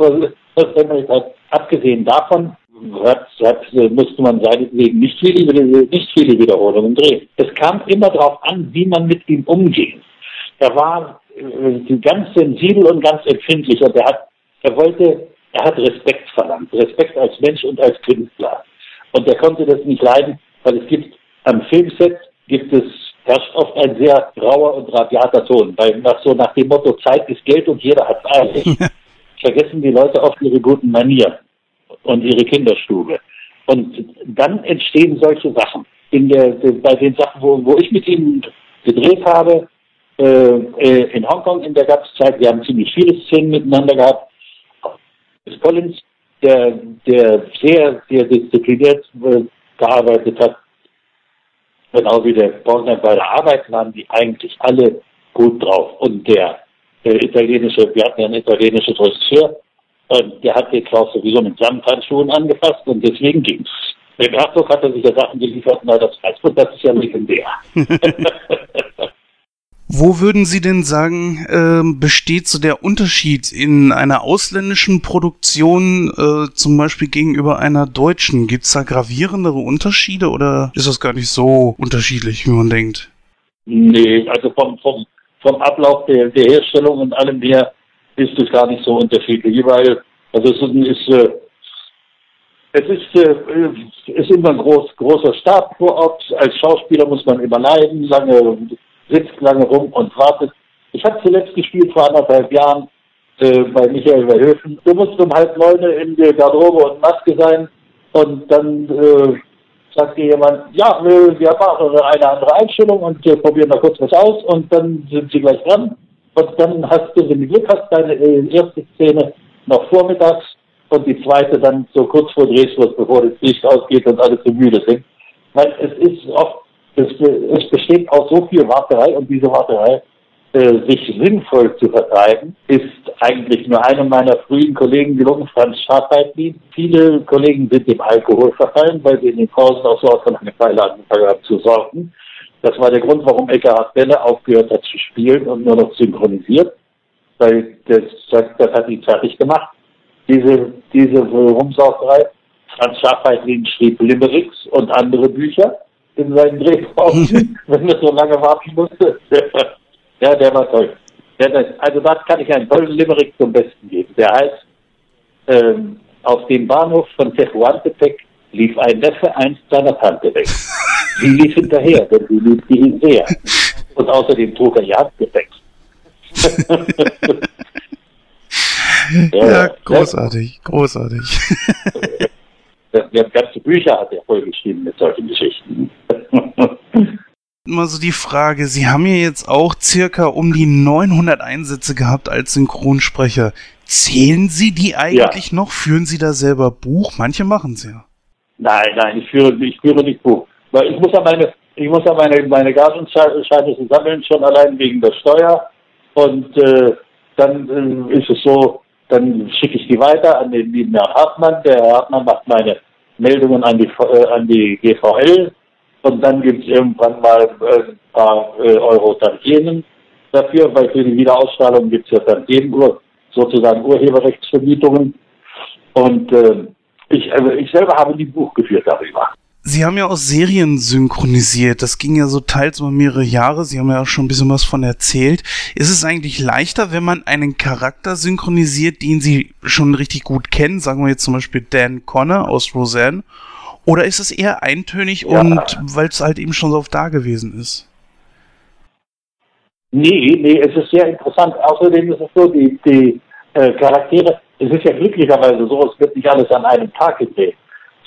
versammelt hat. Abgesehen davon hat, hat, musste man seinetwegen nicht viele, nicht viele Wiederholungen drehen. Es kam immer darauf an, wie man mit ihm umging. Er war äh, ganz sensibel und ganz empfindlich und er hat, er wollte, er hat Respekt verlangt. Respekt als Mensch und als Künstler. Und er konnte das nicht leiden, weil es gibt am Filmset gibt es herrscht oft ein sehr rauer und radiater Ton, weil nach so nach dem Motto Zeit ist Geld und jeder hat eilig. (laughs) vergessen die Leute oft ihre guten Manieren und ihre Kinderstube. Und dann entstehen solche Sachen. In der, bei den Sachen, wo, wo ich mit ihnen gedreht habe, äh, äh in Hongkong in der ganzen Zeit, wir haben ziemlich viele Szenen miteinander gehabt. Collins, der, der sehr, sehr diszipliniert äh, gearbeitet hat, genau wie der Borgner bei der Arbeit waren die eigentlich alle gut drauf. Und der, der italienische, wir hatten ja einen italienischen Regisseur, und der hat den Klaus sowieso mit Samthandschuhen angefasst und deswegen ging's. Der Herzog hat er sich ja Sachen geliefert, na, das und das ist ja legendär. (laughs) Wo würden Sie denn sagen, äh, besteht so der Unterschied in einer ausländischen Produktion äh, zum Beispiel gegenüber einer deutschen? Gibt es da gravierendere Unterschiede oder ist das gar nicht so unterschiedlich, wie man denkt? Nee, also vom, vom, vom Ablauf der, der Herstellung und allem her ist es gar nicht so unterschiedlich, weil also es ist, äh, es ist, äh, ist immer ein groß, großer Stab vor Ort. Als Schauspieler muss man immer leiden, lange sitzt lange rum und wartet. Ich habe zuletzt gespielt vor anderthalb Jahren äh, bei Michael Verhöfen. Du musst um halb neun in der Garderobe und Maske sein und dann äh, sagt dir jemand, ja, wir machen eine andere Einstellung und wir probieren da kurz was aus und dann sind sie gleich dran. Und dann hast du, wenn du Glück hast, deine äh, erste Szene noch vormittags und die zweite dann so kurz vor Drehschluss, bevor das Licht ausgeht und alle zu müde sind. Weil es ist oft es, es besteht aus so viel Warterei und diese Warterei sich sinnvoll zu vertreiben, ist eigentlich nur einem meiner frühen Kollegen gelungen, Franz Scharfeitlin. Viele Kollegen sind dem Alkohol verfallen, weil sie in den Pausen auch so aus der Langeweile angefangen haben zu sorgen. Das war der Grund, warum Eckhard Belle aufgehört hat zu spielen und nur noch synchronisiert, weil das, das, das hat ihn fertig gemacht. Diese, diese Rumsauferei. Franz Scharfeitlin schrieb Limericks und andere Bücher in seinen Drehraum, (laughs) wenn er so lange warten musste. (laughs) ja, der war toll. Der, also da kann ich einen tollen Limerick zum Besten geben. Der heißt, ähm, auf dem Bahnhof von Tehuantepec lief ein Neffe einst seiner Tante weg. Sie lief hinterher, denn sie liebte ihn sehr. Und außerdem trug er Jagdgepäck. (laughs) Ja, großartig, großartig. Der ganze Bücher hat er vollgeschrieben mit solchen Geschichten. (laughs) Immer so die Frage, Sie haben ja jetzt auch circa um die 900 Einsätze gehabt als Synchronsprecher. Zählen Sie die eigentlich noch? Führen Sie da selber Buch? Manche machen es ja. Nein, nein, ich führe, ich führe nicht Buch. Weil ich muss ja meine, ich muss ja meine, meine Gartenscheine sammeln, schon allein wegen der Steuer. Und äh, dann äh, ist es so, dann schicke ich die weiter an den lieben Herrn Hartmann. Der Herr Hartmann macht meine Meldungen an die, äh, an die GVL. Und dann gibt es irgendwann mal äh, ein paar äh, Euro Tantiemen dafür, weil für die Wiederausstrahlung gibt es ja Tantiemen, sozusagen Urheberrechtsvermietungen. Und äh, ich, also ich selber habe nie Buch geführt darüber. Sie haben ja auch Serien synchronisiert. Das ging ja so teils über mehrere Jahre. Sie haben ja auch schon ein bisschen was von erzählt. Ist es eigentlich leichter, wenn man einen Charakter synchronisiert, den Sie schon richtig gut kennen? Sagen wir jetzt zum Beispiel Dan Connor aus Roseanne. Oder ist es eher eintönig Ja. und weil es halt eben schon so oft da gewesen ist? Nee, nee, es ist sehr interessant. Außerdem ist es so, die, die äh, Charaktere, es ist ja glücklicherweise so, es wird nicht alles an einem Tag gedreht.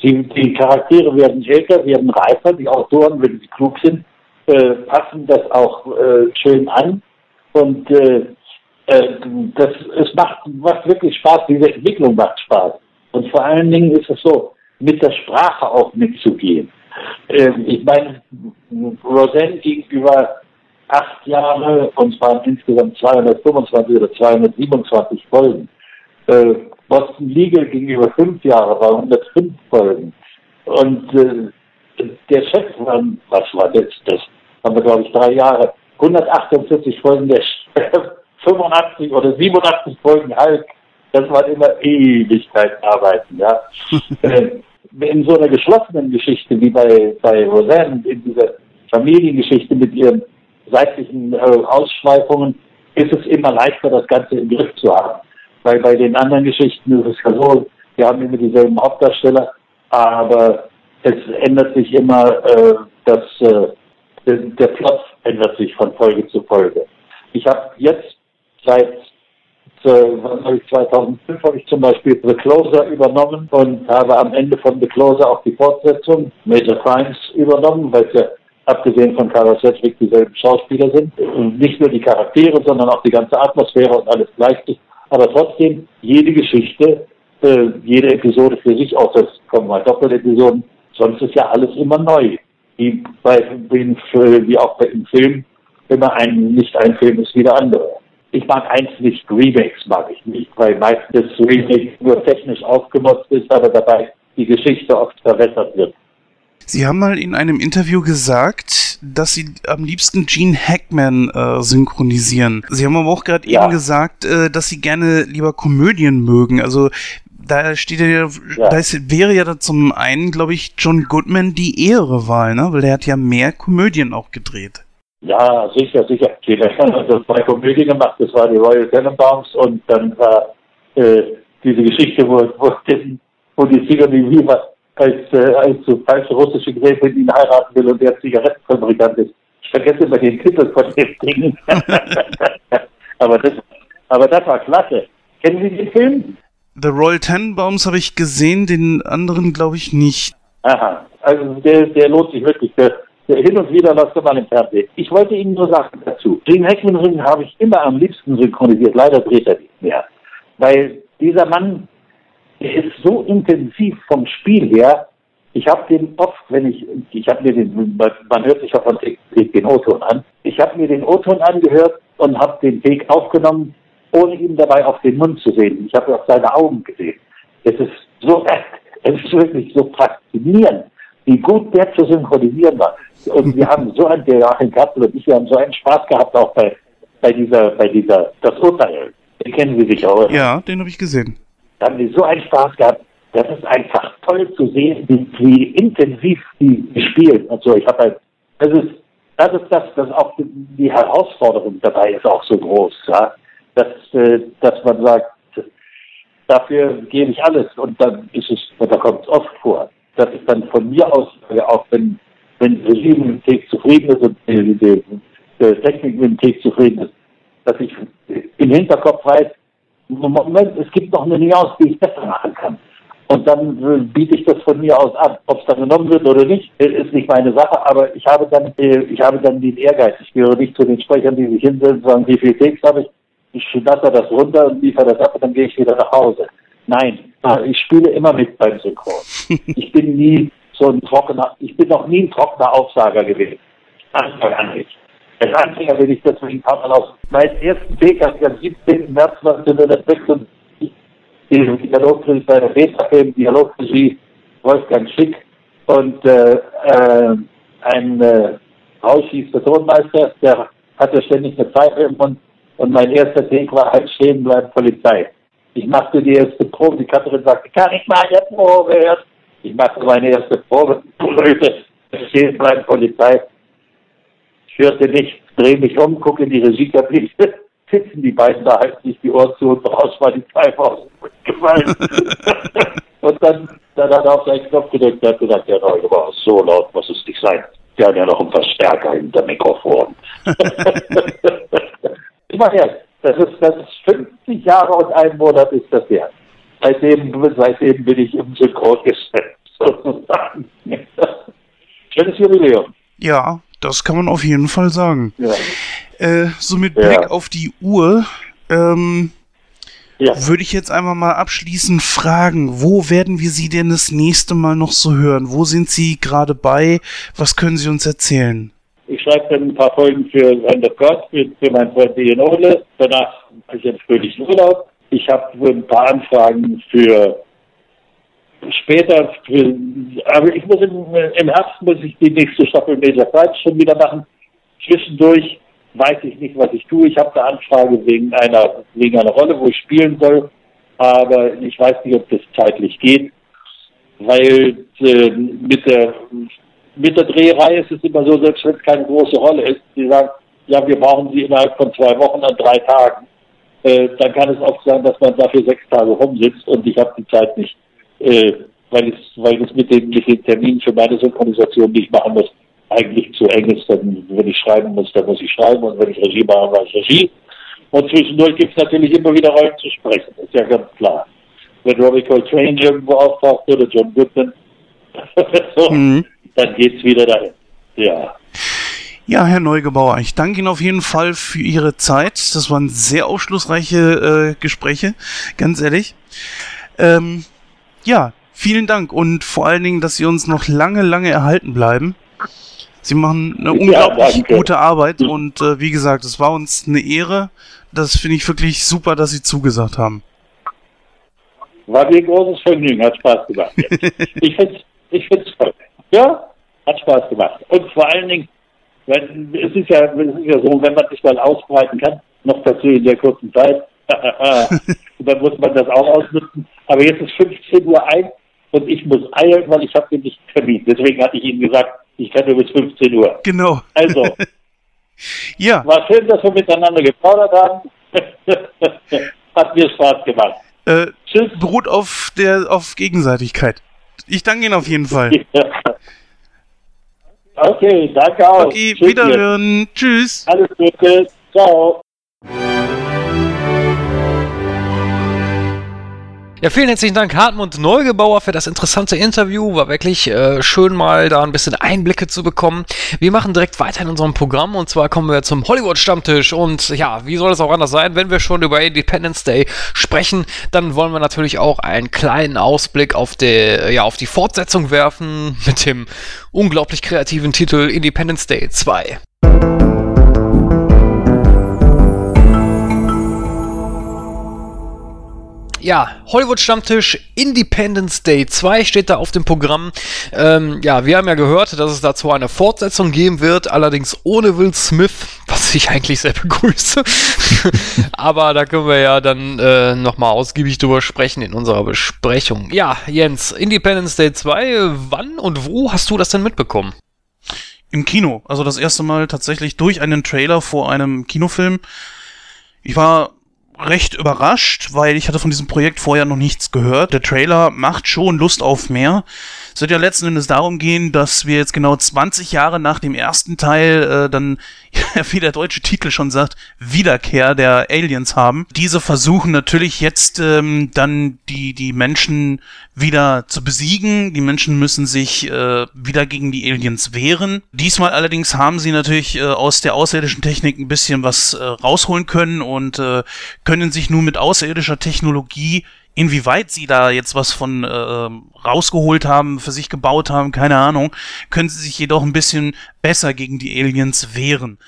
Sie, die Charaktere werden älter, werden reifer, die Autoren, wenn sie klug sind, äh, passen das auch äh, schön an. Und äh, äh, das, es macht, macht wirklich Spaß, diese Entwicklung macht Spaß. Und vor allen Dingen ist es so, mit der Sprache auch mitzugehen. Ähm, ich meine, Roseanne gegenüber acht Jahre und waren insgesamt 225 oder 227 Folgen. Äh, Boston Legal gegenüber fünf Jahre war 105 Folgen. Und äh, der Chef war, was war das? Das haben wir, glaube ich, drei Jahre. 148 Folgen der Chef, (laughs) 85 oder 87 Folgen Hulk. Das waren immer Ewigkeiten arbeiten, ja. (laughs) äh, in so einer geschlossenen Geschichte wie bei, bei Roseanne, in dieser Familiengeschichte mit ihren seitlichen äh, Ausschweifungen, ist es immer leichter, das Ganze im Griff zu haben. Weil bei den anderen Geschichten ist es ja so, wir haben immer dieselben Hauptdarsteller, aber es ändert sich immer, äh, das, äh, der, Plot ändert sich von Folge zu Folge. Ich habe jetzt seit was habe ich, 2005 habe ich zum Beispiel The Closer übernommen und habe am Ende von The Closer auch die Fortsetzung Major Crimes übernommen, weil es ja abgesehen von Carol Sedgwick dieselben Schauspieler sind. Und nicht nur die Charaktere, sondern auch die ganze Atmosphäre und alles gleich ist. Aber trotzdem jede Geschichte, äh, jede Episode für sich, auch das kommen mal Doppelepisoden, sonst ist ja alles immer neu. Wie, bei, wie, auch bei dem Film, immer ein, nicht ein Film ist wie der andere. Ich mag eins nicht, Remakes mag ich nicht, weil meistens das Remake nur technisch aufgemotzt ist, aber dabei die Geschichte oft verbessert wird. Sie haben mal in einem Interview gesagt, dass Sie am liebsten Gene Hackman äh, synchronisieren. Sie haben aber auch gerade Ja. eben gesagt, äh, dass Sie gerne lieber Komödien mögen. Also da steht ja, Ja. da ist, wäre ja da zum einen, glaube ich, John Goodman die ehere Wahl, ne? Weil der hat ja mehr Komödien auch gedreht. Ja, sicher, sicher. Jeder hat also zwei Komödien gemacht. Das war die Royal Tenenbaums und dann war äh, diese Geschichte, wo, wo, den, wo die Sigourney Weaver als, äh, als so falsche russische Gräfin ihn heiraten will und der Zigarettenfabrikant ist. Ich vergesse immer den Titel von dem Ding. (laughs) aber, das, aber das war klasse. Kennen Sie den Film? The Royal Tenenbaums habe ich gesehen, den anderen glaube ich nicht. Aha, also der, der lohnt sich wirklich. Der hin und wieder läuft mal im Fernsehen. Ich wollte Ihnen nur sagen dazu. Den Heckman habe ich immer am liebsten synchronisiert. Leider dreht er nicht mehr. Weil dieser Mann, der ist so intensiv vom Spiel her. Ich habe den oft, wenn ich, ich habe mir den, man hört sich ja von den O-Ton an. Ich habe mir den O-Ton angehört und habe den Weg aufgenommen, ohne ihm dabei auf den Mund zu sehen. Ich habe auf seine Augen gesehen. Es ist so, es ist wirklich so faszinierend, wie gut der zu synchronisieren war. Und wir haben so einen, der Joachim Kappel und ich, wir haben so einen Spaß gehabt auch bei, bei dieser, bei dieser, das Urteil. Den kennen Sie sicher, oder? Ja, den habe ich gesehen. Da haben wir so einen Spaß gehabt. Das ist einfach toll zu sehen, wie, wie intensiv die, spielen. Und so, ich habe halt, das ist, das ist das, das auch die, die Herausforderung dabei ist auch so groß, ja. Dass, äh, dass man sagt, dafür gebe ich alles. Und dann ist es, da kommt es oft vor, dass ich dann von mir aus, auch wenn, wenn das Regime mit dem Text zufrieden ist und die, die, die Technik mit dem Text zufrieden ist, dass ich im Hinterkopf weiß, Moment, es gibt noch eine Nuance, die ich besser machen kann. Und dann äh, biete ich das von mir aus an. Ob es dann genommen wird oder nicht, äh, ist nicht meine Sache, aber ich habe dann, äh, ich habe dann den Ehrgeiz. Ich gehöre nicht zu den Sprechern, die sich hinsetzen und sagen, wie viel Text habe ich. Ich schnatter das runter und liefere das ab und dann gehe ich wieder nach Hause. Nein, ich spiele immer mit beim Synchron. (laughs) Ich bin nie so ein trockener, ich bin noch nie ein trockener Aufsager gewesen. Anfang an nicht. Als Anfänger will ich deswegen paar Mal aus. Mein ersten Weg hatte ich am 17. März 1976 den Dialogregie bei der Beta-Film, Dialogregie Wolfgang Schick und äh, äh, ein äh, Rauschis der Tonmeister, der hatte ständig eine Pfeife im Mund und mein erster Take war halt stehen bleiben Polizei. Ich machte die erste Probe, die Katrin sagte, kann ich mal eine Probe hören? Ich machte meine erste Probe, stehen bleiben Polizei. Ich hörte nichts, drehe mich um, gucke in die Regiekabine (laughs) sitzen die beiden da, halten sich die Ohren zu und raus war die Pfeife aus gefallen. und dann, dann hat er auf seinen Knopf gedrückt und hat gesagt, ja, war so laut muss es nicht sein. Wir haben ja noch einen Verstärker hinter Mikrofon. (laughs) (laughs) Immer her. Das ist, das ist 50 Jahre und ein Monat ist das her. Seitdem, seitdem bin ich im Synchrongeschäft (laughs) sozusagen. Schönes Jubiläum. Ja, das kann man auf jeden Fall sagen. Ja. Äh, so mit ja. Blick auf die Uhr, ähm, ja. würde ich jetzt einfach mal abschließend fragen, wo werden wir Sie denn das nächste Mal noch so hören? Wo sind Sie gerade bei? Was können Sie uns erzählen? Ich schreibe dann ein paar Folgen für Land of God, für, für meinen Freund Ian Ole. Danach habe ich einen fröhlichen Urlaub. Ich habe ein paar Anfragen für später, für, aber ich muss im, im Herbst muss ich die nächste Staffel Major Fights schon wieder machen. Zwischendurch weiß ich nicht, was ich tue. Ich habe eine Anfrage wegen einer, wegen einer Rolle, wo ich spielen soll, aber ich weiß nicht, ob das zeitlich geht, weil äh, mit der mit der Dreherei ist es immer so, selbst wenn es keine große Rolle ist, die sagen, ja, wir brauchen sie innerhalb von zwei Wochen an drei Tagen. Äh, dann kann es auch sein, dass man dafür sechs Tage rumsitzt und ich habe die Zeit nicht, äh, weil es weil es mit den, mit den Terminen für meine Synchronisation nicht machen muss eigentlich zu eng ist, dann, wenn ich schreiben muss, dann muss ich schreiben und wenn ich Regie mache, mache ich Regie. Und zwischendurch gibt es natürlich immer wieder Rollen zu sprechen, ist ja ganz klar. Wenn Robbie Coltrane irgendwo auftaucht oder John Goodman, (laughs) so, mhm. Dann geht's wieder dahin. Ja. Ja, Herr Neugebauer, ich danke Ihnen auf jeden Fall für Ihre Zeit. Das waren sehr aufschlussreiche äh, Gespräche, ganz ehrlich. Ähm, ja, vielen Dank und vor allen Dingen, dass Sie uns noch lange, lange erhalten bleiben. Sie machen eine unglaublich ja, gute Arbeit und äh, wie gesagt, es war uns eine Ehre. Das finde ich wirklich super, dass Sie zugesagt haben. War mir ein großes Vergnügen, hat Spaß gemacht. (laughs) ich finde es ich find's toll. Ja, hat Spaß gemacht. Und vor allen Dingen, wenn, es, ist ja, es ist ja so, wenn man sich mal ausbreiten kann, noch dazu in der kurzen Zeit, (laughs) (laughs) dann muss man das auch ausnutzen. Aber jetzt ist 15 Uhr ein und ich muss eilen, weil ich habe nämlich Termin. Deswegen hatte ich Ihnen gesagt, ich kann nur bis 15 Uhr. Genau. Also. (laughs) ja. War schön, dass wir miteinander geplaudert haben. Hat mir Spaß gemacht. Äh, Tschüss. Beruht auf der auf Gegenseitigkeit. Ich danke Ihnen auf jeden Fall. okay, danke auch. Okay, Tschüss wiederhören. Tschüss. Alles Gute. Ciao. Ja, vielen herzlichen Dank, Hartmut Neugebauer, für das interessante Interview. War wirklich äh, schön, mal da ein bisschen Einblicke zu bekommen. Wir machen direkt weiter in unserem Programm und zwar kommen wir zum Hollywood-Stammtisch. Und ja, wie soll es auch anders sein, wenn wir schon über Independence Day sprechen, dann wollen wir natürlich auch einen kleinen Ausblick auf, die, ja, auf die Fortsetzung werfen mit dem unglaublich kreativen Titel Independence Day 2. Ja, Hollywood Stammtisch Independence Day 2 steht da auf dem Programm. Ähm, ja, wir haben ja gehört, dass es dazu eine Fortsetzung geben wird, allerdings ohne Will Smith, was ich eigentlich sehr (laughs) begrüße. (laughs) Aber da können wir ja dann äh, nochmal ausgiebig drüber sprechen in unserer Besprechung. Ja, Jens, Independence Day 2, wann und wo hast du das denn mitbekommen? Im Kino, also das erste Mal tatsächlich durch einen Trailer vor einem Kinofilm. Ich war recht überrascht, weil ich hatte von diesem Projekt vorher noch nichts gehört. Der Trailer macht schon Lust auf mehr. Es wird ja letzten Endes darum gehen, dass wir jetzt genau 20 Jahre nach dem ersten Teil äh, dann, (laughs) wie der deutsche Titel schon sagt, Wiederkehr der Aliens haben. Diese versuchen natürlich jetzt ähm, dann die, die Menschen wieder zu besiegen. Die Menschen müssen sich äh, wieder gegen die Aliens wehren. Diesmal allerdings haben sie natürlich äh, aus der außerirdischen Technik ein bisschen was äh, rausholen können und äh, können sich nun mit außerirdischer Technologie Inwieweit sie da jetzt was von äh, rausgeholt haben, für sich gebaut haben, keine Ahnung, können sie sich jedoch ein bisschen besser gegen die Aliens wehren.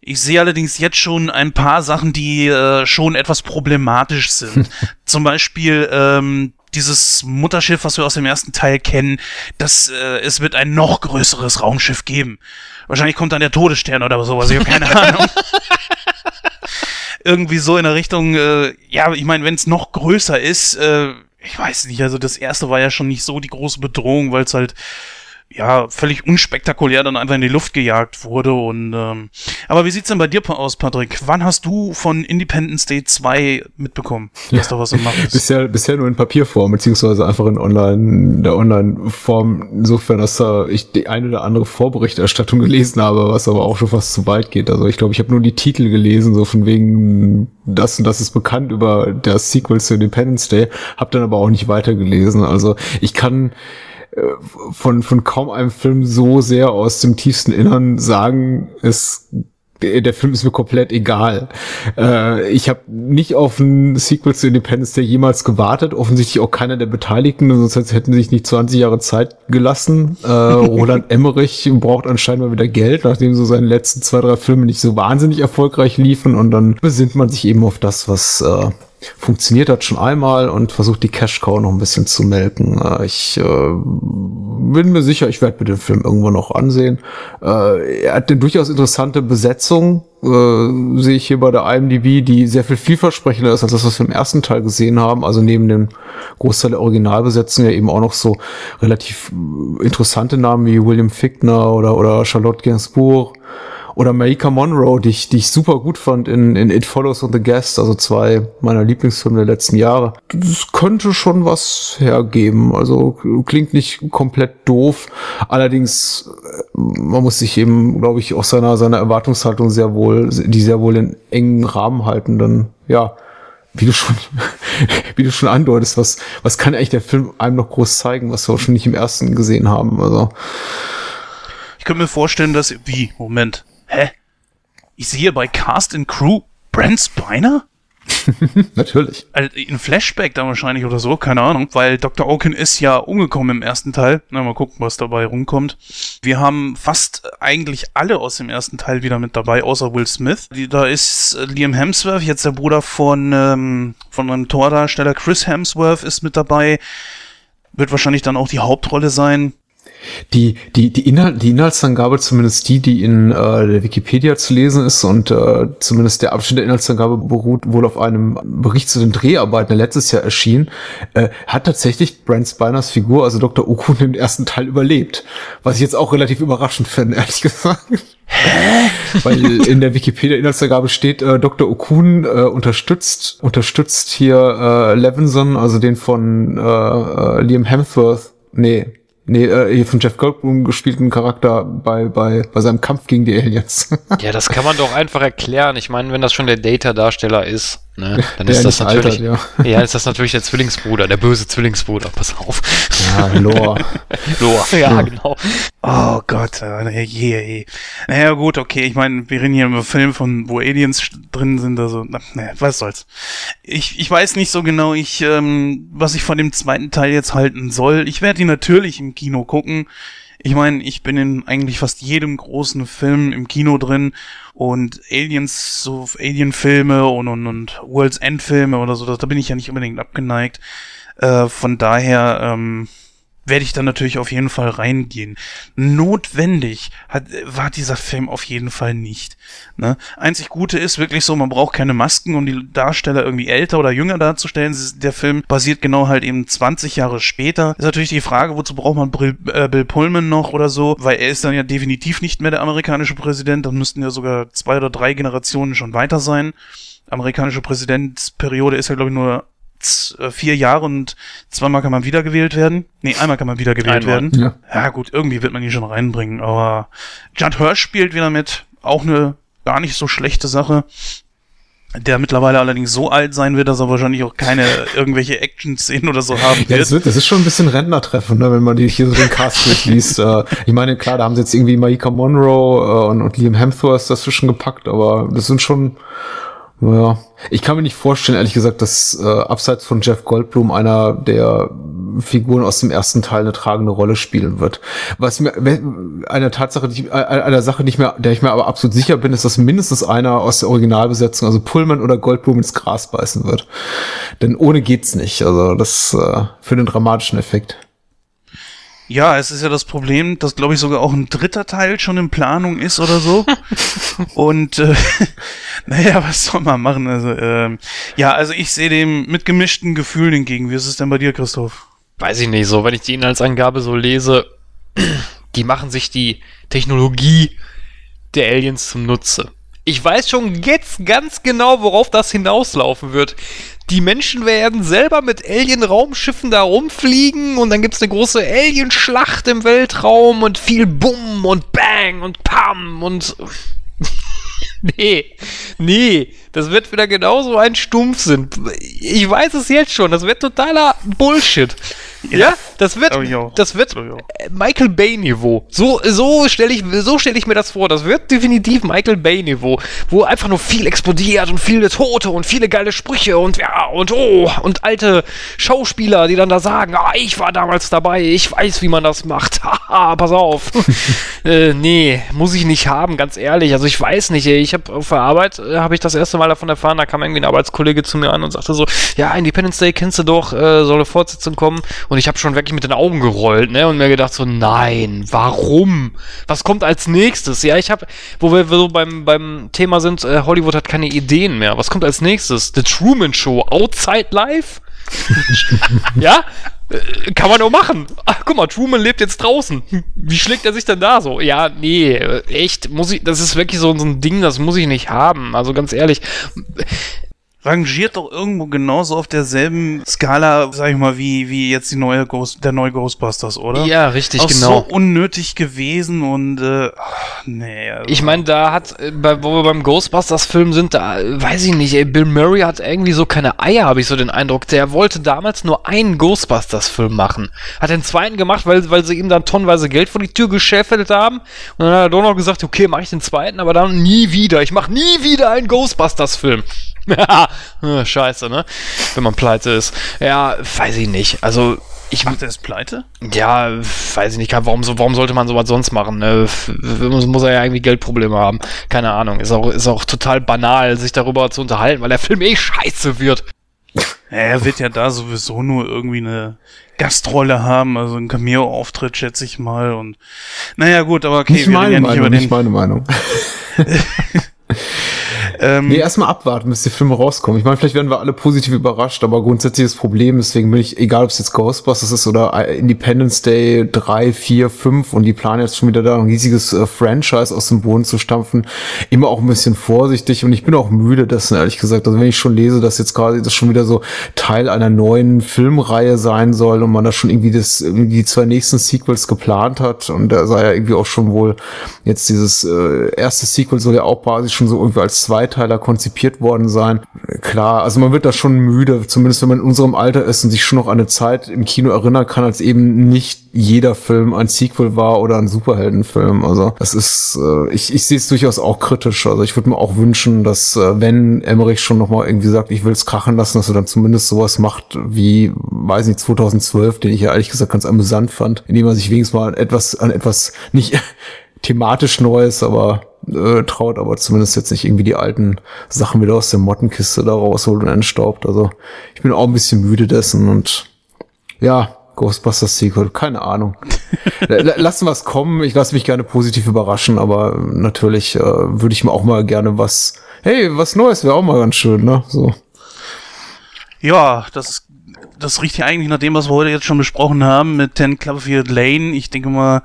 Ich sehe allerdings jetzt schon ein paar Sachen, die äh, schon etwas problematisch sind. (laughs) Zum Beispiel ähm, dieses Mutterschiff, was wir aus dem ersten Teil kennen, das äh, es wird ein noch größeres Raumschiff geben. Wahrscheinlich kommt dann der Todesstern oder sowas, ich habe keine (laughs) Ahnung irgendwie so in der Richtung, äh, ja, ich meine, wenn es noch größer ist, äh, ich weiß nicht, also das erste war ja schon nicht so die große Bedrohung, weil es halt ja, völlig unspektakulär dann einfach in die Luft gejagt wurde. Und ähm, aber wie sieht's denn bei dir aus, Patrick? Wann hast du von Independence Day 2 mitbekommen, dass ja, da was ist? Bisher, bisher nur in Papierform, beziehungsweise einfach in Online, der Online-Form, insofern, dass da ich die eine oder andere Vorberichterstattung (laughs) gelesen habe, was aber auch schon fast zu weit geht. Also ich glaube, ich habe nur die Titel gelesen, so von wegen das und das ist bekannt über das Sequel zu Independence Day, habe dann aber auch nicht weitergelesen. Also ich kann von, von kaum einem Film so sehr aus dem tiefsten Innern sagen, es der Film ist mir komplett egal. Äh, ich habe nicht auf ein Sequel zu Independence Day jemals gewartet. Offensichtlich auch keiner der Beteiligten, sonst hätten sie sich nicht 20 Jahre Zeit gelassen. Äh, Roland (laughs) Emmerich braucht anscheinend mal wieder Geld, nachdem so seine letzten zwei, drei Filme nicht so wahnsinnig erfolgreich liefen. Und dann besinnt man sich eben auf das, was äh, funktioniert hat schon einmal und versucht die Cash Cow noch ein bisschen zu melken. Äh, ich äh, bin mir sicher, ich werde mir den Film irgendwann noch ansehen. Äh, er hat eine durchaus interessante Besetzung, äh, sehe ich hier bei der IMDb, die sehr viel vielversprechender ist als das, was wir im ersten Teil gesehen haben. Also neben dem Großteil der Originalbesetzung ja eben auch noch so relativ interessante Namen wie William Fickner oder, oder Charlotte Gainsbourg oder Maika Monroe, die ich, die ich super gut fand in, in It Follows and the Guest, also zwei meiner Lieblingsfilme der letzten Jahre. Das könnte schon was hergeben. Also klingt nicht komplett doof. Allerdings, äh, man muss sich eben, glaube ich, auch seiner, seiner Erwartungshaltung sehr wohl, die sehr wohl in engen Rahmen halten. Dann, ja, wie du schon, (laughs) wie du schon andeutest, was, was kann eigentlich der Film einem noch groß zeigen, was wir auch schon nicht im ersten gesehen haben. Also. Ich könnte mir vorstellen, dass, wie, Moment, Hä? Ich sehe bei Cast and Crew Brent Spiner? (laughs) Natürlich. Also in Flashback dann wahrscheinlich oder so, keine Ahnung, weil Dr. Oaken ist ja umgekommen im ersten Teil. Na, mal gucken, was dabei rumkommt. Wir haben fast eigentlich alle aus dem ersten Teil wieder mit dabei, außer Will Smith. Da ist Liam Hemsworth, jetzt der Bruder von, ähm, von einem Tordarsteller. Chris Hemsworth ist mit dabei. Wird wahrscheinlich dann auch die Hauptrolle sein. Die, die, die, Inhalt, die Inhaltsangabe, zumindest die, die in äh, der Wikipedia zu lesen ist und äh, zumindest der Abschnitt der Inhaltsangabe beruht wohl auf einem Bericht zu den Dreharbeiten, der letztes Jahr erschien, äh, hat tatsächlich Brent Spiners Figur, also Dr. Okun, im ersten Teil überlebt. Was ich jetzt auch relativ überraschend finde, (laughs) ehrlich gesagt. Hä? Weil in der Wikipedia-Inhaltsangabe steht, äh, Dr. Okun äh, unterstützt, unterstützt hier äh, Levinson, also den von äh, äh, Liam Hemsworth, nee, Nee, äh, hier von Jeff Goldblum gespielten Charakter bei, bei, bei seinem Kampf gegen die Aliens. (laughs) ja, das kann man doch einfach erklären. Ich meine, wenn das schon der Data-Darsteller ist, ne, (laughs) dann ist das natürlich. Altert, ja. (laughs) ja, ist das natürlich der Zwillingsbruder, der böse Zwillingsbruder, pass auf. Ja, Lore. (laughs) Lore, ja, ja, genau. Oh Gott, äh, je, je. Naja, gut, okay, ich meine, wir reden hier über Film von, wo Aliens drin sind, also, na, was soll's. Ich, ich weiß nicht so genau, ich, ähm, was ich von dem zweiten Teil jetzt halten soll. Ich werde ihn natürlich im Kino gucken. Ich meine, ich bin in eigentlich fast jedem großen Film im Kino drin und Aliens, so Alien-Filme und, und, und World's End-Filme oder so, da bin ich ja nicht unbedingt abgeneigt. Äh, von daher, ähm, werde ich dann natürlich auf jeden Fall reingehen. Notwendig hat, war dieser Film auf jeden Fall nicht. Ne? Einzig Gute ist wirklich so, man braucht keine Masken, um die Darsteller irgendwie älter oder jünger darzustellen. Der Film basiert genau halt eben 20 Jahre später. Ist natürlich die Frage, wozu braucht man Bill, äh, Bill Pullman noch oder so, weil er ist dann ja definitiv nicht mehr der amerikanische Präsident. Dann müssten ja sogar zwei oder drei Generationen schon weiter sein. amerikanische Präsidentsperiode ist ja, glaube ich, nur vier Jahre und zweimal kann man wiedergewählt werden. Nee, einmal kann man wiedergewählt Einmal. werden. Ja. Ja, gut, irgendwie wird man ihn schon reinbringen, aber Judd Hirsch spielt wieder mit. Auch eine gar nicht so schlechte Sache. Der mittlerweile allerdings so alt sein wird, dass er wahrscheinlich auch keine irgendwelche Action-Szenen oder so haben Ja, wird. das, wird, das ist schon ein bisschen Rentnertreffen, ne, wenn man die, hier so den Cast durchliest. (laughs) äh, ich meine, klar, da haben sie jetzt irgendwie Maika Monroe äh, und, und Liam Hemsworth dazwischen gepackt, aber das sind schon, ja, ich kann mir nicht vorstellen, ehrlich gesagt, dass äh, abseits von Jeff Goldblum einer der Figuren aus dem ersten Teil eine tragende Rolle spielen wird. Was mir we- eine Tatsache, äh, einer Sache, ich mir, der ich mir aber absolut sicher bin, ist, dass mindestens einer aus der Originalbesetzung, also Pullman oder Goldblum, ins Gras beißen wird. Denn ohne geht's nicht. Also das äh, für den dramatischen Effekt. Ja, es ist ja das Problem, dass, glaube ich, sogar auch ein dritter Teil schon in Planung ist oder so. (laughs) Und äh, (laughs) naja, was soll man machen? Also, ähm, ja, also ich sehe dem mit gemischten Gefühlen entgegen. Wie ist es denn bei dir, Christoph? weiß ich nicht, so, wenn ich die Inhaltsangabe so lese, (clears throat) die machen sich die Technologie der Aliens zum Nutze. Ich weiß schon jetzt ganz genau, worauf das hinauslaufen wird. Die Menschen werden selber mit Alien-Raumschiffen da rumfliegen und dann gibt's eine große Alienschlacht im Weltraum und viel Bumm und Bang und Pam und. (laughs) nee, nee, das wird wieder genauso ein Stumpfsinn. Ich weiß es jetzt schon, das wird totaler Bullshit. Ja, das wird, das wird äh, Michael Bay Niveau. So so stelle ich so stelle ich mir das vor. Das wird definitiv Michael Bay Niveau, wo einfach nur viel explodiert und viele Tote und viele geile Sprüche und ja und oh und alte Schauspieler, die dann da sagen, ah, ich war damals dabei, ich weiß, wie man das macht. (laughs) Haha, pass auf. (laughs) äh, nee, muss ich nicht haben, ganz ehrlich. Also ich weiß nicht, ey. ich habe auf der Arbeit äh, habe ich das erste Mal davon erfahren, da kam irgendwie ein Arbeitskollege zu mir an und sagte so, ja, Independence Day kennst du doch, äh, soll eine Fortsetzung kommen und ich habe schon wirklich mit den Augen gerollt, ne, und mir gedacht so, nein, warum? Was kommt als nächstes? Ja, ich habe, wo wir so beim beim Thema sind, äh, Hollywood hat keine Ideen mehr. Was kommt als nächstes? The Truman Show, Outside Life? (laughs) ja? Äh, Kann man auch machen. Ach, guck mal, Truman lebt jetzt draußen. Wie schlägt er sich denn da so? Ja, nee, äh, echt, muss ich, das ist wirklich so, so ein Ding, das muss ich nicht haben. Also ganz ehrlich, rangiert doch irgendwo genauso auf derselben Skala, sag ich mal, wie, wie jetzt die neue Ghost, der neue Ghostbusters, oder? ja, richtig, Auch genau. so unnötig gewesen und äh, ach, nee. Also, Ich meine, da hat, äh, bei, wo wir beim Ghostbusters-Film sind, da äh, weiß ich nicht, ey, Bill Murray hat irgendwie so keine Eier, habe ich so den Eindruck. Der wollte damals nur einen Ghostbusters-Film machen. Hat den zweiten gemacht, weil, weil sie ihm dann tonnenweise Geld vor die Tür geschäffelt haben. Und dann hat er doch noch gesagt, okay, mache ich den zweiten, aber dann nie wieder. Ich mache nie wieder einen Ghostbusters-Film. Ja, (laughs) scheiße, ne? Wenn man pleite ist. Ja, weiß ich nicht. Also, ich, Ach, der ist pleite? ja, weiß ich nicht, warum, so, warum sollte man sowas sonst machen? Ne? Muss, muss er ja irgendwie Geldprobleme haben. Keine Ahnung. Ist auch, ist auch total banal, sich darüber zu unterhalten, weil der Film eh scheiße wird. Er wird ja da sowieso nur irgendwie eine Gastrolle haben, also ein Cameo-Auftritt, schätze ich mal. Und naja, gut, aber okay, nicht wir meine reden ja nicht Meinung, über nicht den. meine Meinung. (laughs) (laughs) Ähm, Nee, erstmal abwarten, bis die Filme rauskommen. Ich meine, vielleicht werden wir alle positiv überrascht, aber grundsätzliches Problem, deswegen bin ich, egal ob es jetzt Ghostbusters ist oder Independence Day 3, 4, 5 und die planen jetzt schon wieder da ein riesiges äh, Franchise aus dem Boden zu stampfen, immer auch ein bisschen vorsichtig und ich bin auch müde dessen, ehrlich gesagt. Also wenn ich schon lese, dass jetzt quasi das schon wieder so Teil einer neuen Filmreihe sein soll und man da schon irgendwie das, irgendwie die zwei nächsten Sequels geplant hat und da sei ja irgendwie auch schon wohl jetzt dieses äh, erste Sequel soll ja auch quasi schon so irgendwie als Zweiteiler konzipiert worden sein. Klar, also man wird da schon müde, zumindest wenn man in unserem Alter ist und sich schon noch an eine Zeit im Kino erinnern kann, als eben nicht jeder Film ein Sequel war oder ein Superheldenfilm. Also das ist, äh, ich, ich sehe es durchaus auch kritisch. Also ich würde mir auch wünschen, dass äh, wenn Emmerich schon nochmal irgendwie sagt, ich will es krachen lassen, dass er dann zumindest sowas macht wie, weiß nicht, 2012, den ich ja ehrlich gesagt ganz amüsant fand, indem er sich wenigstens mal an etwas, an etwas nicht (laughs) thematisch Neues, aber äh, traut aber zumindest jetzt nicht irgendwie die alten Sachen wieder aus der Mottenkiste da rausholt und entstaubt. Also ich bin auch ein bisschen müde dessen und ja, Ghostbusters Sequel, keine Ahnung. (laughs) Lassen wir es kommen. Ich lasse mich gerne positiv überraschen, aber natürlich äh, würde ich mir auch mal gerne was, hey, was Neues wäre auch mal ganz schön, ne? So. Ja, das ist, das riecht ja eigentlich nach dem, was wir heute jetzt schon besprochen haben mit 10 Cloverfield Lane. Ich denke mal,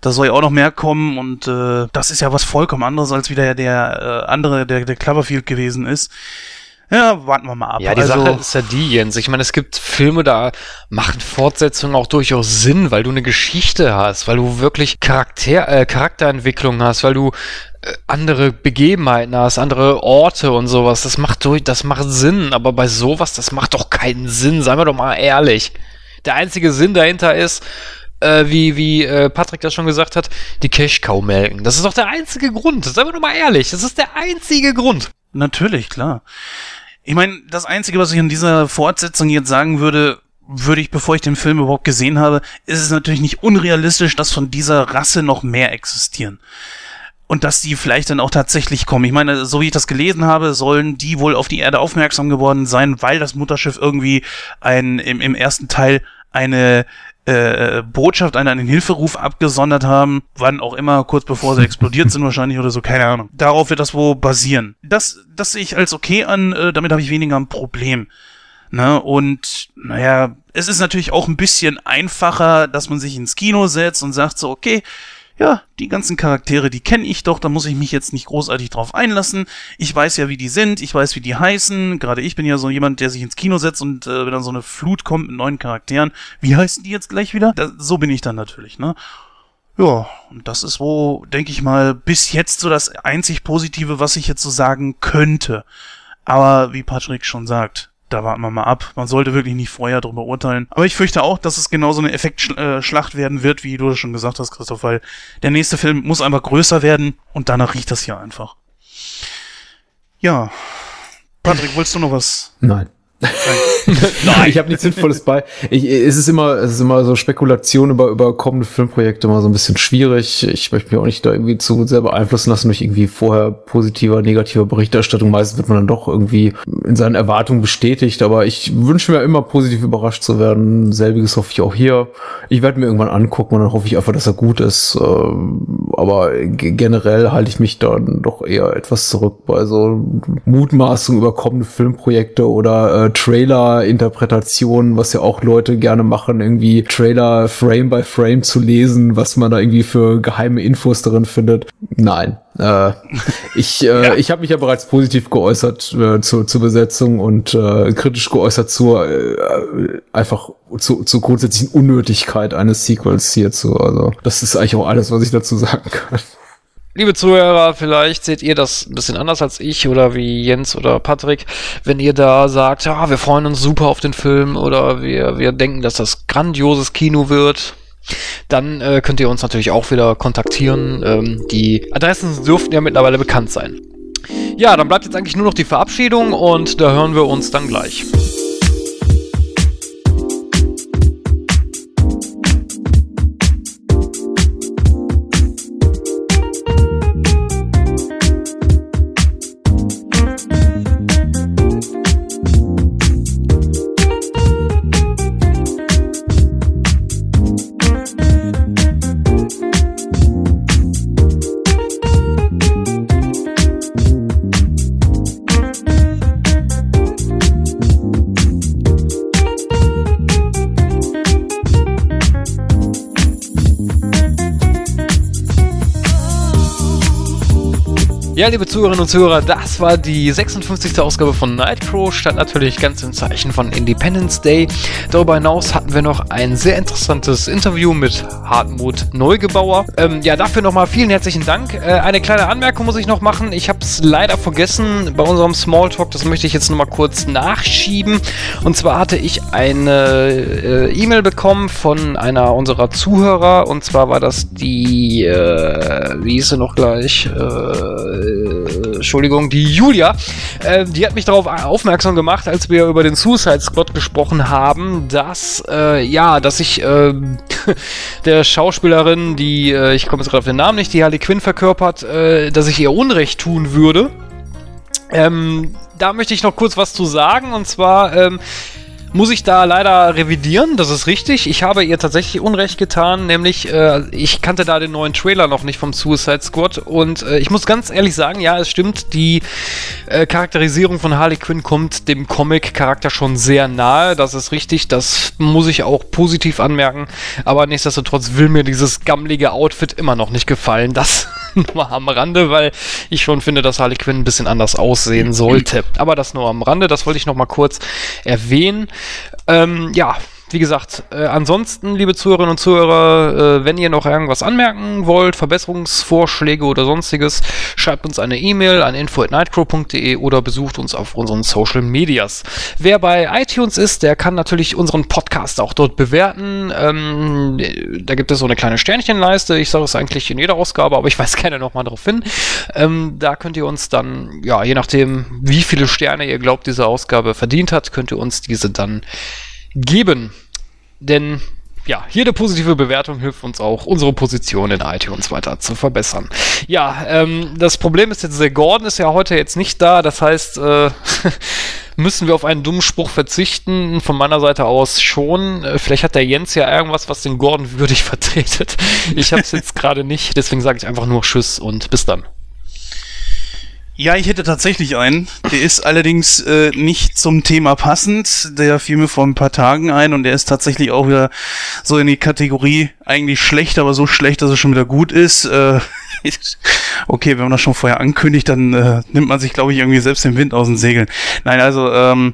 da soll ja auch noch mehr kommen und äh, das ist ja was vollkommen anderes als wieder der äh, andere, der, der Cloverfield gewesen ist. Ja, warten wir mal ab. Ja, die also, Sache ist ja die, Jens. Ich meine, es gibt Filme, da machen Fortsetzungen auch durchaus Sinn, weil du eine Geschichte hast, weil du wirklich Charakter, äh, Charakterentwicklung hast, weil du äh, andere Begebenheiten hast, andere Orte und sowas. Das macht durch, das macht Sinn, aber bei sowas, das macht doch keinen Sinn, seien wir doch mal ehrlich. Der einzige Sinn dahinter ist, äh, wie, wie äh, Patrick das schon gesagt hat, die Cash-Cow melken. Das ist doch der einzige Grund. Seien wir doch mal ehrlich. Das ist der einzige Grund. Natürlich, klar. Ich meine, das Einzige, was ich in dieser Fortsetzung jetzt sagen würde, würde ich, bevor ich den Film überhaupt gesehen habe, ist es natürlich nicht unrealistisch, dass von dieser Rasse noch mehr existieren. Und dass die vielleicht dann auch tatsächlich kommen. Ich meine, so wie ich das gelesen habe, sollen die wohl auf die Erde aufmerksam geworden sein, weil das Mutterschiff irgendwie ein, im, im ersten Teil eine äh, Botschaft, einen, einen Hilferuf abgesondert haben, wann auch immer, kurz bevor sie (laughs) explodiert sind wahrscheinlich oder so, keine Ahnung. Darauf wird das wohl basieren. Das, das sehe ich als okay an, äh, damit habe ich weniger ein Problem. Ne? Und naja, es ist natürlich auch ein bisschen einfacher, dass man sich ins Kino setzt und sagt so, okay, ja, die ganzen Charaktere, die kenne ich doch, da muss ich mich jetzt nicht großartig drauf einlassen. Ich weiß ja, wie die sind, ich weiß, wie die heißen. Gerade ich bin ja so jemand, der sich ins Kino setzt und äh, wenn dann so eine Flut kommt mit neuen Charakteren, wie heißen die jetzt gleich wieder? Da, so bin ich dann natürlich, ne? Ja, und das ist wo, denke ich mal, bis jetzt so das einzig Positive, was ich jetzt so sagen könnte. Aber wie Patrick schon sagt, da warten wir mal ab. Man sollte wirklich nicht vorher drüber urteilen. Aber ich fürchte auch, dass es genauso eine Effektschlacht werden wird, wie du schon gesagt hast, Christoph, weil der nächste Film muss einfach größer werden und danach riecht das hier einfach. Ja. Patrick, wolltest du noch was? Nein. Nein. (laughs) ich habe nichts Sinnvolles bei. Ich, es ist immer, es ist immer so Spekulation über, über kommende Filmprojekte immer so ein bisschen schwierig. Ich möchte mich auch nicht da irgendwie zu sehr beeinflussen lassen durch irgendwie vorher positiver, negativer Berichterstattung. Meistens wird man dann doch irgendwie in seinen Erwartungen bestätigt. Aber ich wünsche mir immer positiv überrascht zu werden. Selbiges hoffe ich auch hier. Ich werde mir irgendwann angucken und dann hoffe ich einfach, dass er gut ist. Ähm, aber generell halte ich mich dann doch eher etwas zurück bei so Mutmaßungen über kommende Filmprojekte oder äh, Trailer-Interpretationen, was ja auch Leute gerne machen, irgendwie Trailer Frame by Frame zu lesen, was man da irgendwie für geheime Infos darin findet. Nein. Äh, ich äh, ja. ich habe mich ja bereits positiv geäußert äh, zur, zur Besetzung und äh, kritisch geäußert zur äh, einfach zu, zur grundsätzlichen Unnötigkeit eines Sequels hierzu. Also das ist eigentlich auch alles, was ich dazu sagen kann. Liebe Zuhörer, vielleicht seht ihr das ein bisschen anders als ich oder wie Jens oder Patrick, wenn ihr da sagt, ja, wir freuen uns super auf den Film oder wir, wir denken, dass das grandioses Kino wird. Dann äh, könnt ihr uns natürlich auch wieder kontaktieren. Ähm, die Adressen dürften ja mittlerweile bekannt sein. Ja, dann bleibt jetzt eigentlich nur noch die Verabschiedung und da hören wir uns dann gleich. Liebe Zuhörerinnen und Zuhörer, das war die 56. Ausgabe von Nightcrow, stand natürlich ganz im Zeichen von Independence Day. Darüber hinaus hatten wir noch ein sehr interessantes Interview mit Hartmut Neugebauer. Ähm, ja, dafür nochmal vielen herzlichen Dank. Äh, eine kleine Anmerkung muss ich noch machen. Ich habe es leider vergessen bei unserem Smalltalk, das möchte ich jetzt nochmal kurz nachschieben. Und zwar hatte ich eine äh, E-Mail bekommen von einer unserer Zuhörer und zwar war das die, äh, wie ist sie noch gleich? Äh, äh, Entschuldigung, die Julia, äh, die hat mich darauf aufmerksam gemacht, als wir über den Suicide Squad gesprochen haben, dass, äh, ja, dass ich äh, (laughs) der Schauspielerin, die, äh, ich komme jetzt gerade auf den Namen nicht, die Harley Quinn verkörpert, äh, dass ich ihr Unrecht tun würde. Ähm, da möchte ich noch kurz was zu sagen, und zwar, ähm, muss ich da leider revidieren, das ist richtig. Ich habe ihr tatsächlich Unrecht getan, nämlich äh, ich kannte da den neuen Trailer noch nicht vom Suicide Squad und äh, ich muss ganz ehrlich sagen, ja, es stimmt, die äh, Charakterisierung von Harley Quinn kommt dem Comic-Charakter schon sehr nahe, das ist richtig, das muss ich auch positiv anmerken, aber nichtsdestotrotz will mir dieses gammelige Outfit immer noch nicht gefallen, das (laughs) nur am Rande, weil ich schon finde, dass Harley Quinn ein bisschen anders aussehen sollte. Aber das nur am Rande, das wollte ich noch mal kurz erwähnen. Ähm, ja, wie gesagt, äh, ansonsten, liebe Zuhörerinnen und Zuhörer, äh, wenn ihr noch irgendwas anmerken wollt, Verbesserungsvorschläge oder sonstiges, schreibt uns eine E-Mail an info@nightcrow.de oder besucht uns auf unseren Social Medias. Wer bei iTunes ist, der kann natürlich unseren Podcast auch dort bewerten. Ähm, da gibt es so eine kleine Sternchenleiste. Ich sage es eigentlich in jeder Ausgabe, aber ich weiß (laughs) gerne nochmal darauf hin. Ähm, da könnt ihr uns dann, ja, je nachdem, wie viele Sterne ihr glaubt, diese Ausgabe verdient hat, könnt ihr uns diese dann geben. Denn ja, jede positive Bewertung hilft uns auch, unsere Position in iTunes weiter zu verbessern. Ja, ähm, das Problem ist jetzt, der Gordon ist ja heute jetzt nicht da, das heißt, äh, (laughs) müssen wir auf einen dummen Spruch verzichten. Von meiner Seite aus schon. Äh, vielleicht hat der Jens ja irgendwas, was den Gordon würdig (laughs) vertretet. Ich habe es jetzt gerade nicht, deswegen sage ich einfach nur Tschüss und bis dann. Ja, ich hätte tatsächlich einen. Der ist allerdings äh, nicht zum Thema passend. Der fiel mir vor ein paar Tagen ein und der ist tatsächlich auch wieder so in die Kategorie eigentlich schlecht, aber so schlecht, dass es schon wieder gut ist. Äh, (laughs) okay, wenn man das schon vorher ankündigt, dann äh, nimmt man sich, glaube ich, irgendwie selbst den Wind aus den Segeln. Nein, also ähm,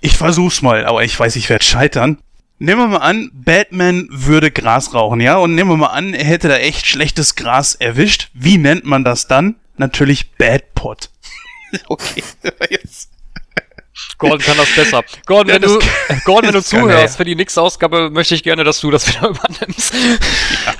ich versuch's mal, aber ich weiß, ich werde scheitern. Nehmen wir mal an, Batman würde Gras rauchen, ja? Und nehmen wir mal an, er hätte da echt schlechtes Gras erwischt. Wie nennt man das dann? Natürlich Bad Pot. (laughs) okay, (laughs) jetzt. Gordon kann das besser. Gordon, wenn du, (laughs) Gordon, wenn du (laughs) zuhörst für die Nix-Ausgabe, möchte ich gerne, dass du das (laughs) wieder übernimmst. Ja.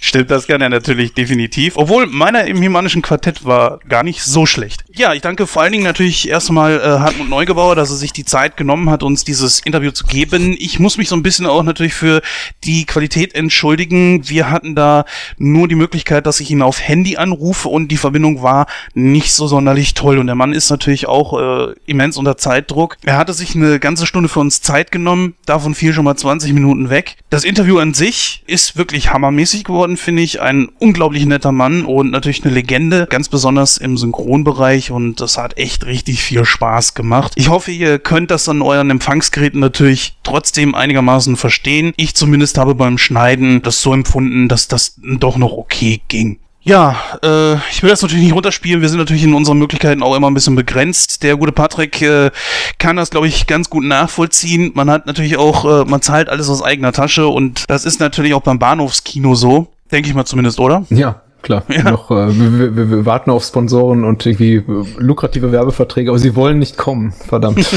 Stimmt, das kann er natürlich definitiv. Obwohl, meiner im Himanischen Quartett war gar nicht so schlecht. Ja, ich danke vor allen Dingen natürlich erstmal äh, Hartmut Neugebauer, dass er sich die Zeit genommen hat, uns dieses Interview zu geben. Ich muss mich so ein bisschen auch natürlich für die Qualität entschuldigen. Wir hatten da nur die Möglichkeit, dass ich ihn auf Handy anrufe und die Verbindung war nicht so sonderlich toll. Und der Mann ist natürlich auch äh, immens unter Zeitdruck. Er hatte sich eine ganze Stunde für uns Zeit genommen, davon fiel schon mal 20 Minuten weg. Das Interview an sich ist wirklich hammermäßig geworden, finde ich. Ein unglaublich netter Mann und natürlich eine Legende, ganz besonders im Synchronbereich und das hat echt richtig viel Spaß gemacht. Ich hoffe, ihr könnt das an euren Empfangsgeräten natürlich trotzdem einigermaßen verstehen. Ich zumindest habe beim Schneiden das so empfunden, dass das doch noch okay ging. Ja, äh, ich will das natürlich nicht runterspielen. Wir sind natürlich in unseren Möglichkeiten auch immer ein bisschen begrenzt. Der gute Patrick äh, kann das, glaube ich, ganz gut nachvollziehen. Man hat natürlich auch, äh, man zahlt alles aus eigener Tasche und das ist natürlich auch beim Bahnhofskino so. Denke ich mal zumindest, oder? Ja, klar. Ja. Noch, äh, wir, wir, wir, warten auf Sponsoren und irgendwie äh, lukrative Werbeverträge, aber sie wollen nicht kommen. Verdammt. (laughs)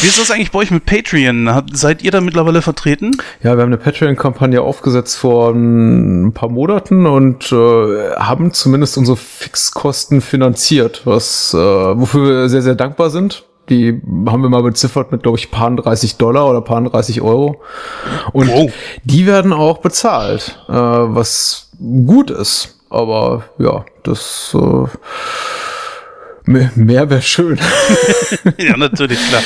Wie ist das eigentlich bei euch mit Patreon? Seid ihr da mittlerweile vertreten? Ja, wir haben eine Patreon-Kampagne aufgesetzt vor ein paar Monaten und äh, haben zumindest unsere Fixkosten finanziert, was äh, wofür wir sehr, sehr dankbar sind. Die haben wir mal beziffert mit, glaube ich, paar 30 Dollar oder paar 30 Euro. Und wow. die werden auch bezahlt, äh, was gut ist. Aber ja, das äh, mehr wäre schön. (laughs) ja, natürlich, klar.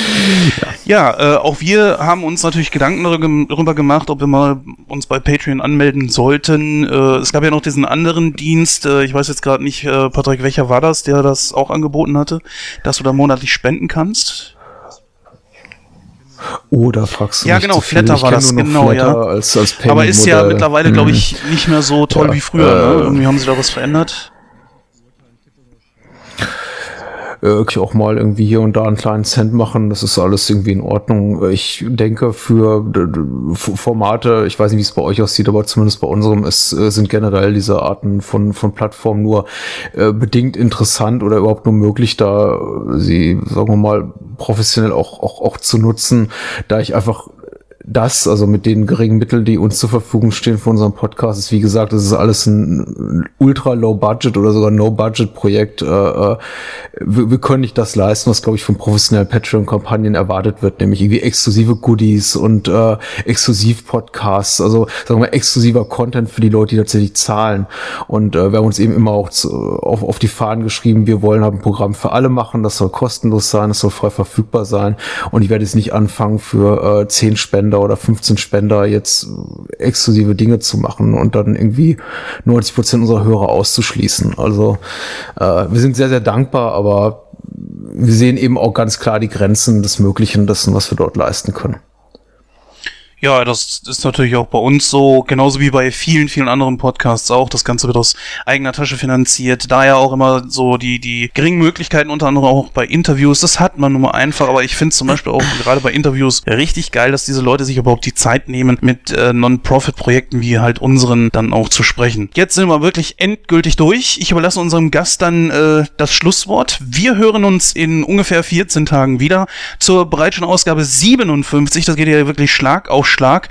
Ja, ja äh, auch wir haben uns natürlich Gedanken darüber gemacht, ob wir mal uns bei Patreon anmelden sollten. Äh, es gab ja noch diesen anderen Dienst, äh, ich weiß jetzt gerade nicht, äh, Patrick, welcher war das, der das auch angeboten hatte, dass du da monatlich spenden kannst? Oder fragst du Ja, genau, Flatter war das, genau, Flatter ja. Als, als Aber ist ja mittlerweile, glaube mhm. ich, nicht mehr so toll ja, wie früher. Ne? Äh, Irgendwie haben sie da was verändert äh, auch mal irgendwie hier und da einen kleinen Cent machen. Das ist alles irgendwie in Ordnung. Ich denke für Formate, ich weiß nicht, wie es bei euch aussieht, aber zumindest bei unserem es äh, sind generell diese Arten von, von Plattformen nur äh, bedingt interessant oder überhaupt nur möglich, da sie, sagen wir mal, professionell auch, auch, auch zu nutzen, da ich einfach das, also mit den geringen Mitteln, die uns zur Verfügung stehen für unseren Podcast, ist wie gesagt, das ist alles ein ultra low budget oder sogar no budget Projekt. Äh, äh, wir, wir können nicht das leisten, was glaube ich von professionellen Patreon-Kampagnen erwartet wird, nämlich irgendwie exklusive Goodies und äh, exklusiv Podcasts, also sagen wir exklusiver Content für die Leute, die tatsächlich zahlen. Und äh, wir haben uns eben immer auch zu, auf, auf die Fahnen geschrieben, wir wollen halt ein Programm für alle machen, das soll kostenlos sein, das soll frei verfügbar sein. Und ich werde jetzt nicht anfangen für äh, zehn Spenden Spender oder 15 Spender jetzt exklusive Dinge zu machen und dann irgendwie 90 Prozent unserer Hörer auszuschließen. Also äh, wir sind sehr, sehr dankbar, aber wir sehen eben auch ganz klar die Grenzen des Möglichen dessen, was wir dort leisten können. Ja, das ist natürlich auch bei uns so, genauso wie bei vielen, vielen anderen Podcasts auch. Das Ganze wird aus eigener Tasche finanziert. Da ja auch immer so die, die geringen Möglichkeiten, unter anderem auch bei Interviews. Das hat man nun mal einfach, aber ich finde zum Beispiel auch gerade bei Interviews richtig geil, dass diese Leute sich überhaupt die Zeit nehmen, mit äh, Non-Profit-Projekten wie halt unseren dann auch zu sprechen. Jetzt sind wir wirklich endgültig durch. Ich überlasse unserem Gast dann äh, das Schlusswort. Wir hören uns in ungefähr 14 Tagen wieder zur bereits schon Ausgabe 57. Das geht ja wirklich Schlag auf Schlag.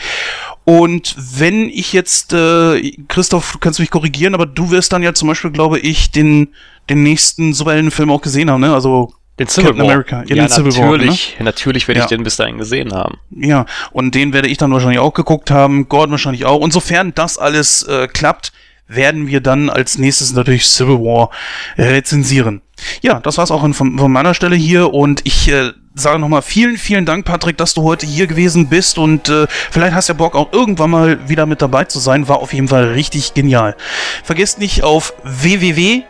Und wenn ich jetzt, äh, Christoph, du kannst mich korrigieren, aber du wirst dann ja zum Beispiel, glaube ich, den, den nächsten Superheldenfilm auch gesehen haben, ne? Also Den Civil Captain War. America. Ja, Ja, Civil War, natürlich. Natürlich werde Ja. ich den bis dahin gesehen haben. Ja, und den werde ich dann wahrscheinlich auch geguckt haben, Gordon wahrscheinlich auch. Und sofern das alles äh, klappt, werden wir dann als nächstes natürlich Civil War rezensieren. Ja, das war's auch von, von meiner Stelle hier und ich äh, sage nochmal vielen, vielen Dank, Patrick, dass du heute hier gewesen bist und äh, vielleicht hast du ja Bock auch irgendwann mal wieder mit dabei zu sein. War auf jeden Fall richtig genial. Vergesst nicht auf www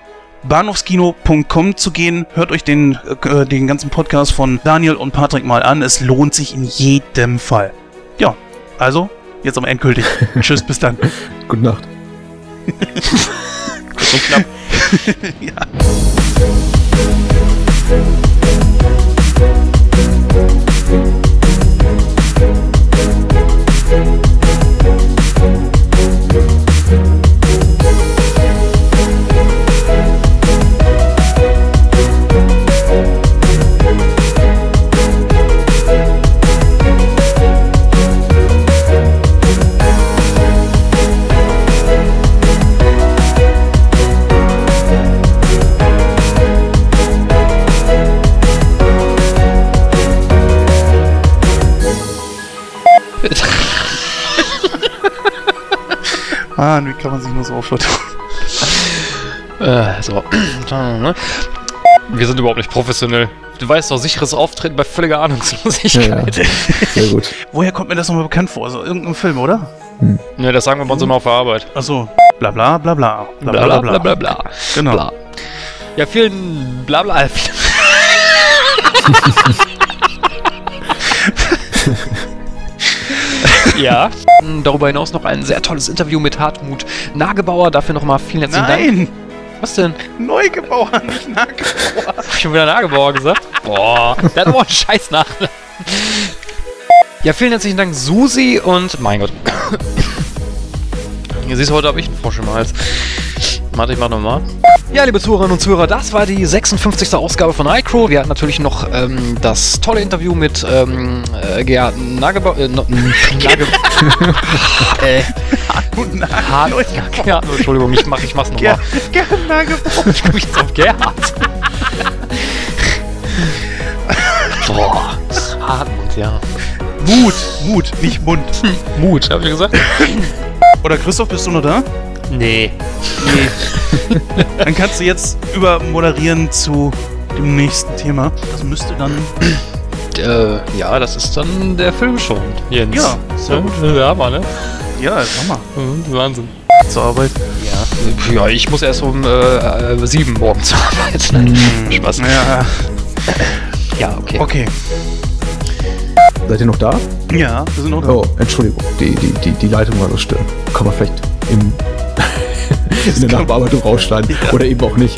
bahnhofskino.com zu gehen. Hört euch den, äh, den ganzen Podcast von Daniel und Patrick mal an. Es lohnt sich in jedem Fall. Ja, also, jetzt am endgültig. (laughs) Tschüss, bis dann. Gute Nacht. Kurz und knapp. Mann, wie kann man sich nur so aufschütteln? (laughs) Äh, so. (clears throat) Wir sind überhaupt nicht professionell. Du weißt doch, sicheres Auftreten bei völliger Ja, Ahnungslosigkeit. ja. Sehr gut. (laughs) Woher kommt mir das nochmal bekannt vor? Also irgendein Film, oder? Ne, das sagen wir bei uns immer auf der Arbeit. Also, bla bla bla bla. Bla bla bla bla bla. Genau. Bla. Ja, vielen bla bla. (laughs) (laughs) ja. (laughs) Darüber hinaus noch ein sehr tolles Interview mit Hartmut Nagebauer. Dafür nochmal vielen herzlichen Dank. Nein! Was denn? Neugebauer, nicht Nagebauer. (laughs) Hab ich schon wieder Nagebauer gesagt? Boah, der hat aber auch einen scheiß Nachnamen. Ja, vielen herzlichen Dank, Susi und mein Gott. (coughs) Ihr siehst, heute habe ich einen Frosch im Hals. Warte, ich mach nochmal. Ja, liebe Zuhörerinnen und Zuhörer, das war die 56. Ausgabe von iCrow. Wir hatten natürlich noch ähm, das tolle Interview mit ähm, äh, Gerhard Nagebauer. Äh, no, (laughs) Nage (laughs) äh, Guten Hart, Gerhard, Entschuldigung, ich, mach, ich mach's nochmal. Ger Ger Nagebauer. Ich komme jetzt auf Gerhard. (laughs) Boah, Hartmut, ja. Mut, Mut, nicht Mund. Mut, hab ich gesagt? Oder Christoph, bist du noch da? Nee. Nee. (laughs) dann kannst du jetzt übermoderieren zu dem nächsten Thema. Das müsste dann. Äh, ja, das ist dann der Film schon, Jens. Ja, so gut. Ja, Hammer, ne? Ja, mal. Mhm, Wahnsinn. Zur Arbeit. Ja. ja, ich muss erst um äh, sieben morgens zur Arbeit. Nein, Spaß. Ja, Ja, okay. okay. Seid ihr noch da? Ja, wir sind noch da. Oh, Entschuldigung. Die, die, die, die Leitung war so still. Kann man vielleicht im, (laughs) in der Nachbearbeitung rausschneiden. Oder eben auch nicht.